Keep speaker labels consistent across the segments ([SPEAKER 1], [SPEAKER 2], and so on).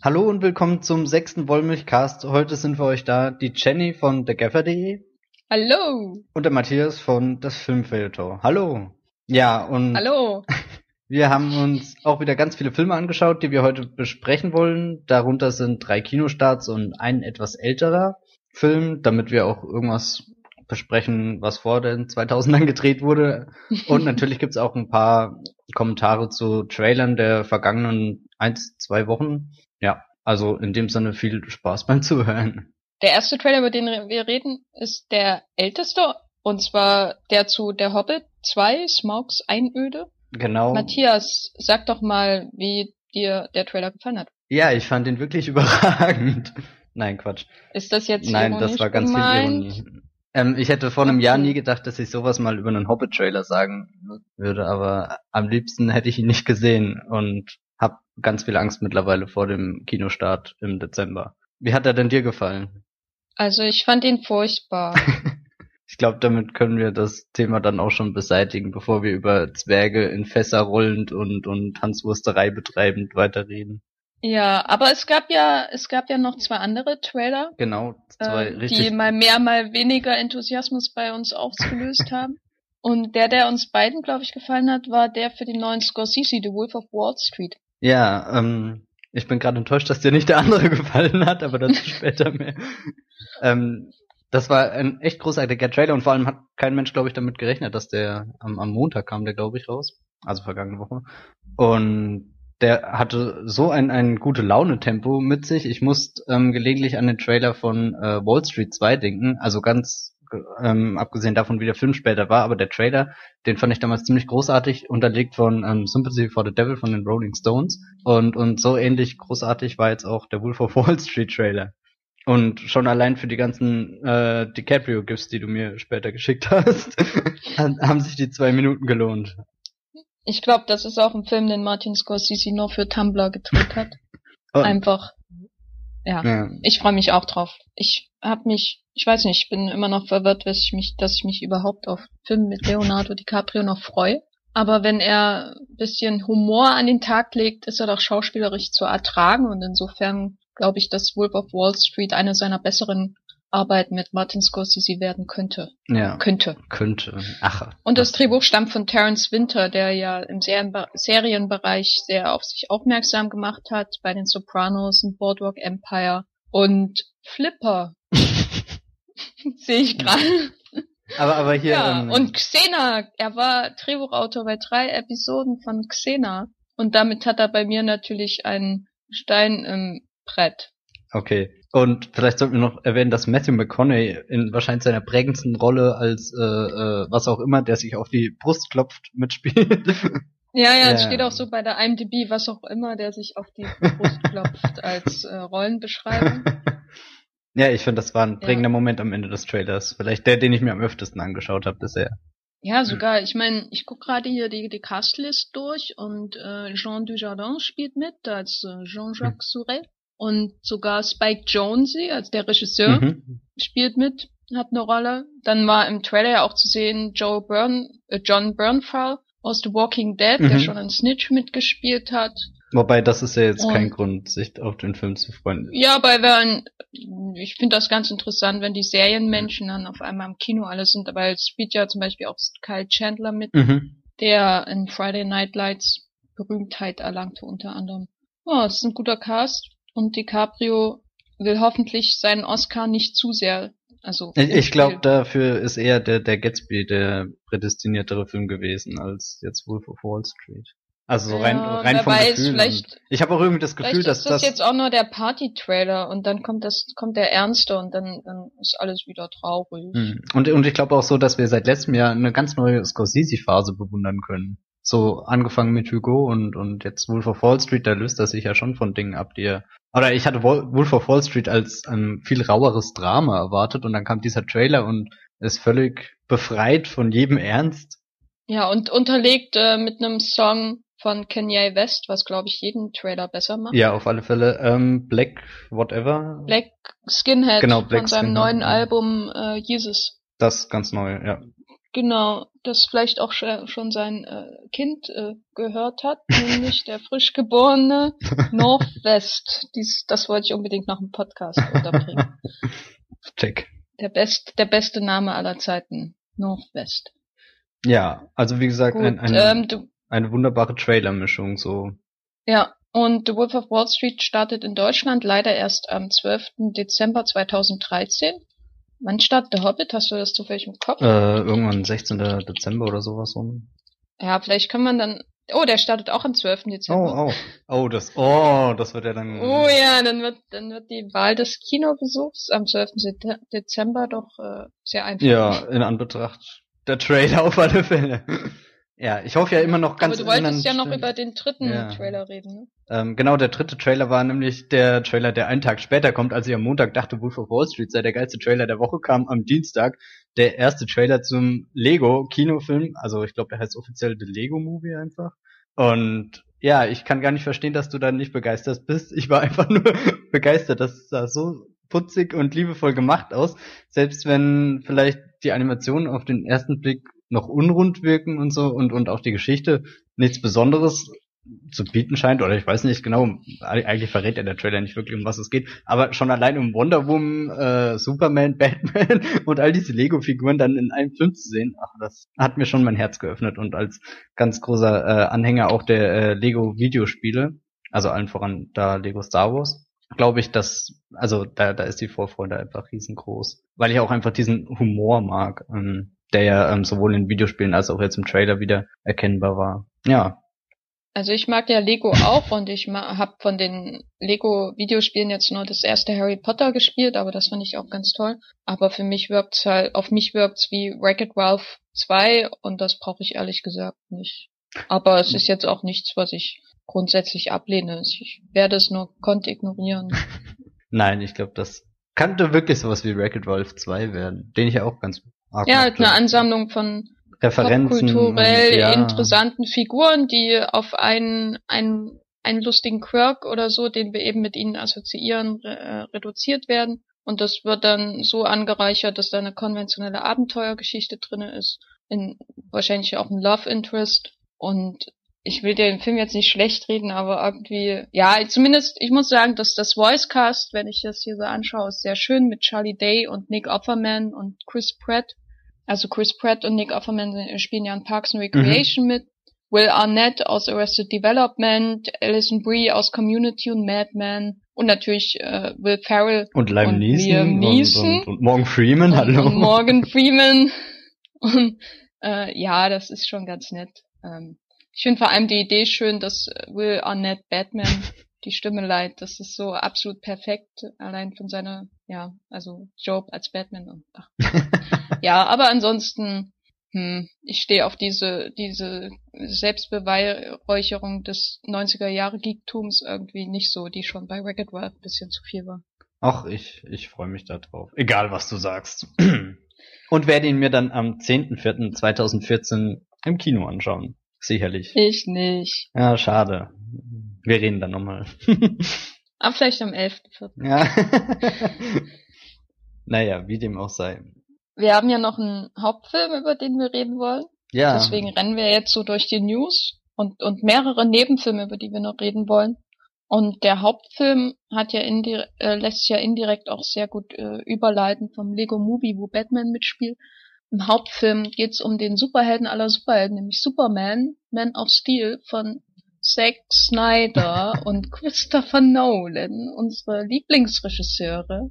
[SPEAKER 1] Hallo und willkommen zum sechsten Wollmilchcast. Heute sind für euch da die Jenny von thegaffer.de
[SPEAKER 2] Hallo.
[SPEAKER 1] und der Matthias von das Filmfilter. Hallo. Ja, und
[SPEAKER 2] Hallo.
[SPEAKER 1] wir haben uns auch wieder ganz viele Filme angeschaut, die wir heute besprechen wollen. Darunter sind drei Kinostarts und ein etwas älterer Film, damit wir auch irgendwas besprechen, was vor den 2000ern gedreht wurde. Und natürlich gibt's auch ein paar Kommentare zu Trailern der vergangenen eins, zwei Wochen. Also in dem Sinne viel Spaß beim Zuhören.
[SPEAKER 2] Der erste Trailer, über den wir reden, ist der älteste. Und zwar der zu Der Hobbit 2, Smaugs Einöde.
[SPEAKER 1] Genau.
[SPEAKER 2] Matthias, sag doch mal, wie dir der Trailer gefallen hat.
[SPEAKER 1] Ja, ich fand ihn wirklich überragend. Nein, Quatsch.
[SPEAKER 2] Ist das jetzt
[SPEAKER 1] Nein, das war ganz
[SPEAKER 2] gemeint?
[SPEAKER 1] viel Ironie. Ähm, ich hätte vor einem Jahr nie gedacht, dass ich sowas mal über einen Hobbit-Trailer sagen würde, aber am liebsten hätte ich ihn nicht gesehen und ganz viel Angst mittlerweile vor dem Kinostart im Dezember. Wie hat er denn dir gefallen?
[SPEAKER 2] Also ich fand ihn furchtbar.
[SPEAKER 1] Ich glaube, damit können wir das Thema dann auch schon beseitigen, bevor wir über Zwerge in Fässer rollend und, und Hanswursterei betreibend weiterreden.
[SPEAKER 2] ja, aber es gab ja, es gab ja noch zwei andere Trailer,
[SPEAKER 1] Genau, zwei
[SPEAKER 2] äh,
[SPEAKER 1] richtig
[SPEAKER 2] die mal mehr, mal weniger Enthusiasmus bei uns ausgelöst haben. Und der, der uns beiden, glaube ich, gefallen hat, war der für den neuen Scorsese, The Wolf of Wall Street.
[SPEAKER 1] Ja, ähm, ich bin gerade enttäuscht, dass dir nicht der andere gefallen hat, aber dazu später mehr. Ähm, das war ein echt großartiger Trailer und vor allem hat kein Mensch, glaube ich, damit gerechnet, dass der am, am Montag kam, der glaube ich raus, also vergangene Woche. Und der hatte so ein, ein gute Laune-Tempo mit sich. Ich musste ähm, gelegentlich an den Trailer von äh, Wall Street 2 denken, also ganz ähm, abgesehen davon, wie der Film später war, aber der Trailer, den fand ich damals ziemlich großartig, unterlegt von ähm, Sympathy for the Devil von den Rolling Stones. Und, und so ähnlich großartig war jetzt auch der Wolf of Wall Street Trailer. Und schon allein für die ganzen äh, DiCaprio-Gifts, die du mir später geschickt hast, haben sich die zwei Minuten gelohnt.
[SPEAKER 2] Ich glaube, das ist auch ein Film, den Martin Scorsese nur für Tumblr gedreht hat.
[SPEAKER 1] Oh,
[SPEAKER 2] Einfach. Ja.
[SPEAKER 1] ja.
[SPEAKER 2] Ich freue mich auch drauf. Ich hab mich, ich weiß nicht, ich bin immer noch verwirrt, dass ich mich, dass ich mich überhaupt auf Filme mit Leonardo DiCaprio noch freue. Aber wenn er ein bisschen Humor an den Tag legt, ist er doch schauspielerisch zu ertragen und insofern glaube ich, dass Wolf of Wall Street eine seiner besseren Arbeiten mit Martin Scorsese werden könnte.
[SPEAKER 1] Ja,
[SPEAKER 2] Könnte.
[SPEAKER 1] könnte. Ach.
[SPEAKER 2] Und das Drehbuch stammt von Terence Winter, der ja im Serienbe Serienbereich sehr auf sich aufmerksam gemacht hat, bei den Sopranos und Boardwalk Empire und Flipper, sehe ich gerade.
[SPEAKER 1] Aber, aber hier.
[SPEAKER 2] Ja,
[SPEAKER 1] ähm,
[SPEAKER 2] und Xena, er war Drehbuchautor bei drei Episoden von Xena. Und damit hat er bei mir natürlich einen Stein im Brett.
[SPEAKER 1] Okay. Und vielleicht sollten wir noch erwähnen, dass Matthew McConaughey in wahrscheinlich seiner prägendsten Rolle als äh, äh, was auch immer, der sich auf die Brust klopft, mitspielt.
[SPEAKER 2] Ja, ja, es
[SPEAKER 1] Ja.
[SPEAKER 2] steht auch so bei der IMDb, was auch immer, der sich auf die Brust klopft als äh, Rollenbeschreibung.
[SPEAKER 1] ja, ich finde, das war ein
[SPEAKER 2] Ja.
[SPEAKER 1] prägender Moment am Ende des Trailers. Vielleicht der, den ich mir am öftesten angeschaut habe bisher.
[SPEAKER 2] Ja, sogar, ich meine, ich guck gerade hier die, die Castlist durch und äh, Jean Dujardin spielt mit als äh, Jean-Jacques Souret und sogar Spike Jonze als der Regisseur
[SPEAKER 1] Mhm.
[SPEAKER 2] spielt mit, hat eine Rolle. Dann war im Trailer ja auch zu sehen Joe Byrne, äh, John Bernthal aus The Walking Dead, der
[SPEAKER 1] Mhm.
[SPEAKER 2] schon in Snitch mitgespielt hat.
[SPEAKER 1] Wobei, das ist ja jetzt
[SPEAKER 2] Und-
[SPEAKER 1] kein Grund, sich auf den Film zu freuen.
[SPEAKER 2] Ja, aber wenn, ich finde das ganz interessant, wenn die Serienmenschen dann auf einmal im Kino alle sind, aber es spielt ja zum Beispiel auch Kyle Chandler mit,
[SPEAKER 1] Mhm.
[SPEAKER 2] der in Friday Night Lights Berühmtheit erlangte unter anderem. Ja, es ist ein guter Cast und DiCaprio will hoffentlich seinen Oscar nicht zu sehr, also
[SPEAKER 1] Ich, ich glaube, dafür ist eher der, der Gatsby der prädestiniertere Film gewesen als jetzt Wolf of Wall Street. Also so rein,
[SPEAKER 2] Ja,
[SPEAKER 1] rein vom Gefühl. ich habe auch irgendwie das Gefühl, dass
[SPEAKER 2] das,
[SPEAKER 1] das
[SPEAKER 2] jetzt auch nur der Party-Trailer und dann kommt das, kommt der Ernste und dann, dann ist alles wieder traurig.
[SPEAKER 1] Hm. Und, und ich glaube auch so, dass wir seit letztem Jahr eine ganz neue Scorsese-Phase bewundern können. So angefangen mit Hugo und, und jetzt Wolf of Wall Street, da löst er sich ja schon von Dingen ab, die er. Oder ich hatte Wol- Wolf of Wall Street als ein viel raueres Drama erwartet und dann kam dieser Trailer und ist völlig befreit von jedem Ernst.
[SPEAKER 2] Ja, und unterlegt äh, mit einem Song von Kanye West, was glaube ich jeden Trailer besser macht.
[SPEAKER 1] Ja, auf alle Fälle. Ähm, Black Whatever.
[SPEAKER 2] Black Skinhead
[SPEAKER 1] Genau, Black
[SPEAKER 2] von seinem
[SPEAKER 1] Skinhead,
[SPEAKER 2] neuen. Album äh, Jesus.
[SPEAKER 1] Das ganz neu, ja.
[SPEAKER 2] Genau, das vielleicht auch schon sein äh, Kind äh, gehört hat, nämlich der frisch geborene Northwest. Dies, das wollte ich unbedingt noch im Podcast unterbringen.
[SPEAKER 1] Check.
[SPEAKER 2] Der best, der beste Name aller Zeiten, Northwest.
[SPEAKER 1] Ja, also wie gesagt,
[SPEAKER 2] Gut,
[SPEAKER 1] ein, ein,
[SPEAKER 2] ähm, du,
[SPEAKER 1] eine wunderbare Trailer-Mischung so.
[SPEAKER 2] ja, und The Wolf of Wall Street startet in Deutschland leider erst am 12. Dezember 2013. Wann startet der Hobbit? Hast du das zufällig im Kopf?
[SPEAKER 1] Äh, irgendwann 16. Dezember oder sowas rum.
[SPEAKER 2] Ja, vielleicht kann man dann. Oh, der startet auch am 12.
[SPEAKER 1] Oh,
[SPEAKER 2] Dezember.
[SPEAKER 1] oh. Oh, das, oh, das wird ja dann.
[SPEAKER 2] Oh ja, dann wird, dann wird die Wahl des Kinobesuchs am 12. Sete- Dezember doch äh, sehr einfach.
[SPEAKER 1] Ja, in Anbetracht der Trailer auf alle Fälle. Ja, ich hoffe ja immer noch ganz
[SPEAKER 2] Aber du wolltest ja noch über den dritten
[SPEAKER 1] Ja.
[SPEAKER 2] Trailer reden, ne?
[SPEAKER 1] Ähm, genau, der dritte Trailer war nämlich der Trailer, der einen Tag später kommt, als ich am Montag dachte, Wolf of Wall Street sei der geilste Trailer der Woche, kam am Dienstag der erste Trailer zum Lego-Kinofilm. Also ich glaube, der heißt offiziell The Lego Movie einfach. Und ja, ich kann gar nicht verstehen, dass du da nicht begeistert bist. Ich war einfach nur begeistert. Das sah so putzig und liebevoll gemacht aus. Selbst wenn vielleicht die Animationen auf den ersten Blick noch unrund wirken und so und, und auch die Geschichte nichts Besonderes zu bieten scheint, oder ich weiß nicht genau, eig- eigentlich verrät ja der Trailer nicht wirklich, um was es geht, aber schon allein um Wonder Woman, äh, Superman, Batman und all diese Lego-Figuren dann in einem Film zu sehen, ach, das hat mir schon mein Herz geöffnet und als ganz großer äh, Anhänger auch der äh, Lego-Videospiele, also allen voran da Lego Star Wars, glaube ich, dass, also da, da ist die Vorfreude einfach riesengroß, weil ich auch einfach diesen Humor mag, ähm, der ja ähm, sowohl in Videospielen als auch jetzt im Trailer wieder erkennbar war. Ja,
[SPEAKER 2] Also ich mag ja Lego auch und ich habe von den Lego-Videospielen jetzt nur das erste Harry Potter gespielt, aber das fand ich auch ganz toll. Aber für mich wirkt's halt, auf mich wirkt's wie Wreck-It Ralph 2 und das brauche ich ehrlich gesagt nicht. Aber es ist jetzt auch nichts, was ich grundsätzlich ablehne. Ich werde es nur kont ignorieren.
[SPEAKER 1] Nein, ich glaube, das könnte wirklich sowas wie Wreck-It Ralph 2 werden, den ich ja auch ganz arg
[SPEAKER 2] Ja,
[SPEAKER 1] mochte.
[SPEAKER 2] eine Ansammlung von
[SPEAKER 1] Referenzen.
[SPEAKER 2] popkulturell
[SPEAKER 1] und, ja,
[SPEAKER 2] interessanten Figuren, die auf einen, einen, einen lustigen Quirk oder so, den wir eben mit ihnen assoziieren, re äh, reduziert werden. Und das wird dann so angereichert, dass da eine konventionelle Abenteuergeschichte drinne ist, in, wahrscheinlich auch ein Love Interest. Und ich will den Film jetzt nicht schlecht reden, aber irgendwie, ja, zumindest, ich muss sagen, dass das Voice Cast, wenn ich das hier so anschaue, ist sehr schön mit Charlie Day und Nick Offerman und Chris Pratt. Also Chris Pratt und Nick Offerman spielen ja in Parks and Recreation mit. Will Arnett aus Arrested Development, Alison Brie aus Community und Mad Men und natürlich äh, Will Ferrell
[SPEAKER 1] Und Liam
[SPEAKER 2] und
[SPEAKER 1] Neeson,
[SPEAKER 2] Liam Neeson.
[SPEAKER 1] Und, und, und Morgan Freeman, hallo.
[SPEAKER 2] und Morgan Freeman. Und äh, ja, das ist schon ganz nett. Ähm, ich finde vor allem die Idee schön, dass Will Arnett Batman die Stimme leiht. Das ist so absolut perfekt, allein von seiner, ja, also Job als Batman. Und, ach. ja, aber ansonsten, hm, ich stehe auf diese, diese Selbstbeweihräucherung des 90er Jahre Geektums irgendwie nicht so, die schon bei Wreck-It Ralph ein bisschen zu viel war.
[SPEAKER 1] Ach, ich, ich freue mich da drauf. Egal, was du sagst. Und werde ihn mir dann am 10.04.2014 im Kino anschauen. Sicherlich.
[SPEAKER 2] Ich nicht.
[SPEAKER 1] Ja, schade. Wir reden dann nochmal.
[SPEAKER 2] Aber vielleicht am 11.04.
[SPEAKER 1] ja. naja, wie dem auch sei.
[SPEAKER 2] Wir haben ja noch einen Hauptfilm, über den wir reden wollen.
[SPEAKER 1] Ja.
[SPEAKER 2] Deswegen rennen wir jetzt so durch die News und, und mehrere Nebenfilme, über die wir noch reden wollen. Und der Hauptfilm hat ja äh, lässt ja indirekt auch sehr gut äh, überleiten vom Lego Movie, wo Batman mitspielt. Im Hauptfilm geht's um den Superhelden aller Superhelden, nämlich Superman, Man of Steel von Zack Snyder und Christopher Nolan, unsere Lieblingsregisseure.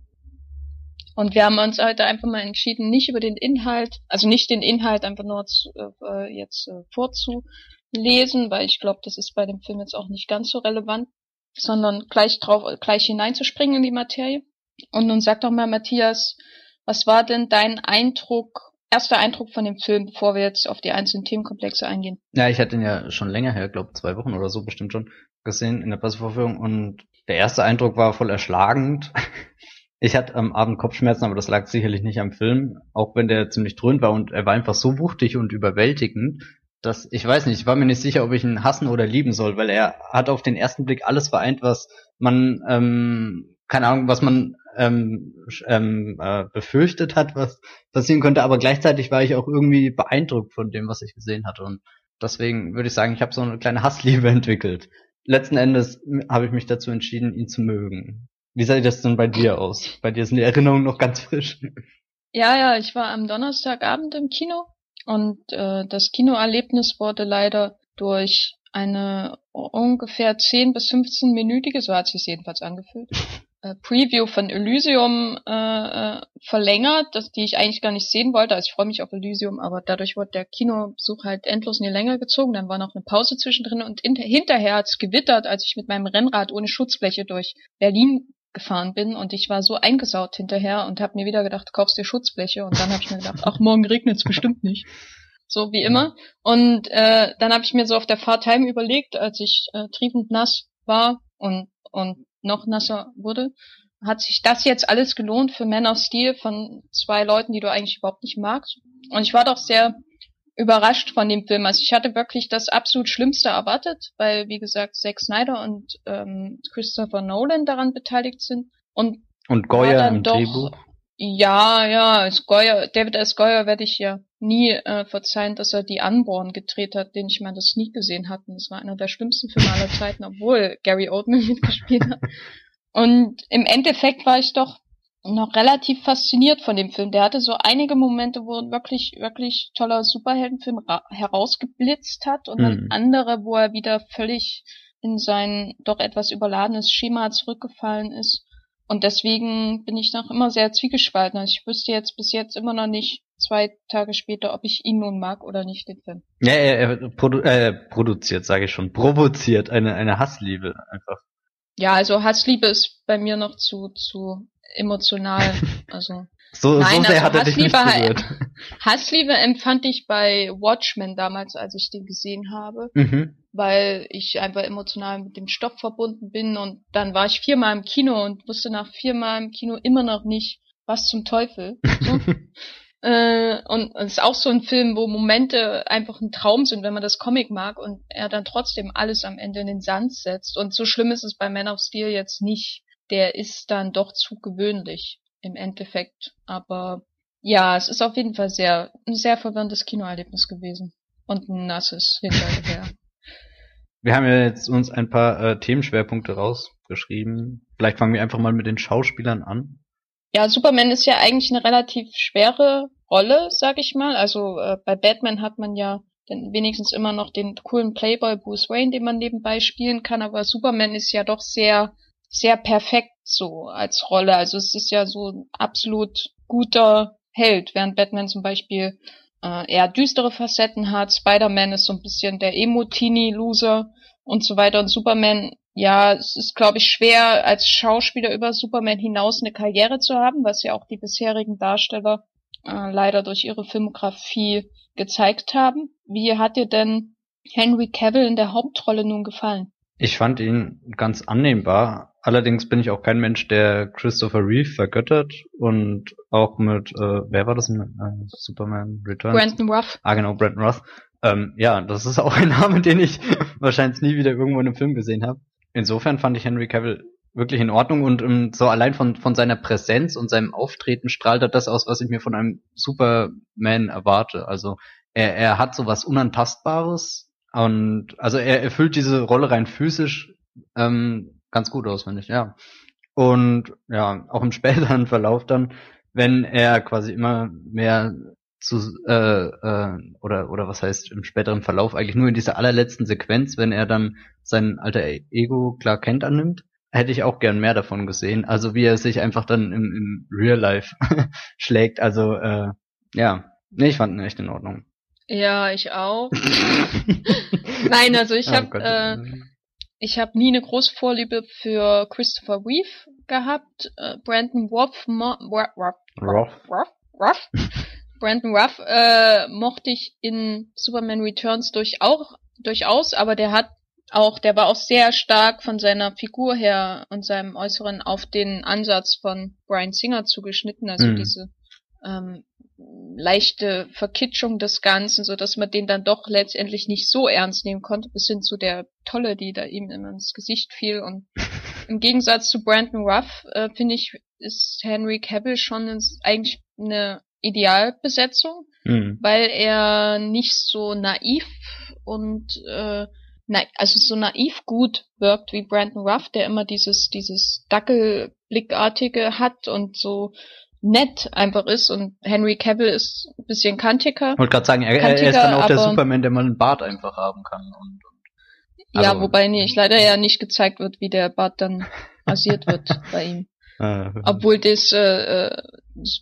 [SPEAKER 2] Und wir haben uns heute einfach mal entschieden, nicht über den Inhalt, also nicht den Inhalt einfach nur zu, äh, jetzt äh, vorzulesen, weil ich glaube, das ist bei dem Film jetzt auch nicht ganz so relevant, sondern gleich drauf, gleich hineinzuspringen in die Materie. Und nun sag doch mal, Matthias, was war denn dein Eindruck, erster Eindruck von dem Film, bevor wir jetzt auf die einzelnen Themenkomplexe eingehen?
[SPEAKER 1] Ja, ich hatte ihn ja schon länger her, glaube zwei Wochen oder so bestimmt schon gesehen in der Pressevorführung und der erste Eindruck war voll erschlagend. Ich hatte am Abend Kopfschmerzen, aber das lag sicherlich nicht am Film, auch wenn der ziemlich dröhnt war und er war einfach so wuchtig und überwältigend, dass ich weiß nicht, ich war mir nicht sicher, ob ich ihn hassen oder lieben soll, weil er hat auf den ersten Blick alles vereint, was man, ähm, keine Ahnung, was man ähm, ähm, äh, befürchtet hat, was passieren könnte, aber gleichzeitig war ich auch irgendwie beeindruckt von dem, was ich gesehen hatte und deswegen würde ich sagen, ich habe so eine kleine Hassliebe entwickelt. Letzten Endes habe ich mich dazu entschieden, ihn zu mögen. Wie sah das denn bei dir aus? Bei dir sind die Erinnerungen noch ganz frisch.
[SPEAKER 2] Ja, ja, ich war am Donnerstagabend im Kino und äh, das Kinoerlebnis wurde leider durch eine ungefähr 10 bis 15 minütige, so hat es sich jedenfalls angefühlt, äh, Preview von Elysium äh, äh, verlängert, das, die ich eigentlich gar nicht sehen wollte. Also ich freue mich auf Elysium, aber dadurch wurde der Kinobesuch halt endlos in die Länge gezogen. Dann war noch eine Pause zwischendrin und in, hinterher hat es gewittert, als ich mit meinem Rennrad ohne Schutzfläche durch Berlin gefahren bin und ich war so eingesaut hinterher und habe mir wieder gedacht, kaufst dir Schutzfläche und dann habe ich mir gedacht, ach morgen regnet es bestimmt nicht so wie immer. Und äh, dann habe ich mir so auf der Fahrt heim überlegt, als ich äh, triefend nass war und, und noch nasser wurde, hat sich das jetzt alles gelohnt für Man of Steel von zwei Leuten, die du eigentlich überhaupt nicht magst. Und ich war doch sehr überrascht von dem Film. Also ich hatte wirklich das absolut Schlimmste erwartet, weil, wie gesagt, Zack Snyder und ähm, Christopher Nolan daran beteiligt sind. Und,
[SPEAKER 1] und Goya im doch, Drehbuch.
[SPEAKER 2] Ja, ja, Goyer, David S. Goyer werde ich ja nie äh, verzeihen, dass er die Unborn gedreht hat, den ich mal das nie gesehen hatte. Das war einer der schlimmsten Filme aller Zeiten, obwohl Gary Oldman mitgespielt hat. Und im Endeffekt war ich doch noch relativ fasziniert von dem Film. Der hatte so einige Momente, wo er wirklich, wirklich toller Superheldenfilm herausgeblitzt hat und dann mhm. andere, wo er wieder völlig in sein doch etwas überladenes Schema zurückgefallen ist. Und deswegen bin ich noch immer sehr zwiegespalten. Also ich wüsste jetzt bis jetzt immer noch nicht, zwei Tage später, ob ich ihn nun mag oder nicht, den Film.
[SPEAKER 1] Ja, er, er produ äh, produziert, sage ich schon, provoziert eine, eine Hassliebe einfach.
[SPEAKER 2] Ja, also Hassliebe ist bei mir noch zu, zu emotional. Also
[SPEAKER 1] so, nein, so sehr also hat er dich nicht berührt.
[SPEAKER 2] Hassliebe empfand ich bei Watchmen damals, als ich den gesehen habe, mhm. weil ich einfach emotional mit dem Stoff verbunden bin und dann war ich viermal im Kino und wusste nach viermal im Kino immer noch nicht, was zum Teufel. So. Äh, und es ist auch so ein Film, wo Momente einfach ein Traum sind, wenn man das Comic mag und er dann trotzdem alles am Ende in den Sand setzt. Und so schlimm ist es bei Man of Steel jetzt nicht. Der ist dann doch zu gewöhnlich im Endeffekt. Aber ja, es ist auf jeden Fall sehr, ein sehr verwirrendes Kinoerlebnis gewesen. Und ein nasses hinterher.
[SPEAKER 1] Wir haben ja jetzt uns ein paar äh, Themenschwerpunkte rausgeschrieben. Vielleicht fangen wir einfach mal mit den Schauspielern an.
[SPEAKER 2] Ja, Superman ist ja eigentlich eine relativ schwere Rolle, sag ich mal. Also äh, bei Batman hat man ja dann wenigstens immer noch den coolen Playboy Bruce Wayne, den man nebenbei spielen kann, aber Superman ist ja doch sehr, sehr perfekt so als Rolle. Also es ist ja so ein absolut guter Held, während Batman zum Beispiel äh, eher düstere Facetten hat. Spider-Man ist so ein bisschen der Emo-Teenie-Loser und so weiter. Und Superman ja, es ist, glaube ich, schwer, als Schauspieler über Superman hinaus eine Karriere zu haben, was ja auch die bisherigen Darsteller äh, leider durch ihre Filmografie gezeigt haben. Wie hat dir denn Henry Cavill in der Hauptrolle nun gefallen?
[SPEAKER 1] Ich fand ihn ganz annehmbar. Allerdings bin ich auch kein Mensch, der Christopher Reeve vergöttert und auch mit, äh, wer war das in äh, Superman Returns?
[SPEAKER 2] Brandon Ruff.
[SPEAKER 1] Ah, genau, Brandon Ruff. Ähm, ja, das ist auch ein Name, den ich wahrscheinlich nie wieder irgendwo in einem Film gesehen habe insofern fand ich Henry Cavill wirklich in Ordnung und um, ähm, so allein von, von seiner Präsenz und seinem Auftreten strahlt er das aus, was ich mir von einem Superman erwarte. Also er, er hat so was Unantastbares und also er erfüllt diese Rolle rein physisch ähm, ganz gut aus, finde ich, ja. Und ja, auch im späteren Verlauf dann, wenn er quasi immer mehr zu äh, äh, oder oder was heißt im späteren Verlauf eigentlich nur in dieser allerletzten Sequenz, wenn er dann sein alter Ego klar kennt annimmt, hätte ich auch gern mehr davon gesehen. Also wie er sich einfach dann im, im Real Life schlägt. Also äh, ja, nee, ich fand ihn echt in Ordnung.
[SPEAKER 2] Ja, ich auch. Nein, also ich habe oh äh, ich habe nie eine große Vorliebe für Christopher Reeve gehabt. Äh, Brandon Ruff, Ruff, Ruff, Ruff, Ruff Brandon Ruff äh, mochte ich in Superman Returns durch auch, durchaus, aber der hat auch, der war auch sehr stark von seiner Figur her und seinem Äußeren auf den Ansatz von Brian Singer zugeschnitten, also mhm. diese ähm, leichte Verkitschung des Ganzen, so dass man den dann doch letztendlich nicht so ernst nehmen konnte, bis hin zu der Tolle, die da ihm immer ins Gesicht fiel. Und im Gegensatz zu Brandon Ruff äh, finde ich ist Henry Cavill schon eigentlich eine Idealbesetzung,
[SPEAKER 1] Mhm.
[SPEAKER 2] weil er nicht so naiv und äh, na, also so naiv gut wirkt wie Brandon Ruff, der immer dieses dieses Dackelblickartige hat und so nett einfach ist und Henry Cavill ist ein bisschen kantiger.
[SPEAKER 1] Ich wollte gerade sagen, er, er ist
[SPEAKER 2] Kantiger,
[SPEAKER 1] dann auch der Superman, der mal einen Bart einfach haben kann. Und,
[SPEAKER 2] ja,
[SPEAKER 1] also-
[SPEAKER 2] wobei nicht leider ja nicht gezeigt wird, wie der Bart dann rasiert wird bei ihm.
[SPEAKER 1] äh,
[SPEAKER 2] Obwohl das, äh, äh,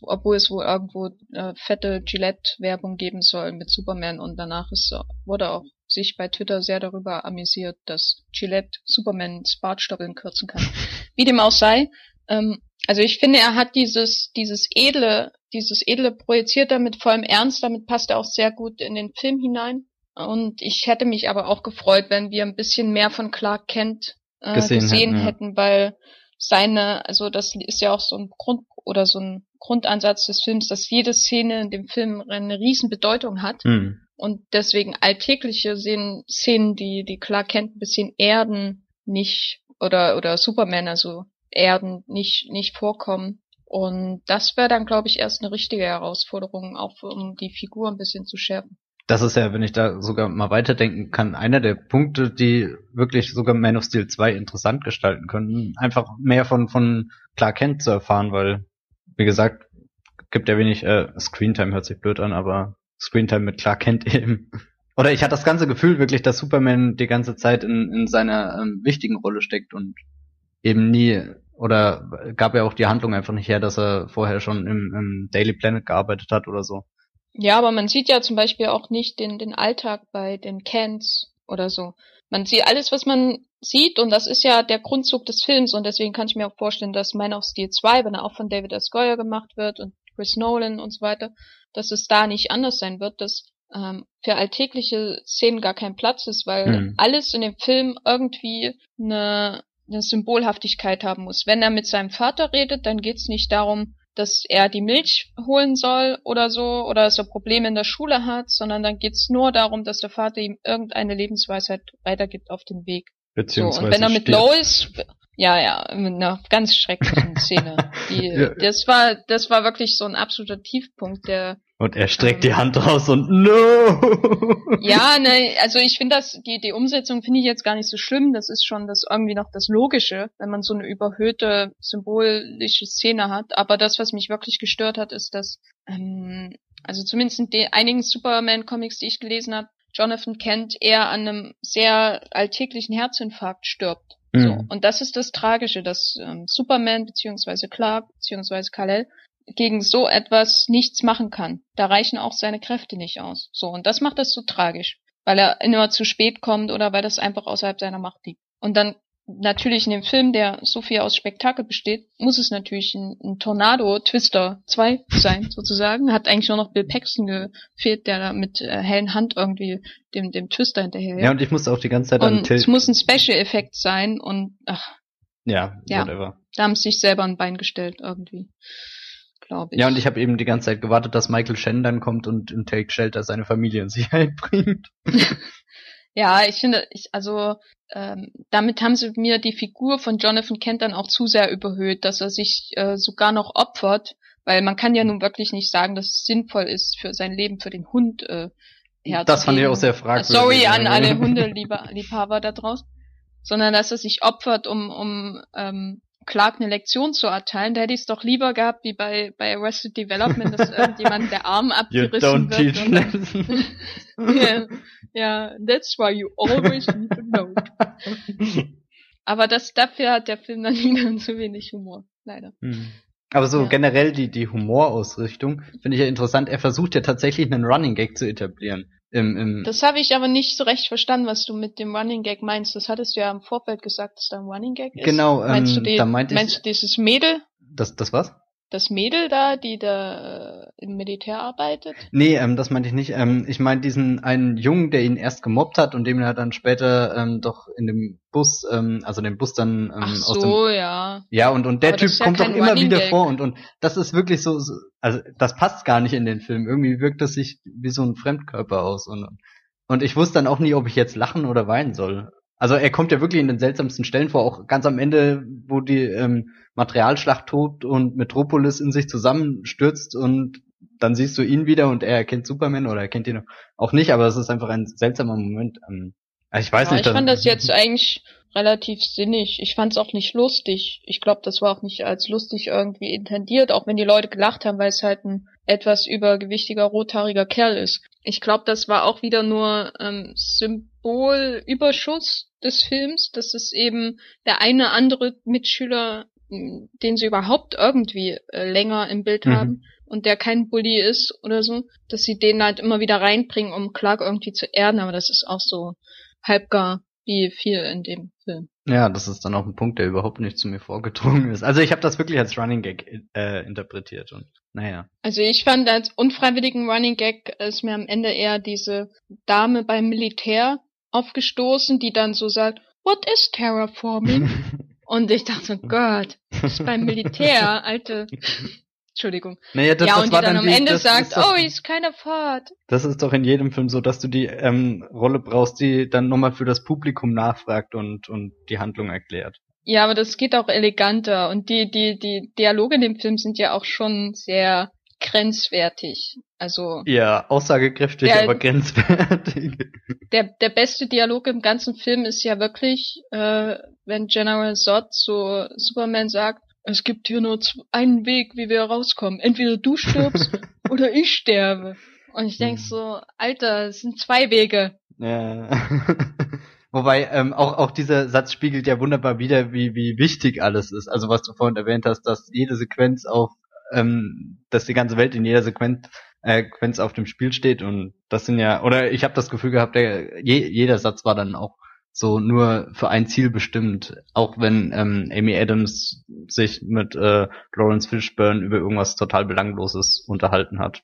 [SPEAKER 2] obwohl es wohl irgendwo äh, fette Gillette-Werbung geben soll mit Superman und danach ist, wurde auch sich bei Twitter sehr darüber amüsiert, dass Gillette Supermans Bartstoppeln kürzen kann. Wie dem auch sei, ähm, also ich finde, er hat dieses, dieses edle, dieses edle projiziert damit vollem Ernst, damit passt er auch sehr gut in den Film hinein. Und ich hätte mich aber auch gefreut, wenn wir ein bisschen mehr von Clark Kent äh,
[SPEAKER 1] Gesehen
[SPEAKER 2] gesehen,
[SPEAKER 1] hätten,
[SPEAKER 2] hätten,
[SPEAKER 1] ja.
[SPEAKER 2] weil seine, also das ist ja auch so ein Grund oder so ein Grundansatz des Films, dass jede Szene in dem Film eine riesen Bedeutung hat
[SPEAKER 1] hm.
[SPEAKER 2] und deswegen alltägliche Szenen, Szenen die, die Clark Kent ein bisschen erden, nicht, oder, oder Superman, also erden, nicht, nicht vorkommen. Und das wäre dann, glaube ich, erst eine richtige Herausforderung, auch um die Figur ein bisschen zu schärfen.
[SPEAKER 1] Das ist ja, wenn ich da sogar mal weiterdenken kann, einer der Punkte, die wirklich sogar Man of Steel 2 interessant gestalten können. Einfach mehr von, von Clark Kent zu erfahren, weil, wie gesagt, gibt ja wenig äh, Screentime, hört sich blöd an, aber Screentime mit Clark Kent eben. Oder ich hatte das ganze Gefühl wirklich, dass Superman die ganze Zeit in, in seiner ähm, wichtigen Rolle steckt und eben nie, oder gab ja auch die Handlung einfach nicht her, dass er vorher schon im, im Daily Planet gearbeitet hat oder so.
[SPEAKER 2] Ja, aber man sieht ja zum Beispiel auch nicht den, den Alltag bei den Cans oder so. Man sieht alles, was man sieht, und das ist ja der Grundzug des Films, und deswegen kann ich mir auch vorstellen, dass Man of Steel 2, wenn er auch von David S. Goyer gemacht wird und Chris Nolan und so weiter, dass es da nicht anders sein wird, dass ähm, für alltägliche Szenen gar kein Platz ist, weil
[SPEAKER 1] Mhm.
[SPEAKER 2] alles in dem Film irgendwie eine Symbolhaftigkeit haben muss. Wenn er mit seinem Vater redet, dann geht's nicht darum, dass er die Milch holen soll oder so, oder dass er Probleme in der Schule hat, sondern dann geht's nur darum, dass der Vater ihm irgendeine Lebensweisheit weitergibt auf dem Weg. So,
[SPEAKER 1] Beziehungsweise
[SPEAKER 2] und wenn er mit. Lois, ja, ja, mit einer ganz schrecklichen Szene. Die,
[SPEAKER 1] Ja.
[SPEAKER 2] Das war, das war wirklich so ein absoluter Tiefpunkt, der,
[SPEAKER 1] Und er streckt
[SPEAKER 2] Ähm.
[SPEAKER 1] die Hand raus und no!
[SPEAKER 2] ja, ne, also ich finde das, die, die Umsetzung finde ich jetzt gar nicht so schlimm. Das ist schon das irgendwie noch das Logische, wenn man so eine überhöhte symbolische Szene hat. Aber das, was mich wirklich gestört hat, ist, dass, ähm, also zumindest in den einigen Superman-Comics, die ich gelesen habe, Jonathan Kent eher an einem sehr alltäglichen Herzinfarkt stirbt. So.
[SPEAKER 1] Mhm.
[SPEAKER 2] Und das ist das Tragische, dass ähm, Superman beziehungsweise Clark beziehungsweise Kal-El gegen so etwas nichts machen kann. Da reichen auch seine Kräfte nicht aus. So, und das macht das so tragisch, weil er immer zu spät kommt oder weil das einfach außerhalb seiner Macht liegt. Und dann natürlich in dem Film, der so viel aus Spektakel besteht, muss es natürlich ein, ein Tornado Twister 2 sein, sozusagen. Hat eigentlich nur noch Bill Paxton gefehlt, der da mit äh, hellen Hand irgendwie dem, dem Twister hinterher.
[SPEAKER 1] Ja, und ich musste auch die ganze Zeit an
[SPEAKER 2] und
[SPEAKER 1] Till.
[SPEAKER 2] es muss ein Special-Effekt sein und ach,
[SPEAKER 1] Ja,
[SPEAKER 2] Ja.
[SPEAKER 1] whatever.
[SPEAKER 2] da haben sie sich selber ein Bein gestellt irgendwie, glaube ich.
[SPEAKER 1] Ja, und ich habe eben die ganze Zeit gewartet, dass Michael Shannon dann kommt und in Take Shelter seine Familie in Sicherheit bringt.
[SPEAKER 2] Ja, ich finde, ich, also ähm, damit haben sie mir die Figur von Jonathan Kent dann auch zu sehr überhöht, dass er sich äh, sogar noch opfert, weil man kann ja nun wirklich nicht sagen, dass es sinnvoll ist, für sein Leben für den Hund äh, herzugeben.
[SPEAKER 1] Das fand ich auch sehr fragwürdig.
[SPEAKER 2] Sorry an alle Hundeliebhaber da draußen. Sondern dass er sich opfert, um, um ähm, Clark eine Lektion zu erteilen. Da hätte ich es doch lieber gehabt, wie bei, bei Arrested Development, dass irgendjemand der Arm
[SPEAKER 1] You
[SPEAKER 2] abgerissen
[SPEAKER 1] don't
[SPEAKER 2] wird.
[SPEAKER 1] teach
[SPEAKER 2] ja, ja, that's why you always need to know. Aber das, dafür hat der Film dann wieder zu wenig Humor. Leider.
[SPEAKER 1] Hm. Aber so
[SPEAKER 2] Ja.
[SPEAKER 1] generell die, die Humorausrichtung finde ich ja interessant. Er versucht ja tatsächlich einen Running Gag zu etablieren. Im, im,
[SPEAKER 2] Das habe ich aber nicht so recht verstanden, was du mit dem Running Gag meinst. Das hattest du ja im Vorfeld gesagt, dass da ein Running Gag ist.
[SPEAKER 1] Genau,
[SPEAKER 2] meinst
[SPEAKER 1] ähm,
[SPEAKER 2] du die,
[SPEAKER 1] da meinte ich-
[SPEAKER 2] meinst du dieses Mädel,
[SPEAKER 1] das, das was?
[SPEAKER 2] Das Mädel da, die da äh, im Militär arbeitet?
[SPEAKER 1] Nee, ähm, das meinte ich nicht. Ähm, ich meine diesen einen Jungen, der ihn erst gemobbt hat und dem er dann später ähm, doch in dem Bus, ähm, also den Bus dann ähm,
[SPEAKER 2] Ach
[SPEAKER 1] aus dem
[SPEAKER 2] so, ja.
[SPEAKER 1] Ja, und, und der
[SPEAKER 2] Aber
[SPEAKER 1] Typ
[SPEAKER 2] ja
[SPEAKER 1] kommt doch immer
[SPEAKER 2] Running
[SPEAKER 1] wieder
[SPEAKER 2] Gag.
[SPEAKER 1] vor und, und das ist wirklich so, so, also das passt gar nicht in den Film. Irgendwie wirkt das sich wie so ein Fremdkörper aus und, und ich wusste dann auch nie, ob ich jetzt lachen oder weinen soll. Also er kommt ja wirklich in den seltsamsten Stellen vor, auch ganz am Ende, wo die ähm, Materialschlacht tobt und Metropolis in sich zusammenstürzt und dann siehst du ihn wieder und er erkennt Superman oder er kennt ihn auch nicht, aber es ist einfach ein seltsamer Moment. Ähm, ich weiß
[SPEAKER 2] ja,
[SPEAKER 1] nicht.
[SPEAKER 2] Ich fand das jetzt eigentlich relativ sinnig. Ich fand es auch nicht lustig. Ich glaube, das war auch nicht als lustig irgendwie intendiert, auch wenn die Leute gelacht haben, weil es halt ein etwas übergewichtiger, rothaariger Kerl ist. Ich glaube, das war auch wieder nur ähm, Symbolüberschuss des Films, dass es eben der eine andere Mitschüler, den sie überhaupt irgendwie äh, länger im Bild mhm. haben und der kein Bully ist oder so, dass sie den halt immer wieder reinbringen, um Clark irgendwie zu erden, aber das ist auch so halbgar wie viel in dem Film.
[SPEAKER 1] Ja, das ist dann auch ein Punkt, der überhaupt nicht zu mir vorgedrungen ist. Also ich habe das wirklich als Running Gag äh, interpretiert und naja.
[SPEAKER 2] Also ich fand als unfreiwilligen Running Gag ist mir am Ende eher diese Dame beim Militär aufgestoßen, die dann so sagt, What is terraforming? und ich dachte, oh Gott, das ist beim Militär, alte Entschuldigung.
[SPEAKER 1] Naja, das,
[SPEAKER 2] ja,
[SPEAKER 1] das
[SPEAKER 2] und
[SPEAKER 1] war
[SPEAKER 2] die dann,
[SPEAKER 1] dann
[SPEAKER 2] am
[SPEAKER 1] die,
[SPEAKER 2] Ende
[SPEAKER 1] das
[SPEAKER 2] sagt,
[SPEAKER 1] doch,
[SPEAKER 2] oh, ist keiner fort.
[SPEAKER 1] Das ist doch in jedem Film so, dass du die ähm, Rolle brauchst, die dann nochmal für das Publikum nachfragt und, und die Handlung erklärt.
[SPEAKER 2] Ja, aber das geht auch eleganter und die, die, die Dialoge in dem Film sind ja auch schon sehr grenzwertig. Also.
[SPEAKER 1] Ja, aussagekräftig, der, aber grenzwertig.
[SPEAKER 2] Der, der beste Dialog im ganzen Film ist ja wirklich, äh, wenn General Zod zu Superman sagt, es gibt hier nur einen Weg, wie wir rauskommen. Entweder du stirbst oder ich sterbe. Und ich denk hm. so, Alter, es sind zwei Wege.
[SPEAKER 1] Ja. Wobei ähm, auch auch dieser Satz spiegelt ja wunderbar wieder, wie wie wichtig alles ist. Also was du vorhin erwähnt hast, dass jede Sequenz auf, ähm, dass die ganze Welt in jeder Sequenz äh, Sequenz auf dem Spiel steht und das sind ja oder ich habe das Gefühl gehabt, der, je, jeder Satz war dann auch so nur für ein Ziel bestimmt. Auch wenn ähm, Amy Adams sich mit äh, Lawrence Fishburne über irgendwas total Belangloses unterhalten hat.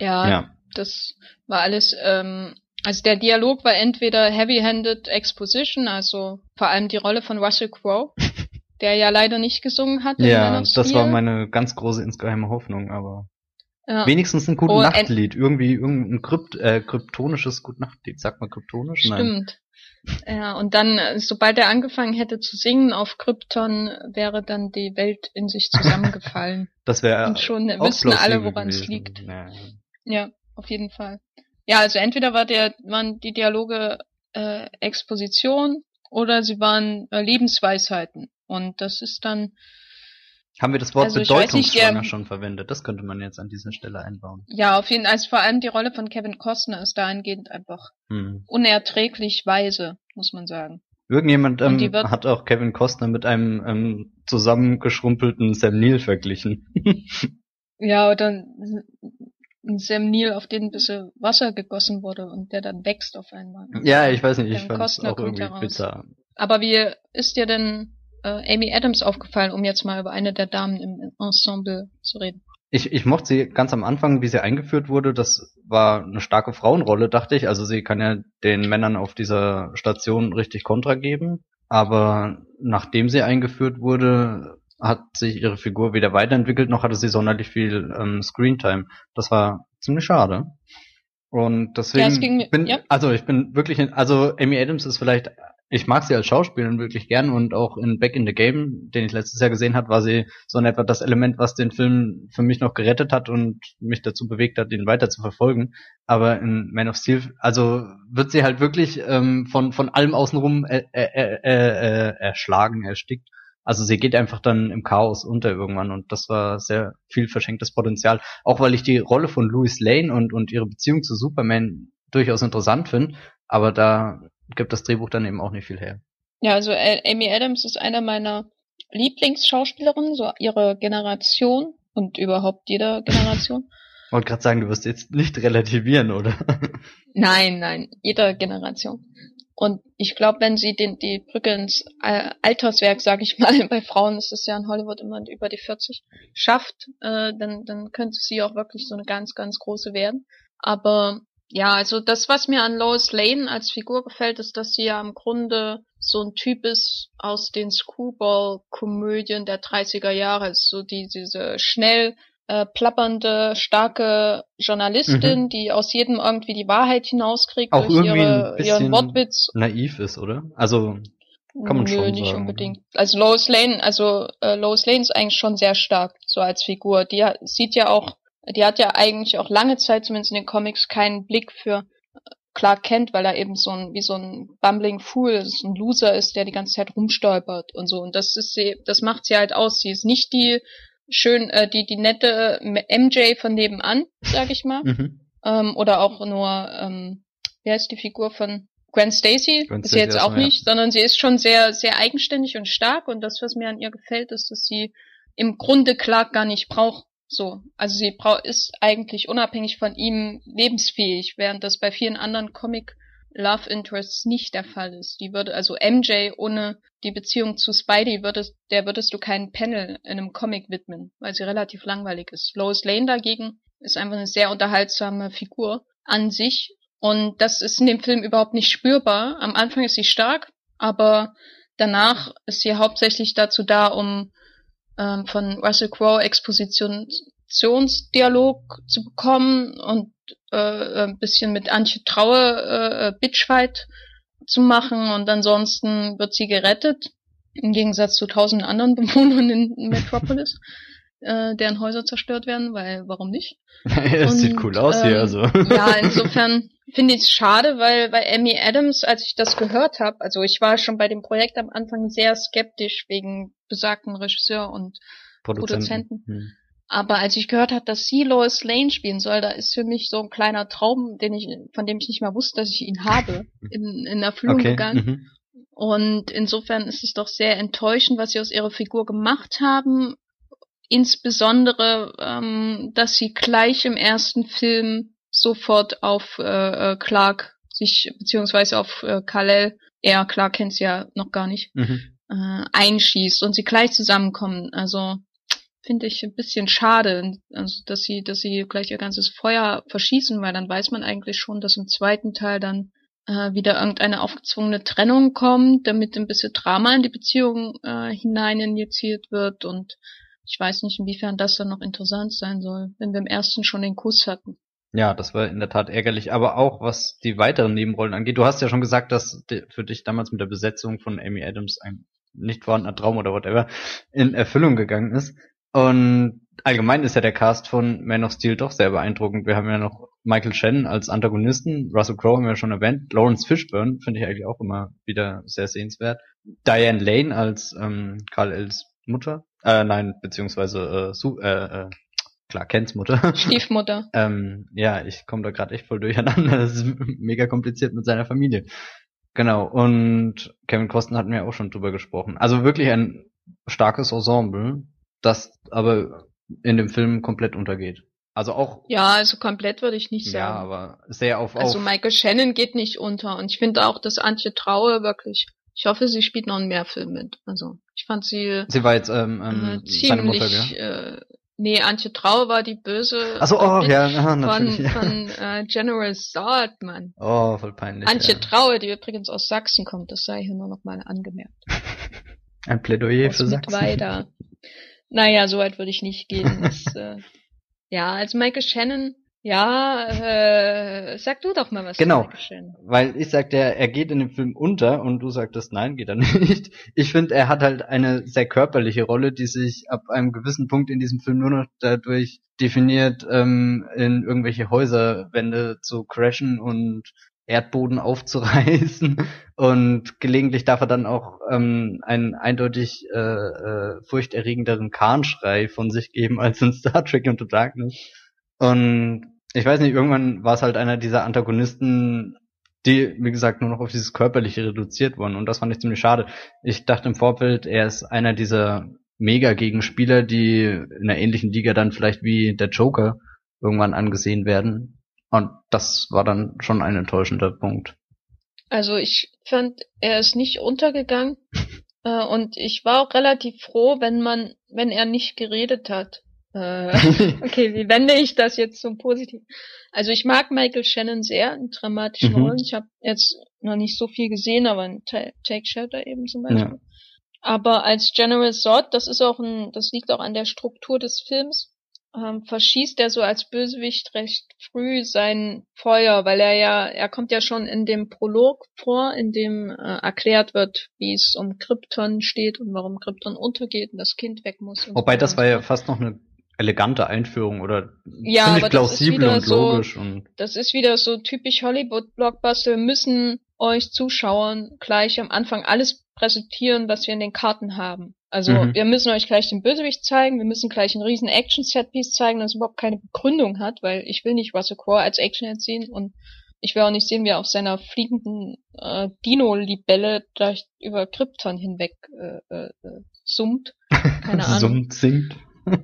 [SPEAKER 2] Ja, ja. das war alles, ähm, also der Dialog war entweder heavy-handed Exposition, also vor allem die Rolle von Russell Crowe, der ja leider nicht gesungen hat.
[SPEAKER 1] Ja, das war meine ganz große insgeheime Hoffnung, aber ja. Wenigstens ein gutes oh, Nachtlied. Irgendwie irgendein Krypt, äh, kryptonisches Gutnachtlied. Sagt man kryptonisch?
[SPEAKER 2] Stimmt. Nein. Ja, und dann, äh, sobald er angefangen hätte zu singen auf Krypton, wäre dann die Welt in sich zusammengefallen.
[SPEAKER 1] das wäre
[SPEAKER 2] Und schon wüssten alle, woran es liegt. Ja. ja, auf jeden Fall. Ja, also entweder war der, waren die Dialoge äh, Exposition oder sie waren äh, Lebensweisheiten. Und das ist dann
[SPEAKER 1] haben wir das Wort also bedeutungsschwanger schon verwendet? Das könnte man jetzt an dieser Stelle einbauen.
[SPEAKER 2] Ja, auf jeden Fall. Also vor allem die Rolle von Kevin Costner ist dahingehend einfach hm. unerträglich weise, muss man sagen.
[SPEAKER 1] Irgendjemand ähm, hat auch Kevin Costner mit einem ähm, zusammengeschrumpelten Sam Neill verglichen.
[SPEAKER 2] ja, oder ein Sam Neill, auf den ein bisschen Wasser gegossen wurde und der dann wächst auf einmal.
[SPEAKER 1] Ja, ich weiß nicht, ich fand es auch irgendwie bitter.
[SPEAKER 2] Aber wie ist dir denn äh, Amy Adams aufgefallen, um jetzt mal über eine der Damen im Ensemble zu reden?
[SPEAKER 1] Ich, ich mochte sie ganz am Anfang, wie sie eingeführt wurde. Das war eine starke Frauenrolle, dachte ich. Also sie kann ja den Männern auf dieser Station richtig Kontra geben. Aber nachdem sie eingeführt wurde, hat sich ihre Figur weder weiterentwickelt, noch hatte sie sonderlich viel ähm, Screentime. Das war ziemlich schade. Und deswegen ja, bin, ja. also ich bin wirklich, also Amy Adams ist vielleicht ich mag sie als Schauspielerin wirklich gern und auch in Back in the Game, den ich letztes Jahr gesehen hat, war sie so in etwa das Element, was den Film für mich noch gerettet hat und mich dazu bewegt hat, ihn weiter zu verfolgen. Aber in Man of Steel, also wird sie halt wirklich ähm, von von allem außenrum äh, äh, äh, äh, erschlagen, erstickt. Also sie geht einfach dann im Chaos unter irgendwann und das war sehr viel verschenktes Potenzial. Auch weil ich die Rolle von Louis Lane und und ihre Beziehung zu Superman durchaus interessant finde, aber da gibt das Drehbuch dann eben auch nicht viel her.
[SPEAKER 2] Ja, also Amy Adams ist einer meiner Lieblingsschauspielerinnen, so ihre Generation und überhaupt jeder Generation.
[SPEAKER 1] Ich wollte gerade sagen, du wirst jetzt nicht relativieren, oder?
[SPEAKER 2] nein, nein, jeder Generation. Und ich glaube, wenn sie den, die Brücke ins Alterswerk, sage ich mal, bei Frauen ist es ja in Hollywood immer über die 40, schafft, äh, dann, dann könnte sie auch wirklich so eine ganz, ganz große werden. Aber ja, also das, was mir an Lois Lane als Figur gefällt, ist, dass sie ja im Grunde so ein Typ ist aus den Screwball-Komödien der 30er Jahre. So die, diese schnell äh, plappernde, starke Journalistin,
[SPEAKER 1] Mhm.
[SPEAKER 2] die aus jedem irgendwie die Wahrheit hinauskriegt
[SPEAKER 1] Auch
[SPEAKER 2] durch
[SPEAKER 1] irgendwie
[SPEAKER 2] ihre,
[SPEAKER 1] ein bisschen
[SPEAKER 2] ihren Wortwitz.
[SPEAKER 1] naiv ist, oder? Also, Kann man
[SPEAKER 2] Nö,
[SPEAKER 1] schon
[SPEAKER 2] nicht
[SPEAKER 1] sagen.
[SPEAKER 2] unbedingt. Also Lois Lane, also äh, Lois Lane ist eigentlich schon sehr stark, so als Figur. Die sieht ja auch, die hat ja eigentlich auch lange Zeit, zumindest in den Comics, keinen Blick für äh, Clark Kent, weil er eben so ein, wie so ein bumbling Fool, so ein Loser ist, der die ganze Zeit rumstolpert und so. Und das ist sie, das macht sie halt aus. Sie ist nicht die schön, äh, die, die nette MJ von nebenan, sag ich mal.
[SPEAKER 1] mhm.
[SPEAKER 2] ähm, oder auch nur, ähm, wer ist die Figur von Gwen Stacy?
[SPEAKER 1] Gwen
[SPEAKER 2] ist sie jetzt auch
[SPEAKER 1] ja.
[SPEAKER 2] nicht, sondern sie ist schon sehr, sehr eigenständig und stark und das, was mir an ihr gefällt, ist, dass sie im Grunde Clark gar nicht braucht. So, also sie ist eigentlich unabhängig von ihm lebensfähig, während das bei vielen anderen Comic Love Interests nicht der Fall ist. Die würde, also MJ ohne die Beziehung zu Spidey würdest, der würdest du keinen Panel in einem Comic widmen, weil sie relativ langweilig ist. Lois Lane dagegen ist einfach eine sehr unterhaltsame Figur an sich und das ist in dem Film überhaupt nicht spürbar. Am Anfang ist sie stark, aber danach ist sie hauptsächlich dazu da, um ähm, von Russell Crowe Expositionsdialog zu bekommen und äh, ein bisschen mit Antje Traue äh, Bitchfight zu machen. Und ansonsten wird sie gerettet, im Gegensatz zu tausend anderen Bewohnern in Metropolis, äh, deren Häuser zerstört werden, weil warum nicht?
[SPEAKER 1] es sieht
[SPEAKER 2] Und,
[SPEAKER 1] cool aus hier,
[SPEAKER 2] ähm,
[SPEAKER 1] also.
[SPEAKER 2] Ja, insofern finde ich es schade, weil bei Amy Adams, als ich das gehört habe, also ich war schon bei dem Projekt am Anfang sehr skeptisch wegen besagten Regisseur und Produzenten.
[SPEAKER 1] Hm.
[SPEAKER 2] aber als ich gehört habe, dass sie Lois Lane spielen soll, da ist für mich so ein kleiner Traum, den ich, von dem ich nicht mal wusste, dass ich ihn habe, in, in Erfüllung
[SPEAKER 1] Okay.
[SPEAKER 2] gegangen.
[SPEAKER 1] Mhm.
[SPEAKER 2] Und insofern ist es doch sehr enttäuschend, was sie aus ihrer Figur gemacht haben. Insbesondere, ähm, dass sie gleich im ersten Film sofort auf äh, äh, Clark sich, beziehungsweise auf äh, Kal-El, er, Clark kennt sie ja noch gar nicht,
[SPEAKER 1] Mhm.
[SPEAKER 2] äh, einschießt und sie gleich zusammenkommen. Also finde ich ein bisschen schade, also dass sie, dass sie gleich ihr ganzes Feuer verschießen, weil dann weiß man eigentlich schon, dass im zweiten Teil dann äh, wieder irgendeine aufgezwungene Trennung kommt, damit ein bisschen Drama in die Beziehung äh, hinein injiziert wird und ich weiß nicht, inwiefern das dann noch interessant sein soll, wenn wir im ersten schon den Kuss hatten.
[SPEAKER 1] Ja, das war in der Tat ärgerlich. Aber auch was die weiteren Nebenrollen angeht. Du hast ja schon gesagt, dass für dich damals mit der Besetzung von Amy Adams ein nicht vorhandener Traum oder whatever in Erfüllung gegangen ist. Und allgemein ist ja der Cast von Man of Steel doch sehr beeindruckend. Wir haben ja noch Michael Shannon als Antagonisten, Russell Crowe haben wir schon erwähnt, Lawrence Fishburne finde ich eigentlich auch immer wieder sehr sehenswert. Diane Lane als ähm, Karl Els Mutter, äh, nein, beziehungsweise äh, Su äh, äh, Clark Kents Mutter.
[SPEAKER 2] Stiefmutter.
[SPEAKER 1] Ähm, ja, ich komme da gerade echt voll durcheinander. Das ist mega kompliziert mit seiner Familie. Genau, und Kevin Costner hatten wir auch schon drüber gesprochen. Also wirklich ein starkes Ensemble, das aber in dem Film komplett untergeht. Also auch,
[SPEAKER 2] Ja, also komplett würde ich nicht sagen.
[SPEAKER 1] ja, aber sehr auf,
[SPEAKER 2] Also
[SPEAKER 1] auf
[SPEAKER 2] Michael Shannon geht nicht unter und ich finde auch, dass Antje Traue wirklich, ich hoffe, sie spielt noch in mehr Filmen mit. Also ich fand sie
[SPEAKER 1] sie war jetzt ähm,
[SPEAKER 2] äh,
[SPEAKER 1] ähm, seine Mutter,
[SPEAKER 2] ziemlich,
[SPEAKER 1] gell?
[SPEAKER 2] äh, nee, Antje Traue war die böse
[SPEAKER 1] Achso, oh,
[SPEAKER 2] Bitch
[SPEAKER 1] ja, aha,
[SPEAKER 2] von,
[SPEAKER 1] natürlich. ja.
[SPEAKER 2] von äh, General Zod, Mann.
[SPEAKER 1] Oh, voll peinlich.
[SPEAKER 2] Antje
[SPEAKER 1] ja.
[SPEAKER 2] Traue, die übrigens aus Sachsen kommt, das sei hier nur noch mal angemerkt.
[SPEAKER 1] Ein Plädoyer
[SPEAKER 2] aus
[SPEAKER 1] für Sachsen.
[SPEAKER 2] Mittweida. Naja, so weit würde ich nicht gehen. Das, äh, ja, als Michael Shannon, ja, äh, sag du doch mal was
[SPEAKER 1] Genau. Weil ich sagte, er geht in dem Film unter und du sagtest, nein, geht er nicht. Ich finde, er hat halt eine sehr körperliche Rolle, die sich ab einem gewissen Punkt in diesem Film nur noch dadurch definiert, ähm, in irgendwelche Häuserwände zu crashen und Erdboden aufzureißen und gelegentlich darf er dann auch ähm, einen eindeutig äh, äh, furchterregenderen Kahnschrei von sich geben als in Star Trek Into Darkness. Und ich weiß nicht, irgendwann war es halt einer dieser Antagonisten, die, wie gesagt, nur noch auf dieses Körperliche reduziert wurden. Und das fand ich ziemlich schade. Ich dachte im Vorfeld, er ist einer dieser Mega-Gegenspieler, die in einer ähnlichen Liga dann vielleicht wie der Joker irgendwann angesehen werden. Und das war dann schon ein enttäuschender Punkt.
[SPEAKER 2] Also ich fand, er ist nicht untergegangen äh, und ich war auch relativ froh, wenn man, wenn er nicht geredet hat. Äh, okay, wie wende ich das jetzt zum Positiven? Also ich mag Michael Shannon sehr in dramatischen
[SPEAKER 1] Mhm.
[SPEAKER 2] Rollen. Ich habe jetzt noch nicht so viel gesehen, aber in Ta- Take Shelter eben zum Beispiel.
[SPEAKER 1] Ja.
[SPEAKER 2] Aber als General Zod, das ist auch ein, das liegt auch an der Struktur des Films. ähm, verschießt er so als Bösewicht recht früh sein Feuer, weil er ja, er kommt ja schon in dem Prolog vor, in dem äh, erklärt wird, wie es um Krypton steht und warum Krypton untergeht und das Kind weg muss.
[SPEAKER 1] Wobei
[SPEAKER 2] so
[SPEAKER 1] das war ja fast noch eine elegante Einführung oder
[SPEAKER 2] ja,
[SPEAKER 1] ziemlich plausibel und
[SPEAKER 2] so,
[SPEAKER 1] logisch. Und
[SPEAKER 2] das ist wieder so typisch Hollywood-Blockbuster. Wir müssen euch Zuschauern gleich am Anfang alles präsentieren, was wir in den Karten haben. Also mhm. wir müssen euch gleich den Bösewicht zeigen, wir müssen gleich einen riesen Action-Setpiece zeigen, das überhaupt keine Begründung hat, weil ich will nicht Russell Crowe als Action sehen und ich will auch nicht sehen, wie er auf seiner fliegenden äh, Dino-Libelle gleich über Krypton hinweg äh, äh, summt. Keine Ahnung.
[SPEAKER 1] summt, singt.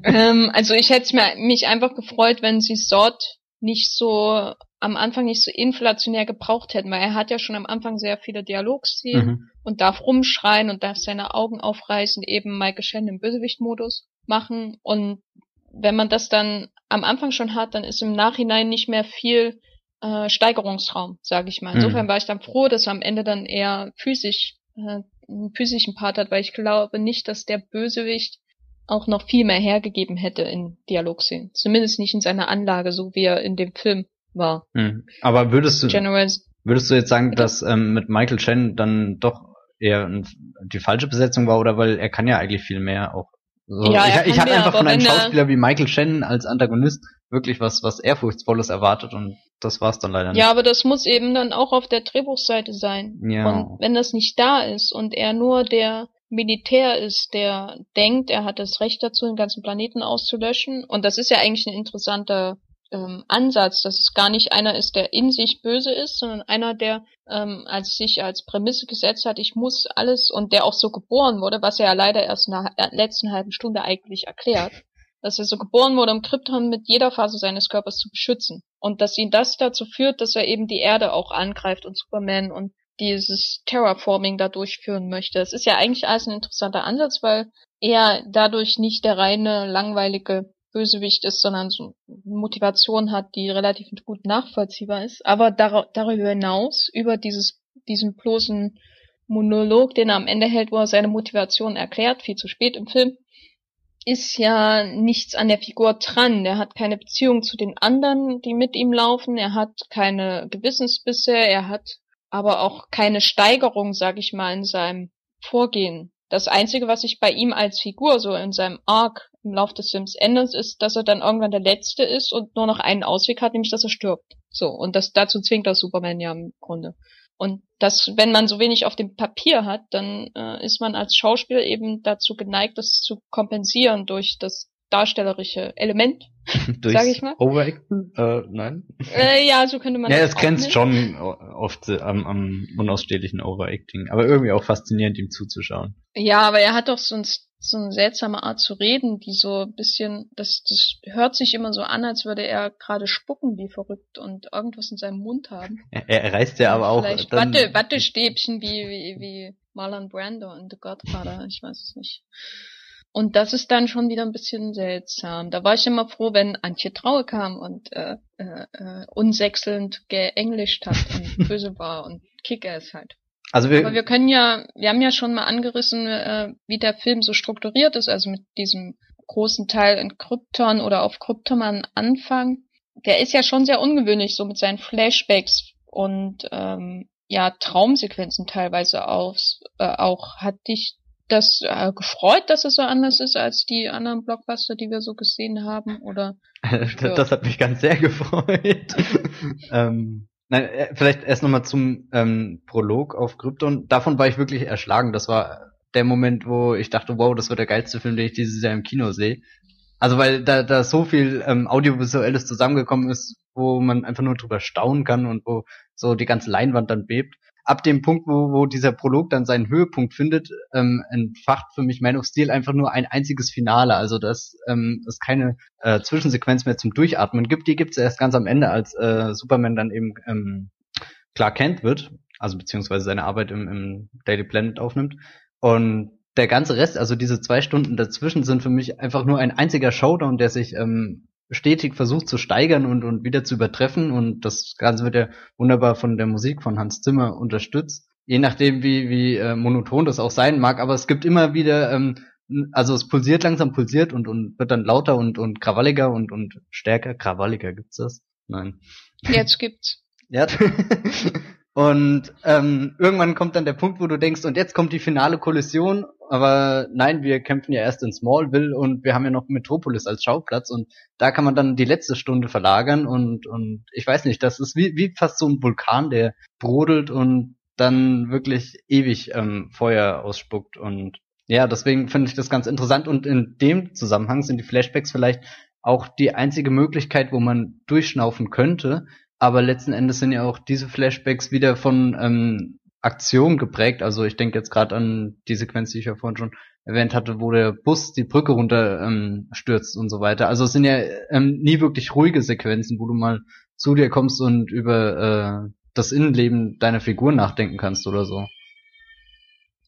[SPEAKER 2] Ähm, also ich hätte mir, mich einfach gefreut, wenn sie Sort nicht so am Anfang nicht so inflationär gebraucht hätten, weil er hat ja schon am Anfang sehr viele Dialogszenen mhm. und darf rumschreien und darf seine Augen aufreißen, eben Michael Shannon im Bösewicht-Modus machen. Und wenn man das dann am Anfang schon hat, dann ist im Nachhinein nicht mehr viel äh, Steigerungsraum, sage ich mal. Insofern mhm. war ich dann froh, dass er am Ende dann eher physisch äh, einen physischen Part hat, weil ich glaube nicht, dass der Bösewicht auch noch viel mehr hergegeben hätte in Dialogszenen. Zumindest nicht in seiner Anlage, so wie er in dem Film war.
[SPEAKER 1] Hm. Aber würdest du,
[SPEAKER 2] General,
[SPEAKER 1] würdest du jetzt sagen, dass ähm, mit Michael Chen dann doch eher die falsche Besetzung war oder weil er kann ja eigentlich viel mehr auch. So,
[SPEAKER 2] ja,
[SPEAKER 1] ich, ich hatte einfach von einem Schauspieler wie Michael Chen als Antagonist wirklich was, was Ehrfurchtsvolles erwartet und das war's dann leider nicht.
[SPEAKER 2] Ja, aber das muss eben dann auch auf der Drehbuchseite sein.
[SPEAKER 1] Ja.
[SPEAKER 2] Und wenn das nicht da ist und er nur der Militär ist, der denkt, er hat das Recht dazu, den ganzen Planeten auszulöschen. Und das ist ja eigentlich ein interessanter ähm, Ansatz, dass es gar nicht einer ist, der in sich böse ist, sondern einer, der ähm, als sich als Prämisse gesetzt hat, ich muss alles und der auch so geboren wurde, was er ja leider erst in der letzten halben Stunde eigentlich erklärt, dass er so geboren wurde, um Krypton mit jeder Phase seines Körpers zu beschützen. Und dass ihn das dazu führt, dass er eben die Erde auch angreift und Superman und dieses Terraforming da durchführen möchte. Es ist ja eigentlich alles ein interessanter Ansatz, weil er dadurch nicht der reine langweilige Bösewicht ist, sondern so Motivation hat, die relativ gut nachvollziehbar ist. Aber dar darüber hinaus, über dieses, diesen bloßen Monolog, den er am Ende hält, wo er seine Motivation erklärt, viel zu spät im Film, ist ja nichts an der Figur dran. Er hat keine Beziehung zu den anderen, die mit ihm laufen. Er hat keine Gewissensbisse. Er hat aber auch keine Steigerung, sag ich mal, in seinem Vorgehen. Das Einzige, was sich bei ihm als Figur so in seinem Arc im Lauf des Films ändert, ist, dass er dann irgendwann der Letzte ist und nur noch einen Ausweg hat, nämlich dass er stirbt. So, und das dazu zwingt das Superman ja im Grunde. Und das, wenn man so wenig auf dem Papier hat, dann äh, ist man als Schauspieler eben dazu geneigt, das zu kompensieren durch das darstellerische Element, sage ich mal.
[SPEAKER 1] Overacten? Äh, nein.
[SPEAKER 2] Äh, ja, so könnte man.
[SPEAKER 1] Ja, es grenzt schon oft äh, am, am unausstehlichen Overacting, aber irgendwie auch faszinierend, ihm zuzuschauen.
[SPEAKER 2] Ja, aber er hat doch so, ein, so eine seltsame Art zu reden, die so ein bisschen, das, das hört sich immer so an, als würde er gerade spucken wie verrückt und irgendwas in seinem Mund haben.
[SPEAKER 1] Er, er reißt ja aber auch.
[SPEAKER 2] Vielleicht Watte, Wattestäbchen wie, wie, wie Marlon Brando in The Godfather, ich weiß es nicht. Und das ist dann schon wieder ein bisschen seltsam. Da war ich immer froh, wenn Antje Traue kam und äh, äh, unsechselnd geenglischt hat und böse war und Kick-Ass halt. Also wir, Aber wir können ja, wir haben ja schon mal angerissen, äh, wie der Film so strukturiert ist, also mit diesem großen Teil in Krypton oder auf Krypton am Anfang. Der ist ja schon sehr ungewöhnlich, so mit seinen Flashbacks und ähm, ja, Traumsequenzen teilweise auch. Äh, auch hat dich das äh, gefreut, dass es so anders ist als die anderen Blockbuster, die wir so gesehen haben? Oder
[SPEAKER 1] das hat mich ganz sehr gefreut. ähm, nein, äh, vielleicht erst nochmal zum ähm, Prolog auf Krypton. Davon war ich wirklich erschlagen. Das war der Moment, wo ich dachte, wow, das wird der geilste Film, den ich dieses Jahr im Kino sehe. Also weil da, da so viel ähm, audiovisuelles zusammengekommen ist, wo man einfach nur drüber staunen kann und wo so die ganze Leinwand dann bebt ab dem Punkt, wo, wo dieser Prolog dann seinen Höhepunkt findet, ähm, entfacht für mich Man of Steel einfach nur ein einziges Finale. Also dass ähm, es keine äh, Zwischensequenz mehr zum Durchatmen gibt. Die gibt es erst ganz am Ende, als äh, Superman dann eben ähm, Clark Kent wird, also beziehungsweise seine Arbeit im, im Daily Planet aufnimmt. Und der ganze Rest, also diese zwei Stunden dazwischen, sind für mich einfach nur ein einziger Showdown, der sich ähm, stetig versucht zu steigern und, und wieder zu übertreffen. Und das Ganze wird ja wunderbar von der Musik von Hans Zimmer unterstützt. Je nachdem, wie, wie äh, monoton das auch sein mag, aber es gibt immer wieder ähm, also es pulsiert langsam, pulsiert und, und wird dann lauter und, und krawalliger und, und stärker. Krawalliger gibt's das? Nein.
[SPEAKER 2] Jetzt gibt's.
[SPEAKER 1] Ja. und ähm, irgendwann kommt dann der Punkt, wo du denkst, und jetzt kommt die finale Kollision, aber nein, wir kämpfen ja erst in Smallville und wir haben ja noch Metropolis als Schauplatz und da kann man dann die letzte Stunde verlagern und, und ich weiß nicht, das ist wie, wie fast so ein Vulkan, der brodelt und dann wirklich ewig ähm, Feuer ausspuckt und ja, deswegen finde ich das ganz interessant und in dem Zusammenhang sind die Flashbacks vielleicht auch die einzige Möglichkeit, wo man durchschnaufen könnte, aber letzten Endes sind ja auch diese Flashbacks wieder von ähm, Aktion geprägt. Also ich denke jetzt gerade an die Sequenz, die ich ja vorhin schon erwähnt hatte, wo der Bus die Brücke runter ähm, stürzt und so weiter. Also es sind ja ähm, nie wirklich ruhige Sequenzen, wo du mal zu dir kommst und über äh, das Innenleben deiner Figur nachdenken kannst oder so.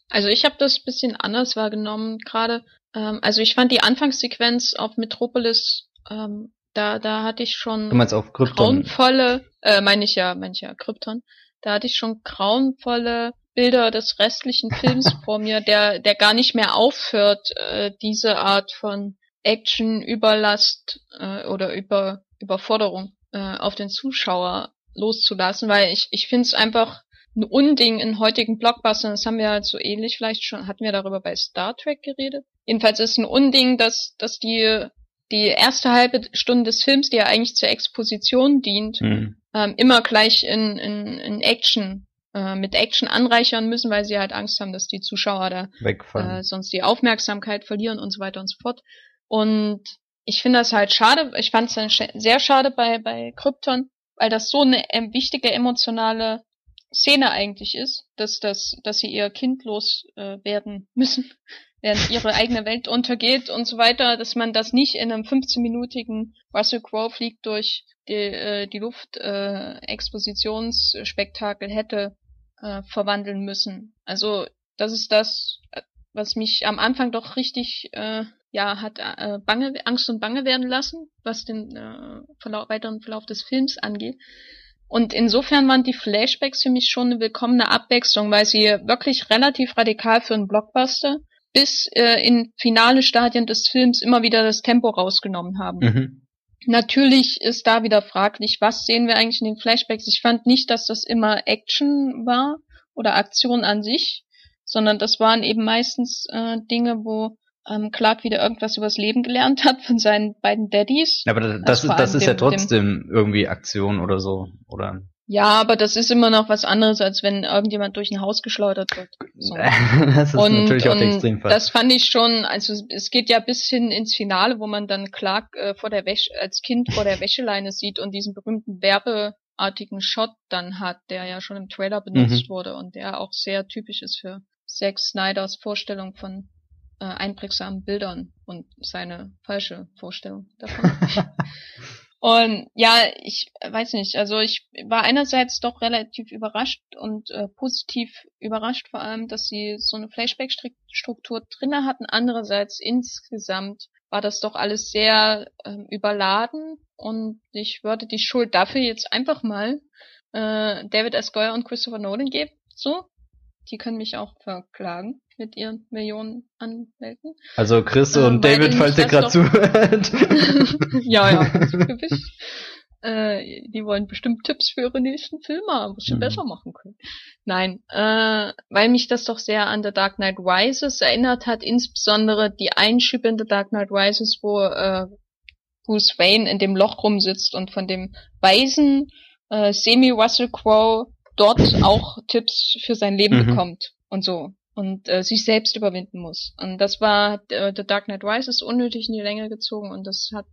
[SPEAKER 2] Also ich habe das bisschen anders wahrgenommen gerade. Ähm, also ich fand die Anfangssequenz auf Metropolis, ähm, da, da hatte ich schon
[SPEAKER 1] du meinst auf Krypton.
[SPEAKER 2] grauenvolle, äh, meine ich ja, meine ich ja, Krypton. Da hatte ich schon grauenvolle Bilder des restlichen Films vor mir, der, der gar nicht mehr aufhört, äh, diese Art von Action, Überlast äh, oder Über, Überforderung äh, auf den Zuschauer loszulassen, weil ich, ich finde es einfach ein Unding in heutigen Blockbustern, das haben wir halt so ähnlich vielleicht schon, hatten wir darüber bei Star Trek geredet. Jedenfalls ist ein Unding, dass, dass die, die erste halbe Stunde des Films, die ja eigentlich zur Exposition dient, mhm. Ähm, immer gleich in, in, in Action, äh, mit Action anreichern müssen, weil sie halt Angst haben, dass die Zuschauer da
[SPEAKER 1] Wegfallen.
[SPEAKER 2] Äh, sonst die Aufmerksamkeit verlieren und so weiter und so fort. Und ich finde das halt schade, ich fand es sehr schade bei, bei Krypton, weil das so eine äh, wichtige emotionale Szene eigentlich ist, dass, dass, dass sie ihr Kind los äh, werden müssen, während ihre eigene Welt untergeht und so weiter, dass man das nicht in einem 15-minütigen Russell Crowe fliegt durch die, äh, die Luft äh, Expositionsspektakel hätte äh, verwandeln müssen. Also das ist das, was mich am Anfang doch richtig äh, ja hat äh, bange Angst und bange werden lassen, was den äh, Verlauf, weiteren Verlauf des Films angeht. Und insofern waren die Flashbacks für mich schon eine willkommene Abwechslung, weil sie wirklich relativ radikal für einen Blockbuster bis äh, in finale Stadien des Films immer wieder das Tempo rausgenommen haben. Mhm. Natürlich ist da wieder fraglich, was sehen wir eigentlich in den Flashbacks. Ich fand nicht, dass das immer Action war oder Aktion an sich, sondern das waren eben meistens äh, Dinge, wo ähm, Clark wieder irgendwas übers Leben gelernt hat von seinen beiden Daddies.
[SPEAKER 1] Ja, aber das, das ist, das ist ja trotzdem irgendwie Aktion oder so, oder?
[SPEAKER 2] Ja, aber das ist immer noch was anderes, als wenn irgendjemand durch ein Haus geschleudert wird. So.
[SPEAKER 1] das ist und, natürlich auch der Extremfall.
[SPEAKER 2] Das fand ich schon, also es geht ja bis hin ins Finale, wo man dann Clark äh, vor der Wäsche, als Kind vor der Wäscheleine sieht und diesen berühmten werbeartigen Shot dann hat, der ja schon im Trailer benutzt mhm. wurde und der auch sehr typisch ist für Zack Snyders Vorstellung von äh, einprägsamen Bildern und seine falsche Vorstellung davon. und ja, ich weiß nicht, also ich war einerseits doch relativ überrascht und äh, positiv überrascht vor allem, dass sie so eine Flashback-Struktur drinne hatten. Andererseits insgesamt war das doch alles sehr äh, überladen und ich würde die Schuld dafür jetzt einfach mal äh, David S. Goyer und Christopher Nolan geben. So, die können mich auch verklagen mit ihren Millionen Anwälten.
[SPEAKER 1] Also Chris und äh, David, falls ihr gerade zuhört.
[SPEAKER 2] ja, ja, gewiss. Äh, die wollen bestimmt Tipps für ihre nächsten Filme, was sie mhm. besser machen können. Nein, äh, weil mich das doch sehr an The Dark Knight Rises erinnert hat, insbesondere die Einschübe in The Dark Knight Rises, wo äh, Bruce Wayne in dem Loch rumsitzt und von dem weisen äh, Semi-Russell Crowe dort auch Tipps für sein Leben mhm. bekommt und so und äh, sich selbst überwinden muss. Und das war äh, The Dark Knight Rises unnötig in die Länge gezogen und das hat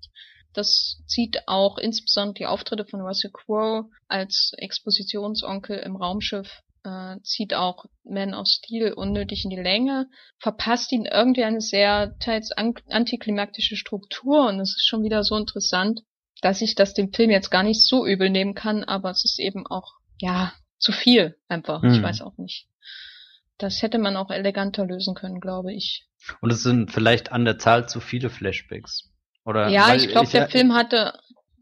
[SPEAKER 2] das zieht auch insbesondere die Auftritte von Russell Crowe als Expositionsonkel im Raumschiff äh, zieht auch Man of Steel unnötig in die Länge, verpasst ihn irgendwie eine sehr teils an antiklimaktische Struktur und es ist schon wieder so interessant, dass ich das dem Film jetzt gar nicht so übel nehmen kann, aber es ist eben auch, ja, zu viel einfach. Mhm. Ich weiß auch nicht. Das hätte man auch eleganter lösen können, glaube ich.
[SPEAKER 1] Und es sind vielleicht an der Zahl zu viele Flashbacks. Oder
[SPEAKER 2] ja, ich glaube, der Film hatte.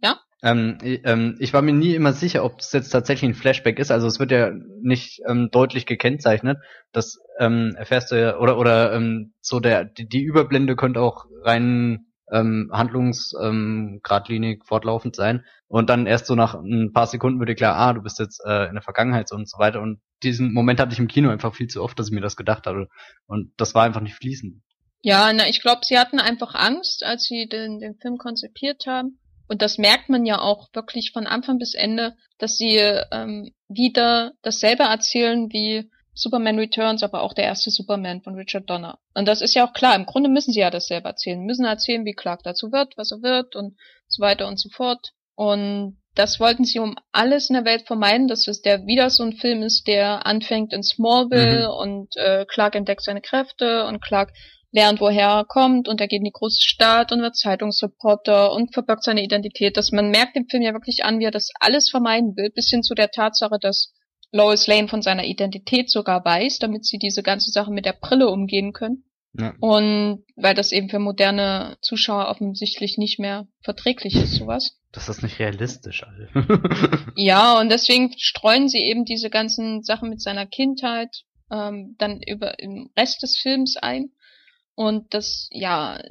[SPEAKER 2] Ja?
[SPEAKER 1] Ähm, ähm, ich war mir nie immer sicher, ob es jetzt tatsächlich ein Flashback ist. Also es wird ja nicht ähm, deutlich gekennzeichnet. Das ähm, erfährst du ja, oder oder ähm, so der die, die Überblende könnte auch rein ähm, handlungsgradlinig ähm, fortlaufend sein. Und dann erst so nach ein paar Sekunden dir klar, ah, du bist jetzt äh, in der Vergangenheit und so weiter. Und diesen Moment hatte ich im Kino einfach viel zu oft, dass ich mir das gedacht hatte. Und das war einfach nicht fließend.
[SPEAKER 2] Ja, na, ich glaube, sie hatten einfach Angst, als sie den, den Film konzipiert haben. Und das merkt man ja auch wirklich von Anfang bis Ende, dass sie ähm, wieder dasselbe erzählen wie Superman Returns, aber auch der erste Superman von Richard Donner. Und das ist ja auch klar, im Grunde müssen sie ja dasselbe erzählen, müssen erzählen, wie Clark dazu wird, was er wird und so weiter und so fort. Und das wollten sie um alles in der Welt vermeiden, dass es der wieder so ein Film ist, der anfängt in Smallville mhm. und äh, Clark entdeckt seine Kräfte und Clark lernt, woher er kommt und er geht in die große Stadt und wird Zeitungsreporter und verbirgt seine Identität. Dass man merkt dem Film ja wirklich an, wie er das alles vermeiden will, bis hin zu der Tatsache, dass Lois Lane von seiner Identität sogar weiß, damit sie diese ganze Sache mit der Brille umgehen können. Ja. Und weil das eben für moderne Zuschauer offensichtlich nicht mehr verträglich ist, sowas.
[SPEAKER 1] Das ist nicht realistisch,
[SPEAKER 2] also. ja, und deswegen streuen sie eben diese ganzen Sachen mit seiner Kindheit ähm, dann über im Rest des Films ein. Und das, ja,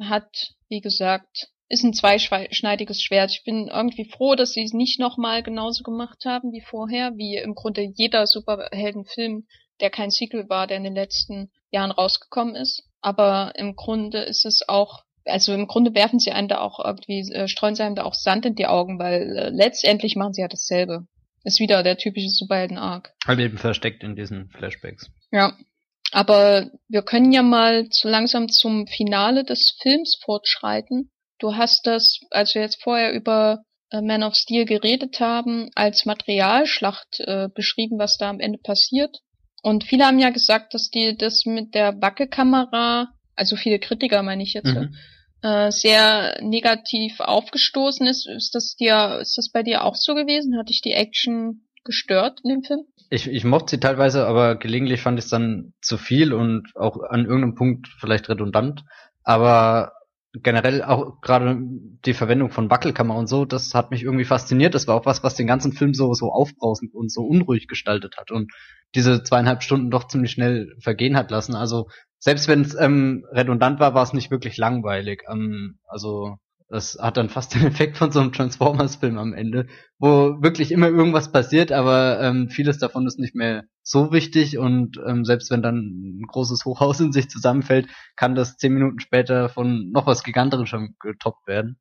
[SPEAKER 2] hat, wie gesagt, ist ein zweischneidiges Schwert. Ich bin irgendwie froh, dass sie es nicht nochmal genauso gemacht haben wie vorher, wie im Grunde jeder Superheldenfilm, der kein Sequel war, der in den letzten Jahren rausgekommen ist. Aber im Grunde ist es auch, also im Grunde werfen sie einen da auch irgendwie, äh, streuen sie einem da auch Sand in die Augen, weil äh, letztendlich machen sie ja dasselbe. Ist wieder der typische Superhelden-Arc.
[SPEAKER 1] Halt eben versteckt in diesen Flashbacks.
[SPEAKER 2] Ja. Aber wir können ja mal zu langsam zum Finale des Films fortschreiten. Du hast das, als wir jetzt vorher über äh, Man of Steel geredet haben, als Materialschlacht äh, beschrieben, was da am Ende passiert. Und viele haben ja gesagt, dass die das mit der Wackelkamera, also viele Kritiker meine ich jetzt, mhm. äh, sehr negativ aufgestoßen ist. Ist das dir, ist das bei dir auch so gewesen? Hat dich die Action gestört in dem Film?
[SPEAKER 1] Ich, ich mochte sie teilweise, aber gelegentlich fand ich es dann zu viel und auch an irgendeinem Punkt vielleicht redundant. Aber generell auch gerade die Verwendung von Wackelkammer und so, das hat mich irgendwie fasziniert. Das war auch was, was den ganzen Film so, so aufbrausend und so unruhig gestaltet hat und diese zweieinhalb Stunden doch ziemlich schnell vergehen hat lassen. Also selbst wenn es ähm, redundant war, war es nicht wirklich langweilig. Ähm, also das hat dann fast den Effekt von so einem Transformers-Film am Ende, wo wirklich immer irgendwas passiert, aber ähm, vieles davon ist nicht mehr so wichtig und ähm, selbst wenn dann ein großes Hochhaus in sich zusammenfällt, kann das zehn Minuten später von noch was Giganterischem getoppt werden.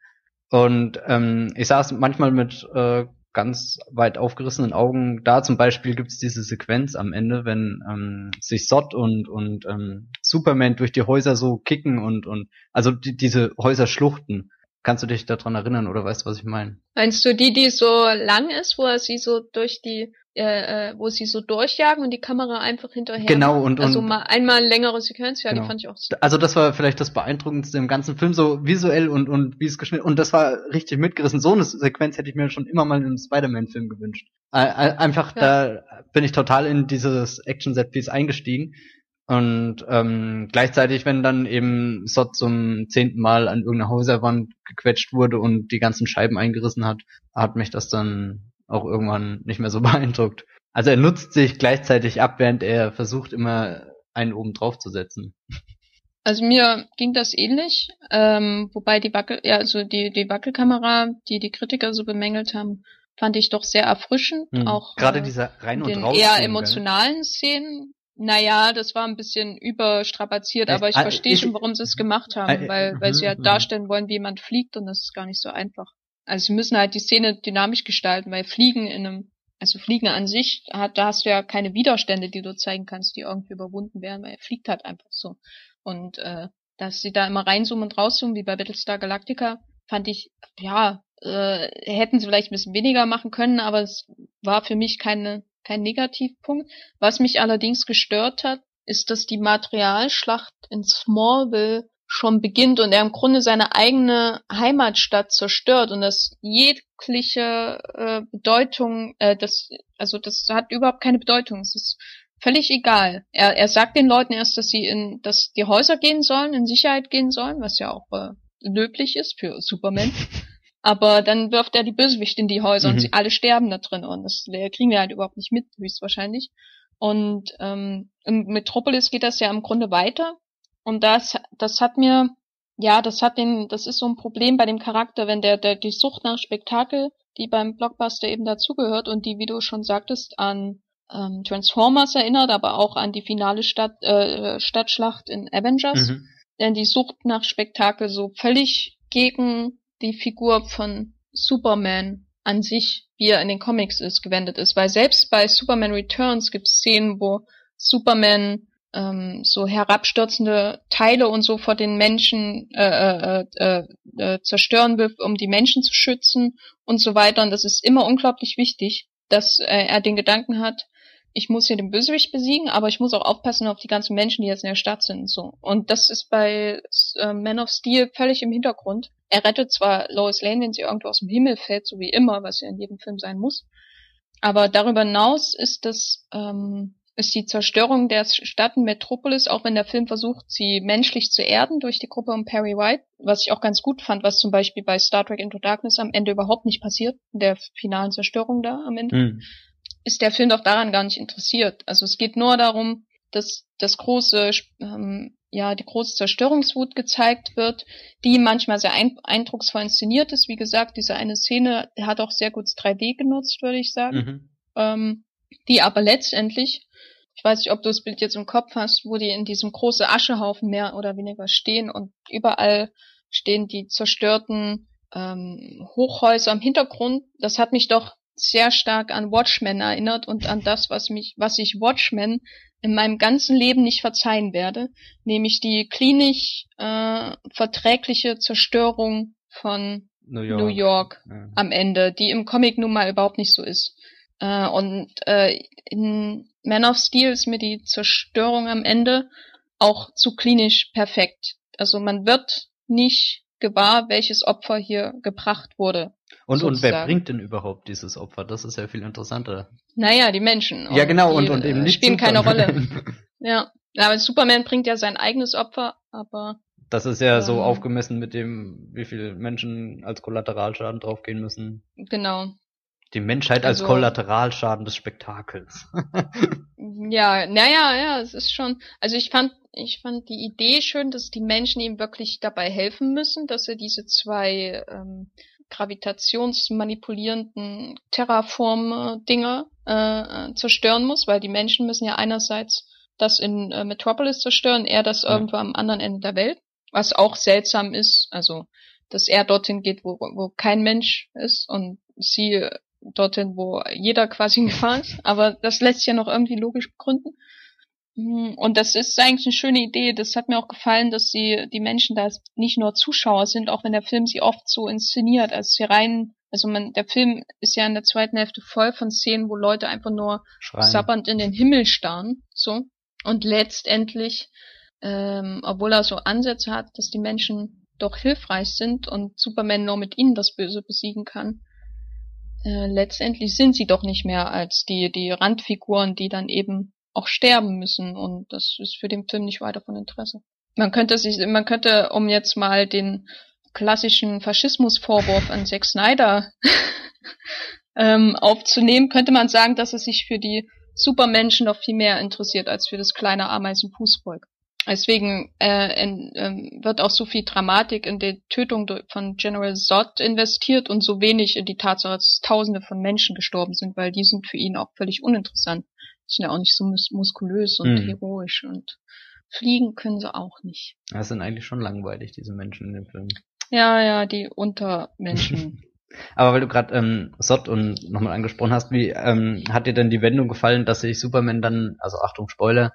[SPEAKER 1] Und ähm, ich saß manchmal mit äh, ganz weit aufgerissenen Augen da. Zum Beispiel gibt es diese Sequenz am Ende, wenn ähm, sich Sot und und ähm, Superman durch die Häuser so kicken und und also die, diese Häuser schluchten. Kannst du dich daran erinnern oder weißt du, was ich meine?
[SPEAKER 2] Meinst du die, die so lang ist, wo er sie so durch die, äh, äh, wo sie so durchjagen und die Kamera einfach hinterher?
[SPEAKER 1] Genau und,
[SPEAKER 2] und also mal einmal längere Sequenz, ja, genau. die fand ich auch. So.
[SPEAKER 1] Also das war vielleicht das beeindruckendste im ganzen Film, so visuell und und wie es geschnitten und das war richtig mitgerissen. So eine Sequenz hätte ich mir schon immer mal in einem Spider-Man-Film gewünscht. Einfach ja. da bin ich total in dieses Action-Set-Piece eingestiegen und ähm, gleichzeitig, wenn dann eben Sot zum zehnten Mal an irgendeiner Häuserwand gequetscht wurde und die ganzen Scheiben eingerissen hat, hat mich das dann auch irgendwann nicht mehr so beeindruckt. Also er nutzt sich gleichzeitig ab, während er versucht, immer einen oben drauf zu setzen.
[SPEAKER 2] Also mir ging das ähnlich, ähm, wobei die Wackel, ja, also die, die Wackelkamera, die die Kritiker so bemängelt haben, fand ich doch sehr erfrischend. Mhm. Auch
[SPEAKER 1] gerade äh, dieser rein und raus.
[SPEAKER 2] Eher emotionalen Szenen naja, das war ein bisschen überstrapaziert, aber ich äh, verstehe schon, warum sie es gemacht haben, äh, weil, weil sie ja mhm, mhm. darstellen wollen, wie jemand fliegt und das ist gar nicht so einfach. Also sie müssen halt die Szene dynamisch gestalten, weil Fliegen in einem, also Fliegen an sich, hat, da hast du ja keine Widerstände, die du zeigen kannst, die irgendwie überwunden werden, weil er fliegt halt einfach so. Und äh, dass sie da immer reinzoomen und rauszoomen, wie bei Battlestar Galactica, fand ich, ja, äh, hätten sie vielleicht ein bisschen weniger machen können, aber es war für mich keine kein Negativpunkt. Was mich allerdings gestört hat, ist, dass die Materialschlacht in Smallville schon beginnt und er im Grunde seine eigene Heimatstadt zerstört und das jegliche äh, Bedeutung, äh, das, also das hat überhaupt keine Bedeutung. Es ist völlig egal. Er, er sagt den Leuten erst, dass sie in, dass die Häuser gehen sollen, in Sicherheit gehen sollen, was ja auch äh, löblich ist für Superman. Aber dann wirft er die Bösewicht in die Häuser mhm. und sie alle sterben da drin und das kriegen wir halt überhaupt nicht mit, höchstwahrscheinlich. Und ähm, im Metropolis geht das ja im Grunde weiter. Und das, das hat mir, ja, das hat den, das ist so ein Problem bei dem Charakter, wenn der, der die Sucht nach Spektakel, die beim Blockbuster eben dazugehört und die, wie du schon sagtest, an ähm, Transformers erinnert, aber auch an die finale Stadt, äh, Stadtschlacht in Avengers. Mhm. Denn die Sucht nach Spektakel so völlig gegen die Figur von Superman an sich, wie er in den Comics ist, gewendet ist. Weil selbst bei Superman Returns gibt es Szenen, wo Superman ähm, so herabstürzende Teile und so vor den Menschen äh, äh, äh, äh, zerstören will, um die Menschen zu schützen und so weiter. Und das ist immer unglaublich wichtig, dass äh, er den Gedanken hat, ich muss hier den Bösewicht besiegen, aber ich muss auch aufpassen auf die ganzen Menschen, die jetzt in der Stadt sind. So. Und das ist bei äh, Man of Steel völlig im Hintergrund. Er rettet zwar Lois Lane, wenn sie irgendwo aus dem Himmel fällt, so wie immer, was ja in jedem Film sein muss. Aber darüber hinaus ist das, ähm, ist die Zerstörung der Stadt Metropolis, auch wenn der Film versucht, sie menschlich zu erden durch die Gruppe um Perry White, was ich auch ganz gut fand, was zum Beispiel bei Star Trek Into Darkness am Ende überhaupt nicht passiert, in der finalen Zerstörung da am Ende. Mhm ist der Film doch daran gar nicht interessiert. Also es geht nur darum, dass das große, ähm, ja, die große Zerstörungswut gezeigt wird, die manchmal sehr ein eindrucksvoll inszeniert ist. Wie gesagt, diese eine Szene hat auch sehr gut 3D genutzt, würde ich sagen. Mhm. Ähm, die aber letztendlich, ich weiß nicht, ob du das Bild jetzt im Kopf hast, wo die in diesem großen Aschehaufen mehr oder weniger stehen und überall stehen die zerstörten ähm, Hochhäuser im Hintergrund. Das hat mich doch sehr stark an Watchmen erinnert und an das, was mich, was ich Watchmen in meinem ganzen Leben nicht verzeihen werde, nämlich die klinisch äh, verträgliche Zerstörung von New York, New York ja. am Ende, die im Comic nun mal überhaupt nicht so ist. Äh, und äh, in Man of Steel ist mir die Zerstörung am Ende auch zu klinisch perfekt. Also man wird nicht gewahr, welches Opfer hier gebracht wurde.
[SPEAKER 1] Und, und wer bringt denn überhaupt dieses Opfer? Das ist ja viel interessanter.
[SPEAKER 2] Naja, die Menschen.
[SPEAKER 1] Ja, genau, und, und eben
[SPEAKER 2] nicht spielen Superman. keine Rolle. ja. ja, aber Superman bringt ja sein eigenes Opfer, aber.
[SPEAKER 1] Das ist ja ähm, so aufgemessen mit dem, wie viele Menschen als Kollateralschaden draufgehen müssen.
[SPEAKER 2] Genau.
[SPEAKER 1] Die Menschheit als also, Kollateralschaden des Spektakels.
[SPEAKER 2] ja, naja, ja, es ist schon. Also ich fand, ich fand die Idee schön, dass die Menschen ihm wirklich dabei helfen müssen, dass er diese zwei ähm, gravitationsmanipulierenden Terraform-Dinger äh, zerstören muss, weil die Menschen müssen ja einerseits das in äh, Metropolis zerstören, er das ja. irgendwo am anderen Ende der Welt, was auch seltsam ist, also dass er dorthin geht, wo, wo kein Mensch ist und sie dorthin, wo jeder quasi in Gefahr ist, aber das lässt sich ja noch irgendwie logisch begründen. Mhm, und das ist eigentlich eine schöne Idee. Das hat mir auch gefallen, dass sie die Menschen da nicht nur Zuschauer sind, auch wenn der Film sie oft so inszeniert, als sie rein, also man, der Film ist ja in der zweiten Hälfte voll von Szenen, wo Leute einfach nur Schreien. sabbernd in den Himmel starren, so. Und letztendlich, ähm, obwohl er so Ansätze hat, dass die Menschen doch hilfreich sind und Superman nur mit ihnen das Böse besiegen kann, äh, letztendlich sind sie doch nicht mehr als die, die Randfiguren, die dann eben auch sterben müssen und das ist für den Film nicht weiter von Interesse. Man könnte sich, man könnte, um jetzt mal den klassischen Faschismusvorwurf an Zack Snyder ähm, aufzunehmen, könnte man sagen, dass er sich für die Supermenschen noch viel mehr interessiert als für das kleine Ameisenfußvolk. Deswegen äh, in, ähm, wird auch so viel Dramatik in die Tötung von General Zod investiert und so wenig in die Tatsache, dass Tausende von Menschen gestorben sind, weil die sind für ihn auch völlig uninteressant sind ja auch nicht so mus muskulös und hm. heroisch und fliegen können sie auch nicht.
[SPEAKER 1] Das sind eigentlich schon langweilig, diese Menschen in dem Film.
[SPEAKER 2] Ja, ja, die Untermenschen.
[SPEAKER 1] Aber weil du gerade ähm, Sot und nochmal angesprochen hast, wie ähm, hat dir denn die Wendung gefallen, dass sich Superman dann, also Achtung Spoiler,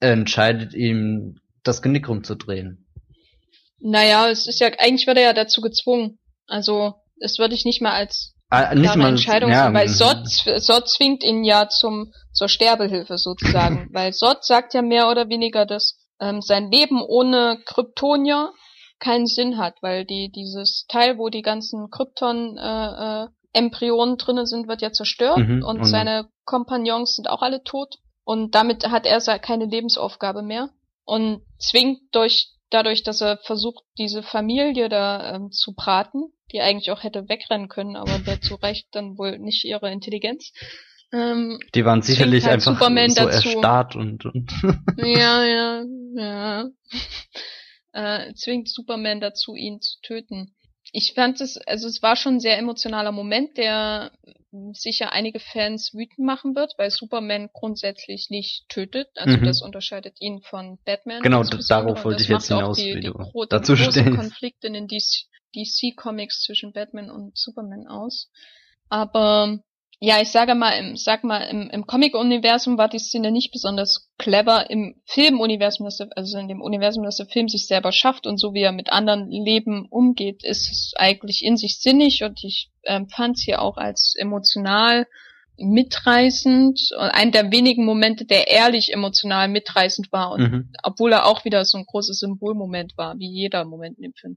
[SPEAKER 1] entscheidet ihm das Genick rumzudrehen?
[SPEAKER 2] Naja, es ist ja, eigentlich wird er ja dazu gezwungen. Also, das würde ich nicht mal als
[SPEAKER 1] Ah, nicht mal,
[SPEAKER 2] Entscheidung, ja, weil Sot, Sot zwingt ihn ja zum, zur Sterbehilfe sozusagen, weil Sot sagt ja mehr oder weniger, dass ähm, sein Leben ohne Kryptonier keinen Sinn hat, weil die dieses Teil, wo die ganzen Krypton äh, äh, Embryonen drinnen sind, wird ja zerstört mhm, und, und seine Kompagnons sind auch alle tot. Und damit hat er keine Lebensaufgabe mehr und zwingt durch dadurch, dass er versucht, diese Familie da ähm, zu braten, die eigentlich auch hätte wegrennen können, aber dazu reicht dann wohl nicht ihre Intelligenz.
[SPEAKER 1] Ähm, die waren sicherlich halt einfach Superman so dazu. erstarrt und, und
[SPEAKER 2] ja, ja, ja. Äh, zwingt Superman dazu, ihn zu töten. Ich fand es, also es war schon ein sehr emotionaler Moment, der sicher einige Fans wütend machen wird, weil Superman grundsätzlich nicht tötet. Also mhm. das unterscheidet ihn von Batman.
[SPEAKER 1] Genau, darauf wollte ich jetzt hinaus, die, die, dazu
[SPEAKER 2] stehst. Konflikt in den DC-Comics zwischen Batman und Superman aus. Aber ja, ich sage mal, im, sag mal, im, im Comic-Universum war die Szene nicht besonders clever. Im Film-Universum, also in dem Universum, das der Film sich selber schafft und so wie er mit anderen Leben umgeht, ist es eigentlich in sich sinnig und ich ähm, fand es hier auch als emotional mitreißend und ein der wenigen Momente, der ehrlich emotional mitreißend war und mhm. obwohl er auch wieder so ein großes Symbolmoment war, wie jeder Moment in dem Film.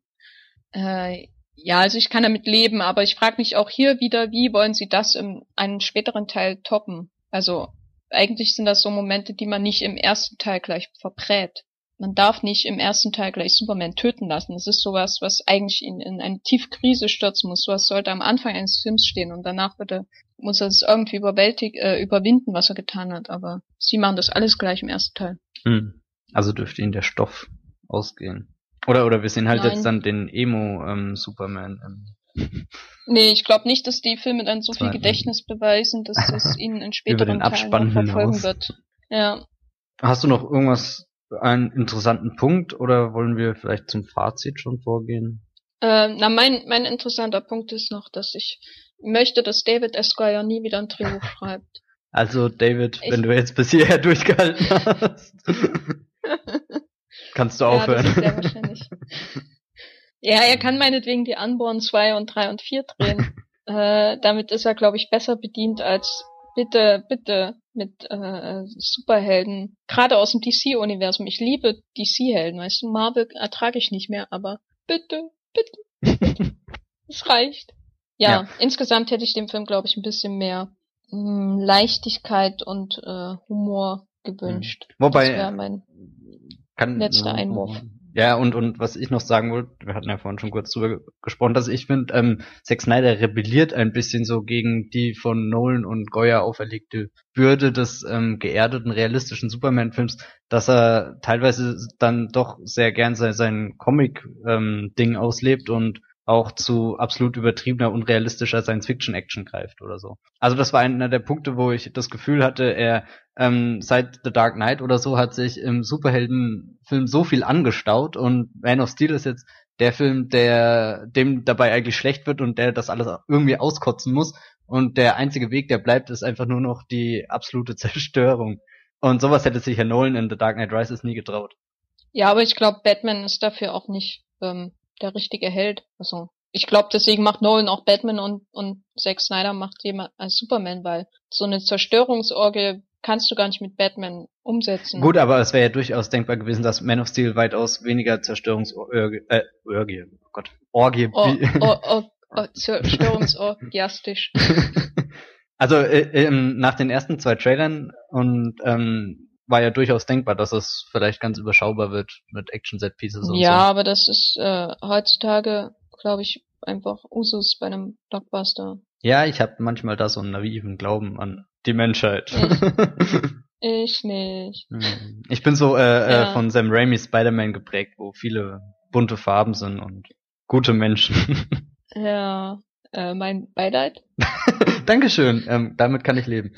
[SPEAKER 2] Äh, ja, also ich kann damit leben, aber ich frage mich auch hier wieder, wie wollen sie das in einem späteren Teil toppen? Also eigentlich sind das so Momente, die man nicht im ersten Teil gleich verprät. Man darf nicht im ersten Teil gleich Superman töten lassen. Das ist sowas, was eigentlich ihn in eine Tiefkrise stürzen muss. Sowas sollte am Anfang eines Films stehen und danach bitte muss er es irgendwie überwältig, äh, überwinden, was er getan hat. Aber sie machen das alles gleich im ersten Teil.
[SPEAKER 1] Hm. Also dürfte ihnen der Stoff ausgehen. Oder, oder wir sehen halt Nein. jetzt dann den Emo-Superman. Ähm,
[SPEAKER 2] nee, ich glaube nicht, dass die Filme dann so viel Gedächtnis beweisen, dass das ihnen in späteren Teilen verfolgen wird. Ja.
[SPEAKER 1] Hast du noch irgendwas, einen interessanten Punkt oder wollen wir vielleicht zum Fazit schon vorgehen?
[SPEAKER 2] Äh, na, mein, mein interessanter Punkt ist noch, dass ich möchte, dass David Esquire nie wieder ein Drehbuch schreibt.
[SPEAKER 1] Also David, ich wenn du jetzt bis hierher durchgehalten hast. Kannst du aufhören. Ja, das ist sehr wahrscheinlich.
[SPEAKER 2] ja, er kann meinetwegen die Unborn 2 und 3 und 4 drehen. äh, damit ist er, glaube ich, besser bedient als bitte, bitte mit äh, Superhelden. Gerade aus dem DC-Universum. Ich liebe DC-Helden, weißt du, Marvel ertrage ich nicht mehr, aber bitte, bitte. Es reicht. Ja, ja, insgesamt hätte ich dem Film, glaube ich, ein bisschen mehr mh, hm, Leichtigkeit und äh, Humor gewünscht.
[SPEAKER 1] Wobei,
[SPEAKER 2] mein kann, Letzter Einwurf.
[SPEAKER 1] Ja, und, und was ich noch sagen wollte, wir hatten ja vorhin schon kurz drüber gesprochen, dass ich finde, ähm, Zack Snyder rebelliert ein bisschen so gegen die von Nolan und Goya auferlegte Bürde des ähm, geerdeten, realistischen Superman-Films, dass er teilweise dann doch sehr gern sein, sein Comic-Ding ähm, auslebt und auch zu absolut übertriebener, unrealistischer Science-Fiction-Action greift oder so. Also das war einer der Punkte, wo ich das Gefühl hatte, er ähm, seit The Dark Knight oder so hat sich im Superheldenfilm so viel angestaut und Man of Steel ist jetzt der Film, der dem dabei eigentlich schlecht wird und der das alles irgendwie auskotzen muss und der einzige Weg, der bleibt, ist einfach nur noch die absolute Zerstörung. Und sowas hätte sich Herr Nolan in The Dark Knight Rises nie getraut.
[SPEAKER 2] Ja, aber ich glaube, Batman ist dafür auch nicht ähm, der richtige Held. Also ich glaube, deswegen macht Nolan auch Batman und, und Zack Snyder macht jemand als Superman, weil so eine Zerstörungsorgie kannst du gar nicht mit Batman umsetzen.
[SPEAKER 1] Gut, aber es wäre ja durchaus denkbar gewesen, dass Man of Steel weitaus weniger Zerstörungsorgie, äh, Orgie, oh Gott, Orgie. Oh,
[SPEAKER 2] oh, oh, oh, zerstörungsorgiastisch.
[SPEAKER 1] also äh, ähm, nach den ersten zwei Trailern und ähm, war ja durchaus denkbar, dass es vielleicht ganz überschaubar wird mit Action-Set-Pieces und
[SPEAKER 2] ja, so. Ja, aber das ist äh, heutzutage, glaube ich, einfach Usus bei einem Blockbuster.
[SPEAKER 1] Ja, ich habe manchmal da so einen naiven Glauben an die Menschheit.
[SPEAKER 2] Ich, ich nicht.
[SPEAKER 1] Hm. Ich bin so äh, äh, ja. äh, von Sam Raimi Spider-Man geprägt, wo viele bunte Farben sind und gute Menschen.
[SPEAKER 2] ja, äh, mein Beileid.
[SPEAKER 1] Dankeschön, ähm, damit kann ich leben.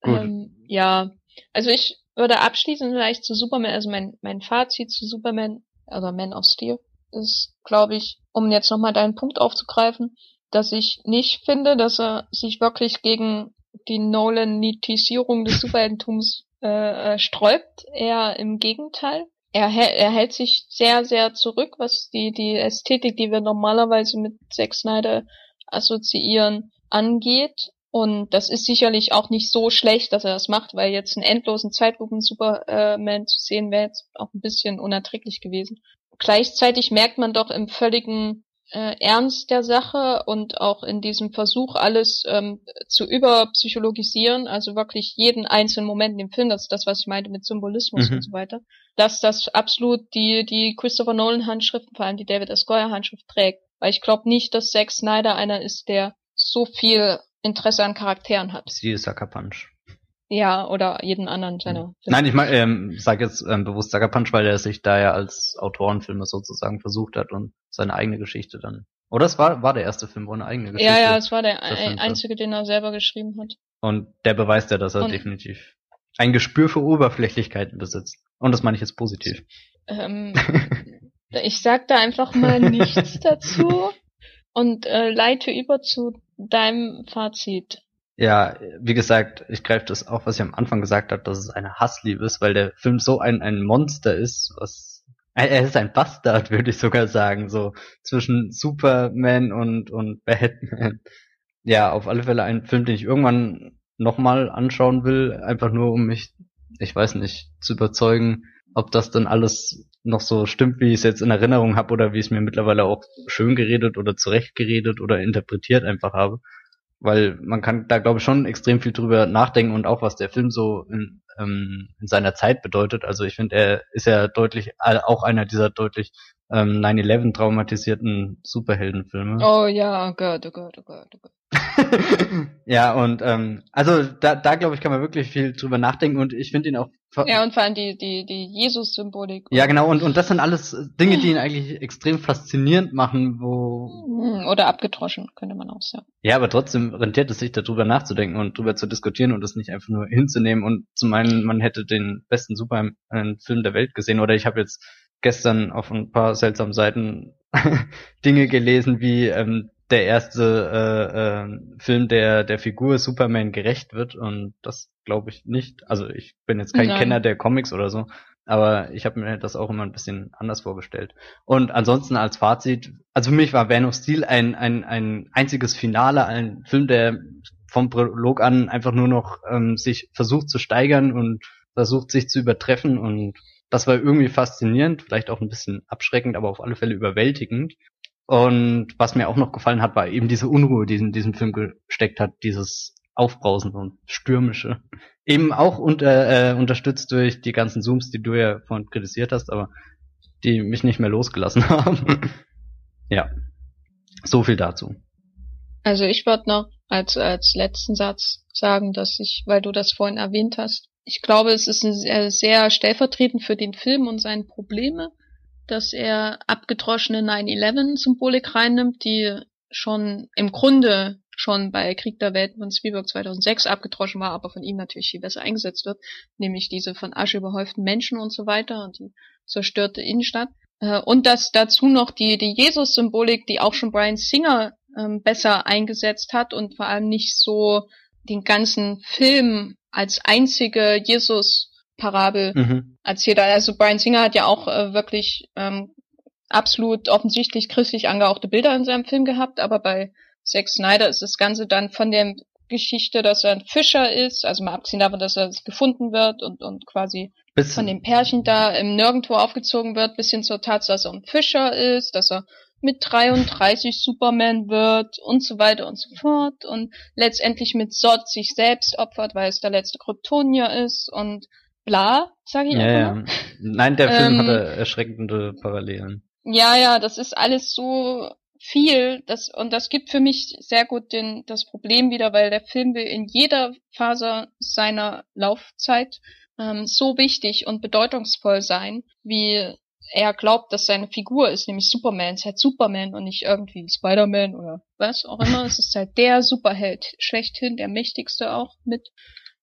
[SPEAKER 1] Gut. Ähm,
[SPEAKER 2] ja, also ich würde abschließend vielleicht zu Superman, also mein, mein Fazit zu Superman, also Man of Steel, ist, glaube ich, um jetzt nochmal deinen Punkt aufzugreifen, dass ich nicht finde, dass er sich wirklich gegen die Nolan-Nitisierung des Superheldentums äh, äh, sträubt. Eher im Gegenteil. Er, er hält sich sehr, sehr zurück, was die, die Ästhetik, die wir normalerweise mit Zack Snyder assoziieren, angeht. Und das ist sicherlich auch nicht so schlecht, dass er das macht, weil jetzt einen endlosen Zeitlupen-Superman zu sehen wäre jetzt auch ein bisschen unerträglich gewesen. Gleichzeitig merkt man doch im völligen äh, Ernst der Sache und auch in diesem Versuch, alles ähm, zu überpsychologisieren, also wirklich jeden einzelnen Moment in dem Film, das ist das, was ich meinte mit Symbolismus
[SPEAKER 1] Mhm.
[SPEAKER 2] und so weiter, dass das absolut die, die Christopher Nolan Handschriften, vor allem die David S. Goyer Handschrift trägt. Weil ich glaube nicht, dass Zack Snyder einer ist, der so viel Interesse an Charakteren hat.
[SPEAKER 1] Sie Sucker Punch.
[SPEAKER 2] Ja, oder jeden anderen seiner Filme.
[SPEAKER 1] Nein, ich meine, ähm, sage jetzt ähm, bewusst Sucker Punch, weil er sich da ja als Autorenfilme sozusagen versucht hat und seine eigene Geschichte dann. Oder es war, war der erste Film, wo eine eigene Geschichte.
[SPEAKER 2] Ja, ja, es war der ein, einzige, den er selber geschrieben hat.
[SPEAKER 1] Und der beweist ja, dass er
[SPEAKER 2] Und-
[SPEAKER 1] definitiv ein Gespür für Oberflächlichkeiten besitzt. Und das meine ich jetzt positiv.
[SPEAKER 2] Ähm, ich sag da einfach mal nichts dazu und äh, leite über zu deinem Fazit.
[SPEAKER 1] Ja, wie gesagt, ich greife das auf, was ich am Anfang gesagt habe, dass es eine Hassliebe ist, weil der Film so ein, ein Monster ist, was er er ist ein Bastard, würde ich sogar sagen, so zwischen Superman und und Batman. Ja, auf alle Fälle ein Film, den ich irgendwann nochmal anschauen will, einfach nur um mich, ich weiß nicht, zu überzeugen, ob das dann alles noch so stimmt, wie ich es jetzt in Erinnerung habe oder wie ich es mir mittlerweile auch schön geredet oder zurecht geredet oder interpretiert einfach habe weil man kann da glaube ich schon extrem viel drüber nachdenken und auch was der Film so in, ähm, in seiner Zeit bedeutet. Also ich finde, er ist ja deutlich all- auch einer dieser deutlich ähm, 9/11 traumatisierten Superheldenfilme.
[SPEAKER 2] Oh ja, oh Gott, oh Gott, oh Gott, oh Gott.
[SPEAKER 1] ja und ähm, also da, da glaube ich kann man wirklich viel drüber nachdenken und ich finde ihn auch
[SPEAKER 2] Ja, und vor allem die, die, die Jesus-Symbolik.
[SPEAKER 1] ja genau und und das sind alles Dinge, die ihn eigentlich extrem faszinierend machen, wo
[SPEAKER 2] Hm, Oder abgedroschen, könnte man auch sagen.
[SPEAKER 1] Ja, aber trotzdem rentiert es sich, darüber nachzudenken und darüber zu diskutieren und es nicht einfach nur hinzunehmen und zu meinen, man hätte den besten Superman-Film der Welt gesehen. Oder ich habe jetzt gestern auf ein paar seltsamen Seiten Dinge gelesen, wie ähm, der erste äh, äh, Film, der der Figur Superman gerecht wird. Und das glaube ich nicht. Also ich bin jetzt kein
[SPEAKER 2] Nein.
[SPEAKER 1] Kenner der Comics oder so. Aber ich habe mir das auch immer ein bisschen anders vorgestellt. Und ansonsten als Fazit, also für mich war Man of Steel ein, ein, ein einziges Finale, ein Film, der vom Prolog an einfach nur noch ähm, sich versucht zu steigern und versucht sich zu übertreffen und das war irgendwie faszinierend, vielleicht auch ein bisschen abschreckend, aber auf alle Fälle überwältigend. Und was mir auch noch gefallen hat, war eben diese Unruhe, die in diesem Film gesteckt hat, dieses Aufbrausen und Stürmische. Eben auch unter, äh, unterstützt durch die ganzen Zooms, die du ja vorhin kritisiert hast, aber die mich nicht mehr losgelassen haben. ja. So viel dazu.
[SPEAKER 2] Also ich würde noch als, als letzten Satz sagen, dass ich, weil du das vorhin erwähnt hast, ich glaube, es ist ein sehr, sehr stellvertretend für den Film und seine Probleme, dass er abgedroschene 9-11-Symbolik reinnimmt, die schon im Grunde schon bei Krieg der Welten von Spielberg 2006 abgedroschen war, aber von ihm natürlich viel besser eingesetzt wird, nämlich diese von Asche überhäuften Menschen und so weiter und die zerstörte Innenstadt. Äh, Und dass dazu noch die, die Jesus-Symbolik, die auch schon Brian Singer ähm, besser eingesetzt hat und vor allem nicht so den ganzen Film als einzige Jesus-Parabel
[SPEAKER 1] Mhm.
[SPEAKER 2] erzählt hat. Also Brian Singer hat ja auch äh, wirklich ähm, absolut offensichtlich christlich angehauchte Bilder in seinem Film gehabt, aber bei Zack Snyder ist das Ganze dann von der Geschichte, dass er ein Fischer ist, also mal abgesehen davon, dass er gefunden wird und, und quasi
[SPEAKER 1] Bis,
[SPEAKER 2] von dem Pärchen da im Nirgendwo aufgezogen wird, bis hin zur Tatsache, dass er ein Fischer ist, dass er mit 33 Superman wird und so weiter und so fort und letztendlich mit Sod sich selbst opfert, weil es der letzte Kryptonier ist und bla, sag ich
[SPEAKER 1] ja, ja. Nein, der Film
[SPEAKER 2] Ähm,
[SPEAKER 1] hatte erschreckende Parallelen.
[SPEAKER 2] Ja, ja, das ist alles so viel, das, und das gibt für mich sehr gut den, das Problem wieder, weil der Film will in jeder Phase seiner Laufzeit ähm, so wichtig und bedeutungsvoll sein, wie er glaubt, dass seine Figur ist, nämlich Superman. Es ist halt Superman und nicht irgendwie Spider-Man oder was auch immer. es ist halt der Superheld, schlechthin, der mächtigste auch mit.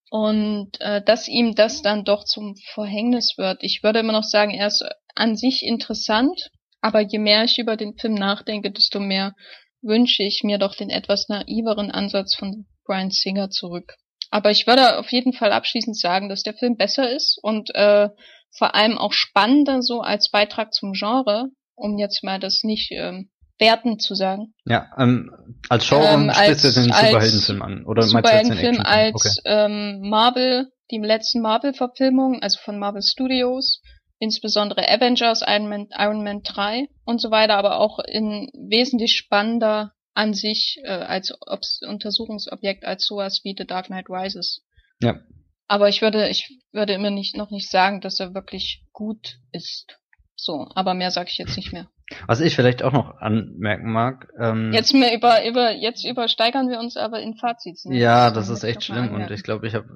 [SPEAKER 2] Und äh, dass ihm das dann doch zum Verhängnis wird. Ich würde immer noch sagen, er ist an sich interessant, aber je mehr ich über den Film nachdenke, desto mehr wünsche ich mir doch den etwas naiveren Ansatz von Brian Singer zurück. Aber ich würde auf jeden Fall abschließend sagen, dass der Film besser ist und äh, vor allem auch spannender so als Beitrag zum Genre, um jetzt mal das nicht ähm, wertend zu sagen.
[SPEAKER 1] Ja, ähm, als Genre
[SPEAKER 2] Ähm,
[SPEAKER 1] sprichst du den Superheldenfilm an. Oder
[SPEAKER 2] Superheldenfilm als ähm, Marvel, die letzten Marvel-Verfilmungen, also von Marvel Studios, insbesondere Avengers, Iron Man, Iron Man 3 und so weiter, aber auch in wesentlich spannender an sich äh, als Obs Untersuchungsobjekt als sowas wie The Dark Knight Rises.
[SPEAKER 1] Ja.
[SPEAKER 2] Aber ich würde, ich würde immer nicht noch nicht sagen, dass er wirklich gut ist. So, aber mehr sage ich jetzt nicht mehr.
[SPEAKER 1] Was ich vielleicht auch noch anmerken mag. Ähm,
[SPEAKER 2] Jetzt mehr über, über, jetzt übersteigern wir uns aber in Fazits. Ne?
[SPEAKER 1] Ja, das
[SPEAKER 2] man
[SPEAKER 1] ist echt schlimm und ich glaube, ich habe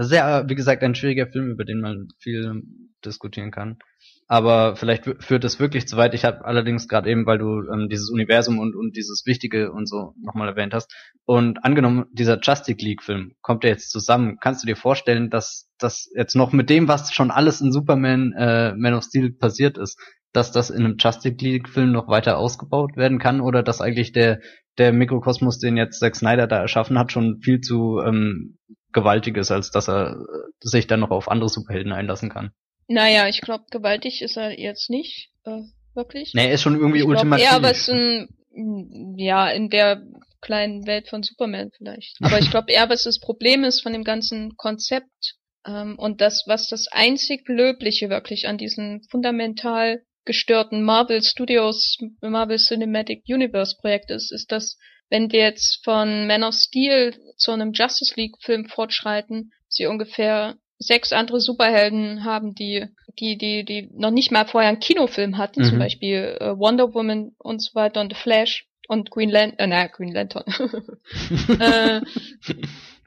[SPEAKER 1] sehr, wie gesagt, ein schwieriger Film, über den man viel diskutieren kann. Aber vielleicht führt es wirklich zu weit. Ich habe allerdings gerade eben, weil du ähm, dieses Universum und, und dieses Wichtige und so nochmal erwähnt hast. Und angenommen, dieser Justice League-Film kommt ja jetzt zusammen. Kannst du dir vorstellen, dass das jetzt noch mit dem, was schon alles in Superman, äh, Man of Steel passiert ist, dass das in einem Justice League-Film noch weiter ausgebaut werden kann oder dass eigentlich der der Mikrokosmos, den jetzt Zack Snyder da erschaffen hat, schon viel zu ähm, gewaltig ist, als dass er äh, sich dann noch auf andere Superhelden einlassen kann.
[SPEAKER 2] Naja, ich glaube, gewaltig ist er jetzt nicht, äh, wirklich.
[SPEAKER 1] Nee, er ist schon irgendwie
[SPEAKER 2] ich glaub,
[SPEAKER 1] ultimativ.
[SPEAKER 2] eher was in, mm, ja, in der kleinen Welt von Superman vielleicht. Aber ich glaube eher, was das Problem ist von dem ganzen Konzept ähm, und das, was das einzig Löbliche wirklich an diesem fundamental gestörten Marvel Studios, Marvel Cinematic Universe Projekt ist, ist, dass wenn wir jetzt von Man of Steel zu einem Justice League Film fortschreiten, sie ungefähr sechs andere Superhelden haben, die, die, die, die noch nicht mal vorher einen Kinofilm hatten,
[SPEAKER 1] Mhm.
[SPEAKER 2] zum Beispiel äh, Wonder Woman und so weiter und The Flash und Green Lantern, äh, naja, Green Lantern. äh,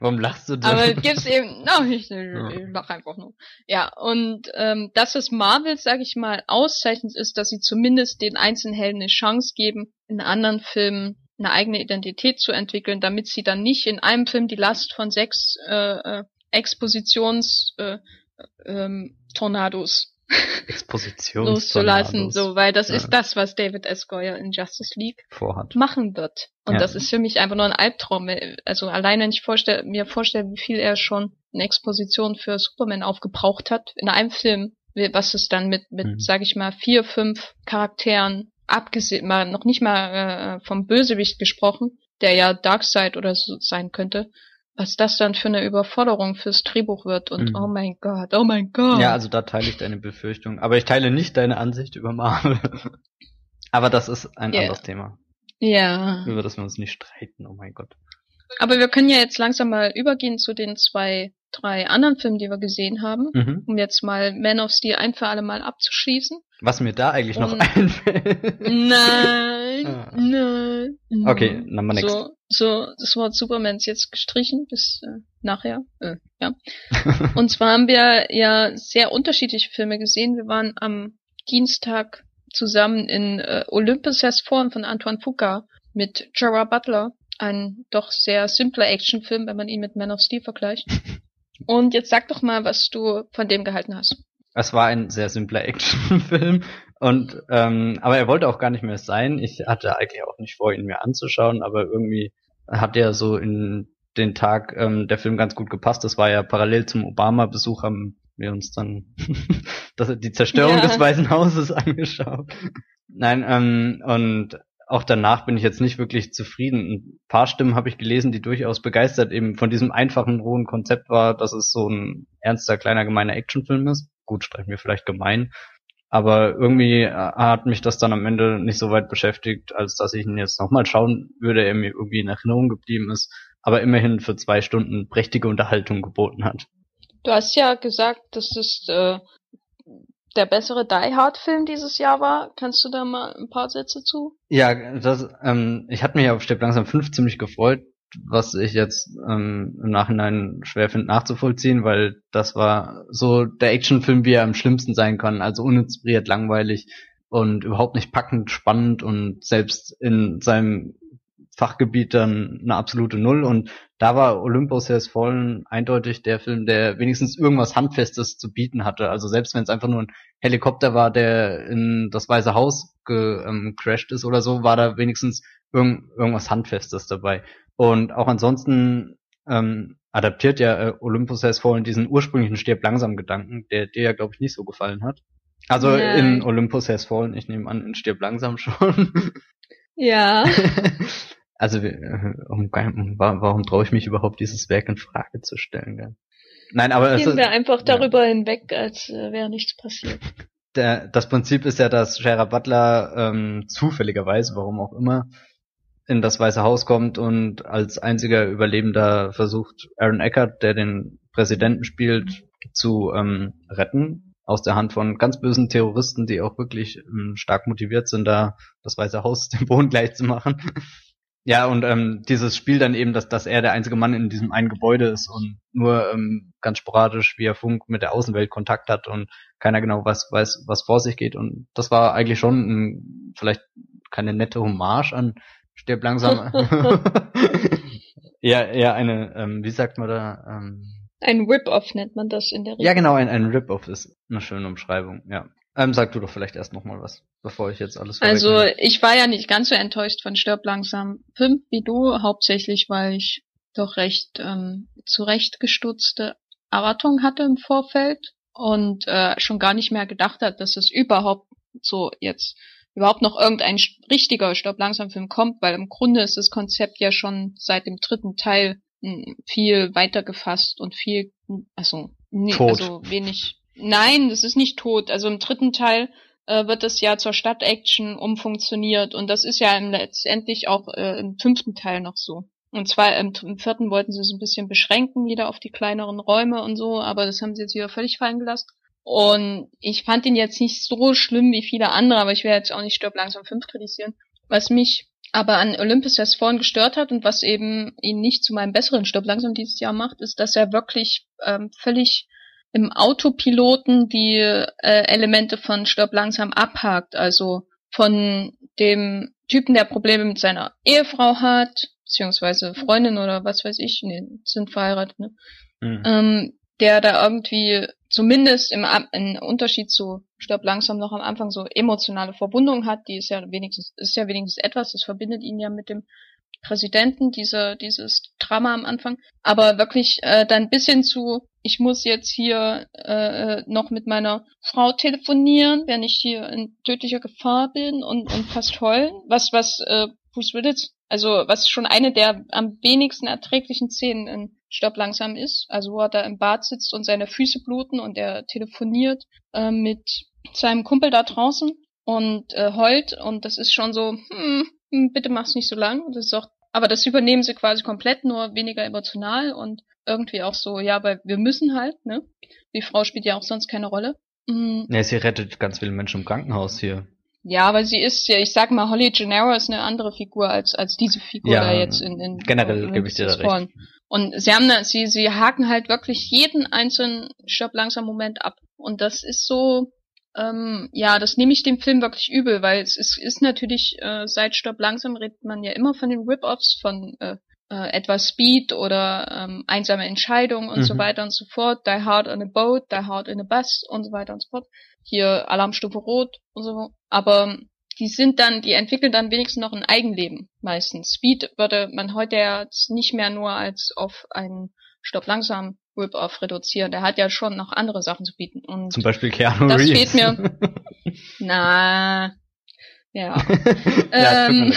[SPEAKER 1] Warum lachst du denn?
[SPEAKER 2] aber gibt's eben, no, ich, ich lach einfach nur. Ja, und ähm, das, was Marvel, sag ich mal, auszeichnet, ist, dass sie zumindest den einzelnen Helden eine Chance geben, in anderen Filmen eine eigene Identität zu entwickeln, damit sie dann nicht in einem Film die Last von sechs äh, äh, Expositions äh, ähm, Tornados loszulassen, so, weil das
[SPEAKER 1] Ja.
[SPEAKER 2] ist das, was David S. Goyer in Justice League
[SPEAKER 1] vorhat.
[SPEAKER 2] machen wird. Und
[SPEAKER 1] Ja.
[SPEAKER 2] das ist für mich einfach nur ein Albtraum. Also allein wenn ich vorstell, mir vorstelle, wie viel er schon in Exposition für Superman aufgebraucht hat in einem Film, was es dann mit, mit,
[SPEAKER 1] Mhm.
[SPEAKER 2] sag ich mal, vier, fünf Charakteren, abgesehen, mal noch nicht mal äh, vom Bösewicht gesprochen, der ja Darkseid oder so sein könnte, was das dann für eine Überforderung fürs Drehbuch wird und
[SPEAKER 1] Mhm.
[SPEAKER 2] oh mein Gott, oh mein Gott.
[SPEAKER 1] Ja, also da teile ich deine Befürchtung. Aber ich teile nicht deine Ansicht über Marvel. Aber das ist ein
[SPEAKER 2] Ja.
[SPEAKER 1] anderes Thema,
[SPEAKER 2] ja.
[SPEAKER 1] über das wir uns nicht streiten. Oh mein Gott.
[SPEAKER 2] Aber wir können ja jetzt langsam mal übergehen zu den zwei, drei anderen Filmen, die wir gesehen haben.
[SPEAKER 1] Mhm.
[SPEAKER 2] um jetzt mal Man of Steel ein für alle Mal abzuschließen.
[SPEAKER 1] Was mir da eigentlich noch
[SPEAKER 2] Und-
[SPEAKER 1] einfällt.
[SPEAKER 2] Nein,
[SPEAKER 1] Ah.
[SPEAKER 2] nein.
[SPEAKER 1] Okay, number next.
[SPEAKER 2] So, so, das Wort Superman ist jetzt gestrichen bis äh, nachher. Äh, ja. Und zwar haben wir ja sehr unterschiedliche Filme gesehen. Wir waren am Dienstag zusammen in äh, Olympus Has Fallen von Antoine Fuqua mit Gerard Butler. Ein doch sehr simpler Actionfilm, wenn man ihn mit Man of Steel vergleicht. Und jetzt sag doch mal, was du von dem gehalten hast.
[SPEAKER 1] Es war ein sehr simpler Actionfilm und ähm, aber er wollte auch gar nicht mehr sein. Ich hatte eigentlich auch nicht vor, ihn mir anzuschauen, aber irgendwie hat er so in den Tag ähm, der Film ganz gut gepasst. Das war ja parallel zum Obama-Besuch haben wir uns dann das, die Zerstörung
[SPEAKER 2] Ja.
[SPEAKER 1] des Weißen Hauses angeschaut. Nein, ähm, und auch danach bin ich jetzt nicht wirklich zufrieden. Ein paar Stimmen habe ich gelesen, die durchaus begeistert eben von diesem einfachen, rohen Konzept war, dass es so ein ernster, kleiner, gemeiner Actionfilm ist. Gut, sprechen wir vielleicht gemein. Aber irgendwie äh, hat mich das dann am Ende nicht so weit beschäftigt, als dass ich ihn jetzt nochmal schauen würde, er mir irgendwie in Erinnerung geblieben ist, aber immerhin für zwei Stunden prächtige Unterhaltung geboten hat.
[SPEAKER 2] Du hast ja gesagt, das äh, der bessere Die Hard Film dieses Jahr war. Kannst du da mal ein paar Sätze zu?
[SPEAKER 1] Ja, das, ähm, ich hatte mich auf Stepp langsam 5 ziemlich gefreut, was ich jetzt ähm, im Nachhinein schwer finde nachzuvollziehen, weil das war so der Actionfilm, wie er am schlimmsten sein kann, also uninspiriert, langweilig und überhaupt nicht packend, spannend und selbst in seinem Fachgebiet dann eine absolute Null und da war Olympus Has Fallen eindeutig der Film, der wenigstens irgendwas Handfestes zu bieten hatte. Also selbst wenn es einfach nur ein Helikopter war, der in das Weiße Haus gecrashed ist oder so, war da wenigstens irgend, irgendwas Handfestes dabei. Und auch ansonsten ähm, adaptiert ja äh, Olympus Has Fallen diesen ursprünglichen Stirb langsam Gedanken, der dir ja, glaube ich, nicht so gefallen hat. Also
[SPEAKER 2] Nein.
[SPEAKER 1] in Olympus Has Fallen, ich nehme an, in Stirb langsam schon.
[SPEAKER 2] Ja.
[SPEAKER 1] also wir- äh, um, um, wa- warum traue ich mich überhaupt, dieses Werk in Frage zu stellen? Gell? Nein, aber
[SPEAKER 2] Gehen
[SPEAKER 1] es
[SPEAKER 2] wir
[SPEAKER 1] ist,
[SPEAKER 2] einfach
[SPEAKER 1] ja.
[SPEAKER 2] darüber hinweg, als äh, wäre nichts passiert.
[SPEAKER 1] der, das Prinzip ist ja, dass Gerard Butler ähm, zufälligerweise, warum auch immer, in das Weiße Haus kommt und als einziger Überlebender versucht, Aaron Eckhart, der den Präsidenten spielt, zu ähm, retten aus der Hand von ganz bösen Terroristen, die auch wirklich ähm, stark motiviert sind, da das Weiße Haus dem Boden gleich zu machen. Ja, und ähm, dieses Spiel dann eben, dass, dass er der einzige Mann in diesem einen Gebäude ist und nur ähm, ganz sporadisch via Funk mit der Außenwelt Kontakt hat und keiner genau was weiß, was vor sich geht. Und das war eigentlich schon ein, vielleicht keine nette Hommage an Stirb langsam. eher, eher eine, ähm, wie sagt man da? Ähm,
[SPEAKER 2] Ein Rip-Off nennt man das in der Regel.
[SPEAKER 1] ja, genau, ein, ein Rip-Off ist eine schöne Umschreibung, ja. Ähm, sag du doch vielleicht erst nochmal was, bevor ich jetzt alles
[SPEAKER 2] Also ich war ja nicht ganz so enttäuscht von Stirb langsam 5 wie du, hauptsächlich weil ich doch recht ähm, zurechtgestutzte Erwartungen hatte im Vorfeld und äh, schon gar nicht mehr gedacht hat, dass es überhaupt so jetzt überhaupt noch irgendein richtiger Stirb langsam Film kommt, weil im Grunde ist das Konzept ja schon seit dem dritten Teil mh, viel weiter gefasst und viel also nee, also wenig Nein, das ist nicht tot. Also im dritten Teil äh, wird das ja zur Stadt-Action umfunktioniert und das ist ja im, letztendlich auch äh, im fünften Teil noch so. Und zwar im, im vierten wollten sie es ein bisschen beschränken, wieder auf die kleineren Räume und so, aber das haben sie jetzt wieder völlig fallen gelassen. Und ich fand ihn jetzt nicht so schlimm wie viele andere, aber ich werde jetzt auch nicht Stirb langsam 5 kritisieren. Was mich aber an Olympus Has Fallen gestört hat und was eben ihn nicht zu meinem besseren Stirb langsam dieses Jahr macht, ist, dass er wirklich ähm, völlig im Autopiloten die äh, Elemente von Stirb langsam abhakt. Also von dem Typen, der Probleme mit seiner Ehefrau hat, beziehungsweise Freundin oder was weiß ich, nee, sind verheiratet, ne?
[SPEAKER 1] Hm.
[SPEAKER 2] ähm, der da irgendwie zumindest im, im Unterschied zu Stirb langsam noch am Anfang so emotionale Verbundung hat, die ist ja wenigstens, ist ja wenigstens etwas, das verbindet ihn ja mit dem Präsidenten, diese, dieses Drama am Anfang. Aber wirklich äh, dann bis hin zu, ich muss jetzt hier äh, noch mit meiner Frau telefonieren, wenn ich hier in tödlicher Gefahr bin und, und fast heulen. Was, was äh, Bruce Willis, also was schon eine der am wenigsten erträglichen Szenen in Stopp langsam ist. Also wo er da im Bad sitzt und seine Füße bluten und er telefoniert äh, mit seinem Kumpel da draußen und äh, heult und das ist schon so, hm, bitte mach's nicht so lang. Das ist auch, aber das übernehmen sie quasi komplett, nur weniger emotional und irgendwie auch so, ja, weil wir müssen halt, ne? Die Frau spielt ja auch sonst keine Rolle. Mm,
[SPEAKER 1] Ja, sie rettet ganz viele Menschen im Krankenhaus hier.
[SPEAKER 2] ja, weil sie ist ja, ich sag mal, Holly Gennaro ist eine andere Figur als als diese Figur
[SPEAKER 1] Ja,
[SPEAKER 2] da jetzt in, in
[SPEAKER 1] generell
[SPEAKER 2] in
[SPEAKER 1] gebe ich dir da
[SPEAKER 2] Fallen. Und sie haben da, sie sie haken halt wirklich jeden einzelnen Stopp langsam Moment ab und das ist so ähm, ja, das nehme ich dem Film wirklich übel, weil es ist, ist natürlich äh, seit Stopp langsam redet man ja immer von den Rip-Offs von äh, äh, etwas Speed oder ähm, einsame Entscheidungen und so
[SPEAKER 1] Mhm.
[SPEAKER 2] weiter und so fort. Die Hard on a Boat, Die Hard in a Bus und so weiter und so fort. Hier Alarmstufe Rot und so. Aber die sind dann, die entwickeln dann wenigstens noch ein Eigenleben meistens. Speed würde man heute ja nicht mehr nur als auf einen Stopp langsam Rip-Off reduzieren. Der hat ja schon noch andere Sachen zu bieten. Und
[SPEAKER 1] Zum Beispiel Keanu
[SPEAKER 2] Das
[SPEAKER 1] Reeves.
[SPEAKER 2] fehlt mir. na, ja.
[SPEAKER 1] ja,
[SPEAKER 2] ähm,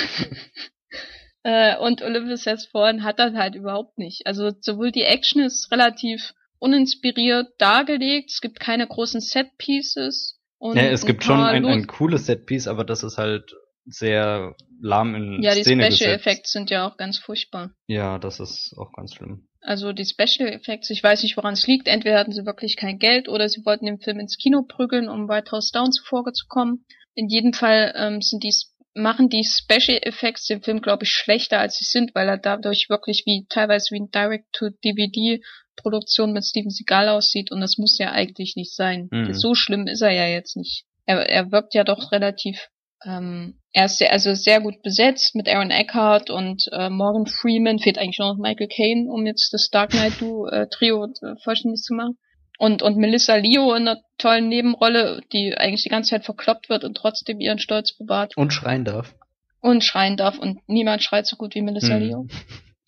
[SPEAKER 2] äh, und Olympus Has Fallen hat das halt überhaupt nicht. Also sowohl die Action ist relativ uninspiriert dargelegt, es gibt keine großen Set-Pieces. und
[SPEAKER 1] ja, es
[SPEAKER 2] ein
[SPEAKER 1] gibt schon ein, ein cooles Setpiece, aber das ist halt sehr lahm in
[SPEAKER 2] Ja, die
[SPEAKER 1] Szene
[SPEAKER 2] Special
[SPEAKER 1] gesetzt.
[SPEAKER 2] Effects sind ja auch ganz furchtbar.
[SPEAKER 1] Ja, das ist auch ganz schlimm.
[SPEAKER 2] Also die Special Effects, ich weiß nicht, woran es liegt. Entweder hatten sie wirklich kein Geld oder sie wollten den Film ins Kino prügeln, um White House Down zuvor zu kommen. In jedem Fall ähm, sind die machen die Special Effects den Film, glaube ich, schlechter als sie sind, weil er dadurch wirklich wie teilweise wie ein Direct-to-DVD-Produktion mit Steven Seagal aussieht und das muss ja eigentlich nicht sein.
[SPEAKER 1] Mhm.
[SPEAKER 2] So schlimm ist er ja jetzt nicht. Er, er wirkt ja doch relativ ähm, er ist sehr, also sehr gut besetzt mit Aaron Eckhart und äh, Morgan Freeman. Fehlt eigentlich nur noch Michael Caine, um jetzt das Dark Knight Duo, äh, Trio äh, vollständig zu machen. Und, und Melissa Leo in einer tollen Nebenrolle, die eigentlich die ganze Zeit verkloppt wird und trotzdem ihren Stolz bewahrt
[SPEAKER 1] Und schreien darf.
[SPEAKER 2] und schreien darf und niemand schreit so gut wie Melissa
[SPEAKER 1] Hm.
[SPEAKER 2] Leo.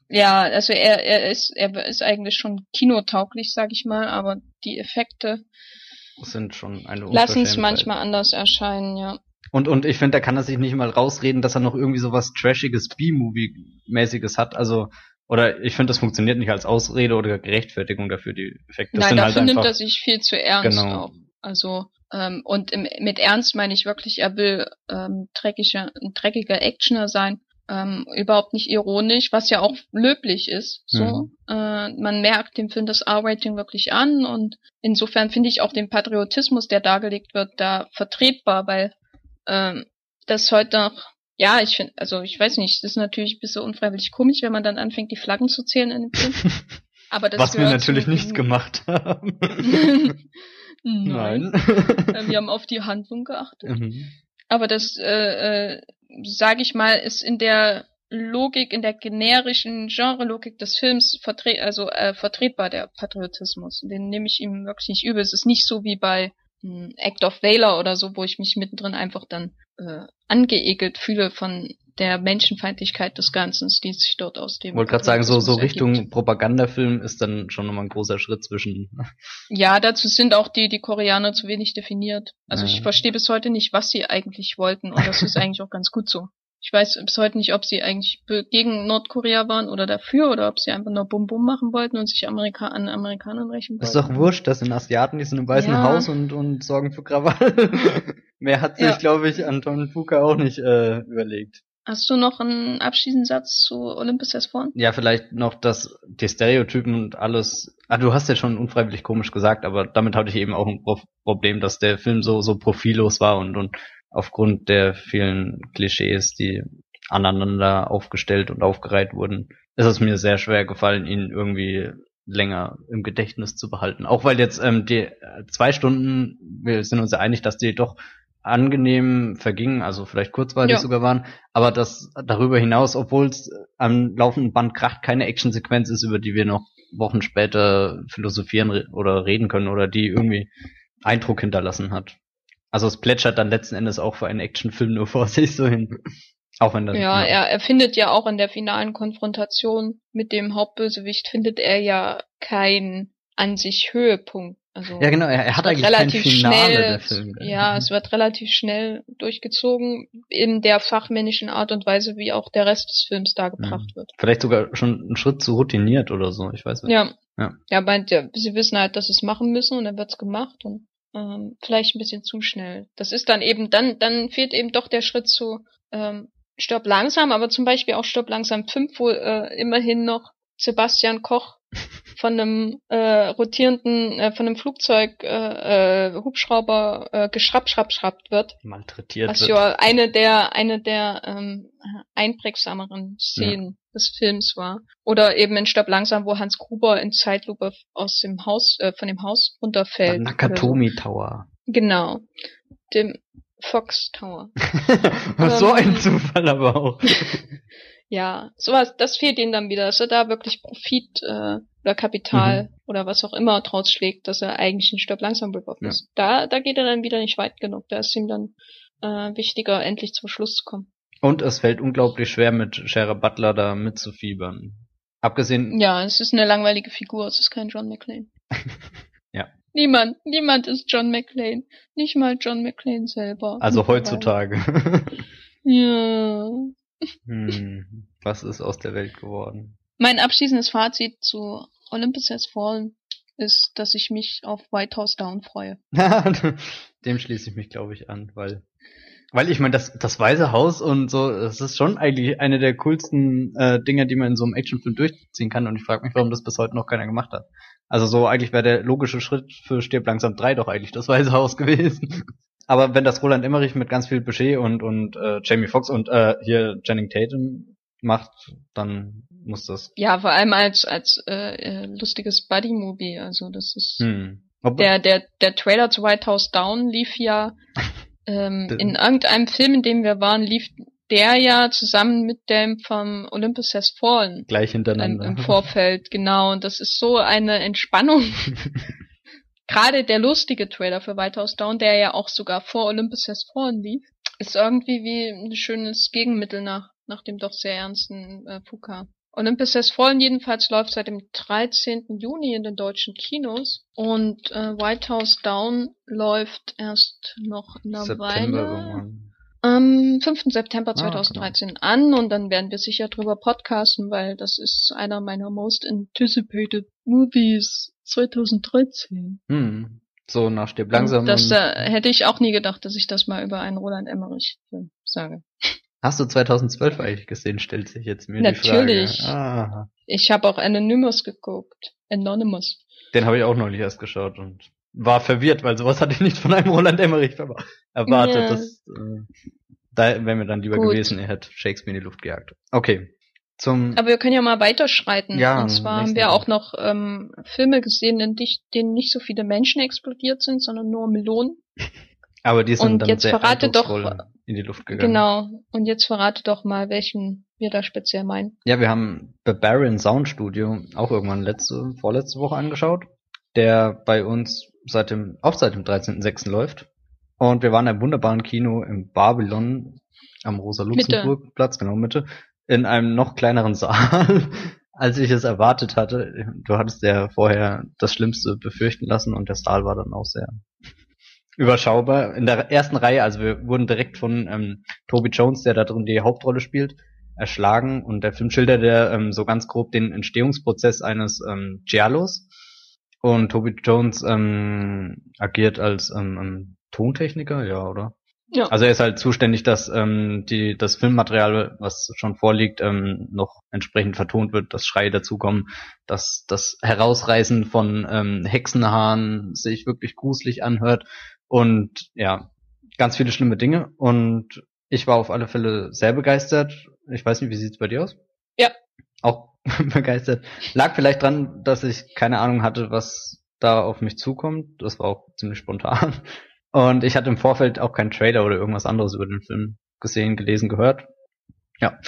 [SPEAKER 2] Ja, also er, er ist, er ist eigentlich schon kinotauglich, sag ich mal, aber die Effekte
[SPEAKER 1] Sind schon eine
[SPEAKER 2] lassen es manchmal anders erscheinen, ja.
[SPEAKER 1] Und, und ich finde, da kann er sich nicht mal rausreden, dass er noch irgendwie sowas Trashiges, B-Movie-mäßiges hat. Also oder ich finde, das funktioniert nicht als Ausrede oder Gerechtfertigung dafür, die Effekte.
[SPEAKER 2] Nein,
[SPEAKER 1] sind
[SPEAKER 2] dafür
[SPEAKER 1] halt
[SPEAKER 2] nimmt er sich viel zu ernst
[SPEAKER 1] Genau.
[SPEAKER 2] auch. Also, ähm, und im, mit Ernst meine ich wirklich, er will ähm, dreckiger, ein dreckiger Actioner sein. Ähm, überhaupt nicht ironisch, was ja auch löblich ist. So,
[SPEAKER 1] Mhm.
[SPEAKER 2] äh, man merkt dem Film das R-Rating wirklich an und insofern finde ich auch den Patriotismus, der dargelegt wird, da vertretbar, weil ähm, das heute noch, ja, ich finde, also ich weiß nicht, das ist natürlich ein bisschen unfreiwillig komisch, wenn man dann anfängt, die Flaggen zu zählen in dem Film. Aber das
[SPEAKER 1] was wir natürlich nicht gemacht haben.
[SPEAKER 2] Nein. Äh, Wir haben auf die Handlung geachtet.
[SPEAKER 1] Mhm.
[SPEAKER 2] Aber das, äh, äh, sage ich mal, ist in der Logik, in der generischen Genre-Logik des Films vertre also, äh, vertretbar, der Patriotismus. Den nehme ich ihm wirklich nicht übel. Es ist nicht so wie bei Act of Valor oder so, wo ich mich mittendrin einfach dann äh, angeekelt fühle von der Menschenfeindlichkeit des Ganzen, die sich dort aus dem
[SPEAKER 1] Ich wollte gerade sagen, so, so Richtung
[SPEAKER 2] ergibt.
[SPEAKER 1] Propagandafilm ist dann schon nochmal ein großer Schritt zwischen.
[SPEAKER 2] Ja, dazu sind auch die, die Koreaner zu wenig definiert. Also
[SPEAKER 1] Ja.
[SPEAKER 2] ich verstehe bis heute nicht, was sie eigentlich wollten und das ist eigentlich auch ganz gut so. Ich weiß bis heute nicht, ob sie eigentlich gegen Nordkorea waren oder dafür oder ob sie einfach nur Bum Bum machen wollten und sich Amerika an Amerikanern rächen wollten.
[SPEAKER 1] Ist doch wurscht, das sind Asiaten, die sind im Weißen
[SPEAKER 2] Ja.
[SPEAKER 1] Haus und, und sorgen für Krawall. Mehr hat sich,
[SPEAKER 2] Ja.
[SPEAKER 1] glaube ich, Anton Fuka auch nicht äh, überlegt.
[SPEAKER 2] Hast du noch einen abschließenden Satz zu Olympus Has Fallen?
[SPEAKER 1] Ja, vielleicht noch, dass die Stereotypen und alles. Ah, du hast ja schon unfreiwillig komisch gesagt, aber damit hatte ich eben auch ein Pro Problem, dass der Film so so profillos war und und aufgrund der vielen Klischees, die aneinander aufgestellt und aufgereiht wurden, ist es mir sehr schwer gefallen, ihn irgendwie länger im Gedächtnis zu behalten. Auch weil jetzt ähm, die äh, zwei Stunden, wir sind uns ja einig, dass die doch angenehm vergingen, also vielleicht kurzweilig
[SPEAKER 2] Ja.
[SPEAKER 1] sogar waren, aber das darüber hinaus, obwohl es am laufenden Band kracht, keine Actionsequenz ist, über die wir noch Wochen später philosophieren re oder reden können oder die irgendwie Eindruck hinterlassen hat. Also es plätschert dann letzten Endes auch für einen Actionfilm nur vor sich so hin. Auch wenn dann
[SPEAKER 2] Ja, er, er findet ja auch in der finalen Konfrontation mit dem Hauptbösewicht findet er ja keinen an sich Höhepunkt. Also
[SPEAKER 1] ja genau, er, er hat eigentlich kein
[SPEAKER 2] relativ
[SPEAKER 1] Finale
[SPEAKER 2] schnell,
[SPEAKER 1] der Film.
[SPEAKER 2] ja, es wird relativ schnell durchgezogen in der fachmännischen Art und Weise, wie auch der Rest des Films dargebracht wird.
[SPEAKER 1] Vielleicht sogar schon einen Schritt zu routiniert oder so, ich weiß nicht.
[SPEAKER 2] Ja.
[SPEAKER 1] Ja.
[SPEAKER 2] Ja, meint ja, sie wissen halt, dass sie es machen müssen und dann wird's gemacht und ähm, vielleicht ein bisschen zu schnell. Das ist dann eben, dann, dann fehlt eben doch der Schritt zu ähm, Stirb langsam, aber zum Beispiel auch Stirb langsam 5, wo äh, immerhin noch Sebastian Koch von einem äh, rotierenden, äh, von einem Flugzeug, äh, äh, Hubschrauber äh, geschrapp, schrapp, schrappt wird.
[SPEAKER 1] Malträtiert
[SPEAKER 2] Was
[SPEAKER 1] wird.
[SPEAKER 2] ja eine der, eine der ähm, einprägsameren Szenen des Films war. Oder eben in Stirb langsam, wo Hans Gruber in Zeitlupe aus dem Haus, äh, von dem Haus runterfällt.
[SPEAKER 1] Der Nakatomi Tower.
[SPEAKER 2] Genau. Dem Fox Tower.
[SPEAKER 1] so
[SPEAKER 2] Ähm.
[SPEAKER 1] ein Zufall aber auch.
[SPEAKER 2] Ja, sowas, das fehlt ihnen dann wieder, dass er da wirklich Profit äh, oder Kapital oder was auch immer draus schlägt, dass er eigentlich ein Stirb langsam Rip-Off
[SPEAKER 1] Ja.
[SPEAKER 2] ist. Da, da geht er dann wieder nicht weit genug. Da ist ihm dann äh, wichtiger, endlich zum Schluss zu kommen.
[SPEAKER 1] Und es fällt unglaublich schwer, mit Shara Butler da mitzufiebern. Abgesehen,
[SPEAKER 2] Ja, es ist eine langweilige Figur, es ist kein John McClane.
[SPEAKER 1] Ja.
[SPEAKER 2] Niemand, niemand ist John McClane. Nicht mal John McClane selber.
[SPEAKER 1] also heutzutage.
[SPEAKER 2] Ja.
[SPEAKER 1] hm, was ist aus der Welt geworden?
[SPEAKER 2] Mein abschließendes Fazit zu Olympus Has Fallen ist, dass ich mich auf White House Down freue.
[SPEAKER 1] Dem schließe ich mich, glaube ich, an, weil, weil ich meine, das, das Weiße Haus und so, das ist schon eigentlich eine der coolsten äh, Dinge, die man in so einem Actionfilm durchziehen kann. Und ich frage mich, warum das bis heute noch keiner gemacht hat. Also so eigentlich wäre der logische Schritt für Stirb langsam 3 doch eigentlich das Weiße Haus gewesen. Aber wenn das Roland Emmerich mit ganz viel Budget und und äh, Jamie Foxx und äh, hier Channing Tatum macht, dann muss das.
[SPEAKER 2] Ja, vor allem als als äh, äh, lustiges Buddy Movie. Also das ist
[SPEAKER 1] Hm. Ob,
[SPEAKER 2] der der der Trailer zu White House Down lief ja ähm, in irgendeinem Film, in dem wir waren, lief der ja zusammen mit dem vom Olympus Has Fallen
[SPEAKER 1] gleich
[SPEAKER 2] im,
[SPEAKER 1] hintereinander.
[SPEAKER 2] im Vorfeld, genau. Und das ist so eine Entspannung. Gerade der lustige Trailer für White House Down, der ja auch sogar vor Olympus Has Fallen lief, ist irgendwie wie ein schönes Gegenmittel nach, nach dem doch sehr ernsten äh, Fuka. Olympus Has Fallen jedenfalls läuft seit dem 13. Juni in den deutschen Kinos und äh, White House Down läuft erst noch eine
[SPEAKER 1] September
[SPEAKER 2] Weile. am 5. September
[SPEAKER 1] Ah,
[SPEAKER 2] 2013 an und dann werden wir sicher drüber podcasten, weil das ist einer meiner most anticipated movies 2013.
[SPEAKER 1] Hm. So nach Stirb langsam.
[SPEAKER 2] Und das äh, hätte ich auch nie gedacht, dass ich das mal über einen Roland Emmerich Film sage.
[SPEAKER 1] Hast du 2012 eigentlich gesehen, stellt sich jetzt mir
[SPEAKER 2] Natürlich.
[SPEAKER 1] die Frage. Ah,
[SPEAKER 2] Ich habe auch Anonymous geguckt. Anonymous.
[SPEAKER 1] den habe ich auch neulich erst geschaut und war verwirrt, weil sowas hatte ich nicht von einem Roland Emmerich erwartet.
[SPEAKER 2] Ja.
[SPEAKER 1] Das, äh, da wäre mir dann lieber
[SPEAKER 2] Gut.
[SPEAKER 1] gewesen, er hätte Shakespeare in die Luft gejagt. Okay. Zum
[SPEAKER 2] Aber wir können ja mal weiterschreiten.
[SPEAKER 1] Ja,
[SPEAKER 2] Und zwar haben wir auch noch ähm, Filme gesehen, in denen nicht so viele Menschen explodiert sind, sondern nur Melonen.
[SPEAKER 1] aber die sind
[SPEAKER 2] und
[SPEAKER 1] dann
[SPEAKER 2] jetzt
[SPEAKER 1] sehr
[SPEAKER 2] verrate doch-
[SPEAKER 1] in die Luft gegangen.
[SPEAKER 2] Genau. Und jetzt verrate doch mal, welchen wir da speziell meinen.
[SPEAKER 1] Ja, wir haben Barbarian Sound Studio auch irgendwann letzte, vorletzte Woche angeschaut, der bei uns seit dem, auch seit dem 13.06. läuft. Und wir waren im wunderbaren Kino im Babylon am Rosa-Luxemburg-Platz, genau Mitte, in einem noch kleineren Saal, als ich es erwartet hatte. Du hattest ja vorher das Schlimmste befürchten lassen und der Saal war dann auch sehr überschaubar. In der ersten Reihe, also wir wurden direkt von ähm, Toby Jones, der da drin die Hauptrolle spielt, erschlagen und der Film schildert ja ähm, so ganz grob den Entstehungsprozess eines ähm, Giallos und Toby Jones ähm, agiert als ähm, ähm, Tontechniker, ja, oder?
[SPEAKER 2] Ja.
[SPEAKER 1] Also er ist halt zuständig, dass ähm, die das Filmmaterial, was schon vorliegt, ähm, noch entsprechend vertont wird, dass Schreie dazukommen, dass das Herausreißen von ähm, Hexenhaaren sich wirklich gruselig anhört und ja, ganz viele schlimme Dinge und ich war auf alle Fälle sehr begeistert. Ich weiß nicht, wie sieht's bei dir aus?
[SPEAKER 2] Ja.
[SPEAKER 1] Auch begeistert. Lag vielleicht dran, dass ich keine Ahnung hatte, was da auf mich zukommt. Das war auch ziemlich spontan. Und ich hatte im Vorfeld auch keinen Trailer oder irgendwas anderes über den Film gesehen, gelesen, gehört. Ja,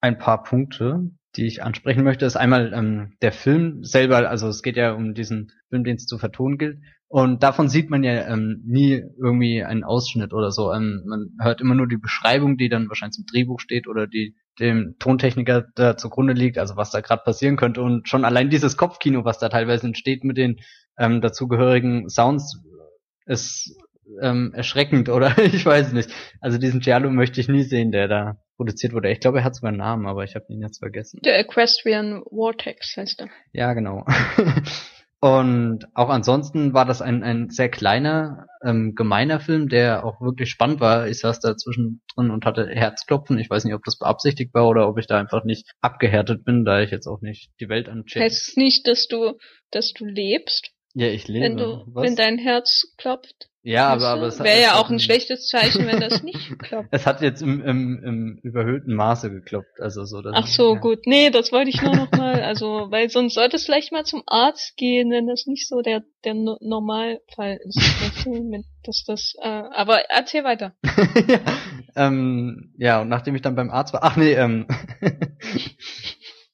[SPEAKER 1] ein paar Punkte, die ich ansprechen möchte, ist einmal ähm, der Film selber, also es geht ja um diesen Film, den es zu vertonen gilt. Und davon sieht man ja ähm, nie irgendwie einen Ausschnitt oder so. Ähm, man hört immer nur die Beschreibung, die dann wahrscheinlich im Drehbuch steht oder die dem Tontechniker da zugrunde liegt, also was da gerade passieren könnte. Und schon allein dieses Kopfkino, was da teilweise entsteht mit den ähm, dazugehörigen Sounds, ist ähm, erschreckend oder ich weiß nicht. Also diesen Giallo möchte ich nie sehen, der da produziert wurde. Ich glaube, er hat sogar einen Namen, aber ich habe ihn jetzt vergessen.
[SPEAKER 2] Der Equestrian Vortex heißt er.
[SPEAKER 1] Ja, genau. Und auch ansonsten war das ein, ein sehr kleiner, ähm, gemeiner Film, der auch wirklich spannend war. Ich saß da zwischendrin und hatte Herzklopfen. Ich weiß nicht, ob das beabsichtigt war oder ob ich da einfach nicht abgehärtet bin, da ich jetzt auch nicht die Welt anchecke.
[SPEAKER 2] Heißt es nicht, dass du, dass du lebst,
[SPEAKER 1] Ja, ich lebe.
[SPEAKER 2] wenn du,
[SPEAKER 1] Was?
[SPEAKER 2] wenn dein Herz klopft?
[SPEAKER 1] Ja, aber, aber es hat-
[SPEAKER 2] wäre
[SPEAKER 1] es
[SPEAKER 2] ja
[SPEAKER 1] hat
[SPEAKER 2] auch ein schlechtes Zeichen, wenn das nicht klappt.
[SPEAKER 1] Es hat jetzt im, im, im überhöhten Maße geklopft, also so. dass-
[SPEAKER 2] Ach so,
[SPEAKER 1] ja.
[SPEAKER 2] gut. Nee, das wollte ich nur noch mal, also, weil sonst sollte es vielleicht mal zum Arzt gehen, wenn das nicht so der, der No- Normalfall ist. Dass das, äh, aber erzähl weiter.
[SPEAKER 1] ja, ähm, ja, und nachdem ich dann beim Arzt war, ach nee, ähm,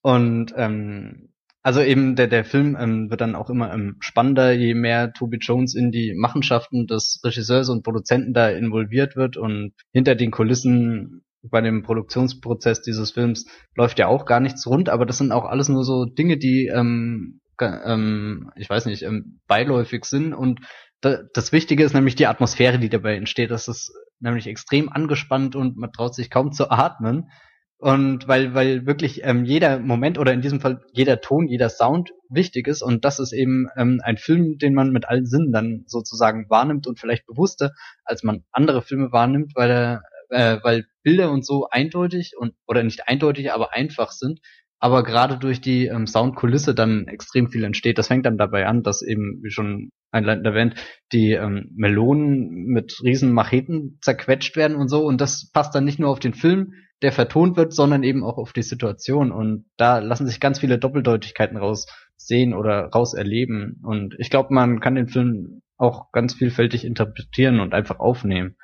[SPEAKER 1] und ähm, also eben der der Film ähm, wird dann auch immer ähm, spannender, je mehr Toby Jones in die Machenschaften des Regisseurs und Produzenten da involviert wird und hinter den Kulissen bei dem Produktionsprozess dieses Films läuft ja auch gar nichts rund, aber das sind auch alles nur so Dinge, die ähm, ähm, ich weiß nicht, ähm, beiläufig sind und da, das Wichtige ist nämlich die Atmosphäre, die dabei entsteht. Das ist nämlich extrem angespannt und man traut sich kaum zu atmen. Und weil, weil wirklich ähm, jeder Moment oder in diesem Fall jeder Ton, jeder Sound wichtig ist und das ist eben ähm, ein Film, den man mit allen Sinnen dann sozusagen wahrnimmt und vielleicht bewusster, als man andere Filme wahrnimmt, weil er, äh, weil Bilder und so eindeutig und oder nicht eindeutig, aber einfach sind, aber gerade durch die ähm, Soundkulisse dann extrem viel entsteht. Das fängt dann dabei an, dass eben, wie schon einleitend erwähnt, die ähm, Melonen mit riesen Macheten zerquetscht werden und so. Und das passt dann nicht nur auf den Film, der vertont wird, sondern eben auch auf die Situation. Und da lassen sich ganz viele Doppeldeutigkeiten raus sehen oder raus erleben. Und ich glaube, man kann den Film auch ganz vielfältig interpretieren und einfach aufnehmen.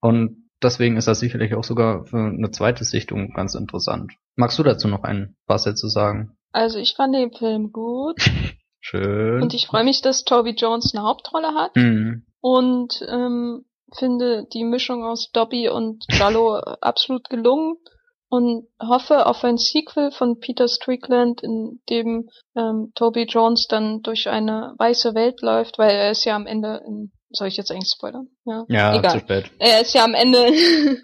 [SPEAKER 1] Und deswegen ist das sicherlich auch sogar für eine zweite Sichtung ganz interessant. Magst du dazu noch ein paar Sätze sagen?
[SPEAKER 2] Also ich fand den Film gut
[SPEAKER 1] Schön.
[SPEAKER 2] und ich freue mich, dass Toby Jones eine Hauptrolle hat
[SPEAKER 1] Hm.
[SPEAKER 2] und ähm, finde die Mischung aus Dobby und Jallo absolut gelungen und hoffe auf ein Sequel von Peter Strickland, in dem ähm, Toby Jones dann durch eine weiße Welt läuft, weil er ist ja am Ende in soll ich jetzt eigentlich spoilern? Ja,
[SPEAKER 1] Ja,
[SPEAKER 2] egal.
[SPEAKER 1] zu spät.
[SPEAKER 2] Er ist ja am Ende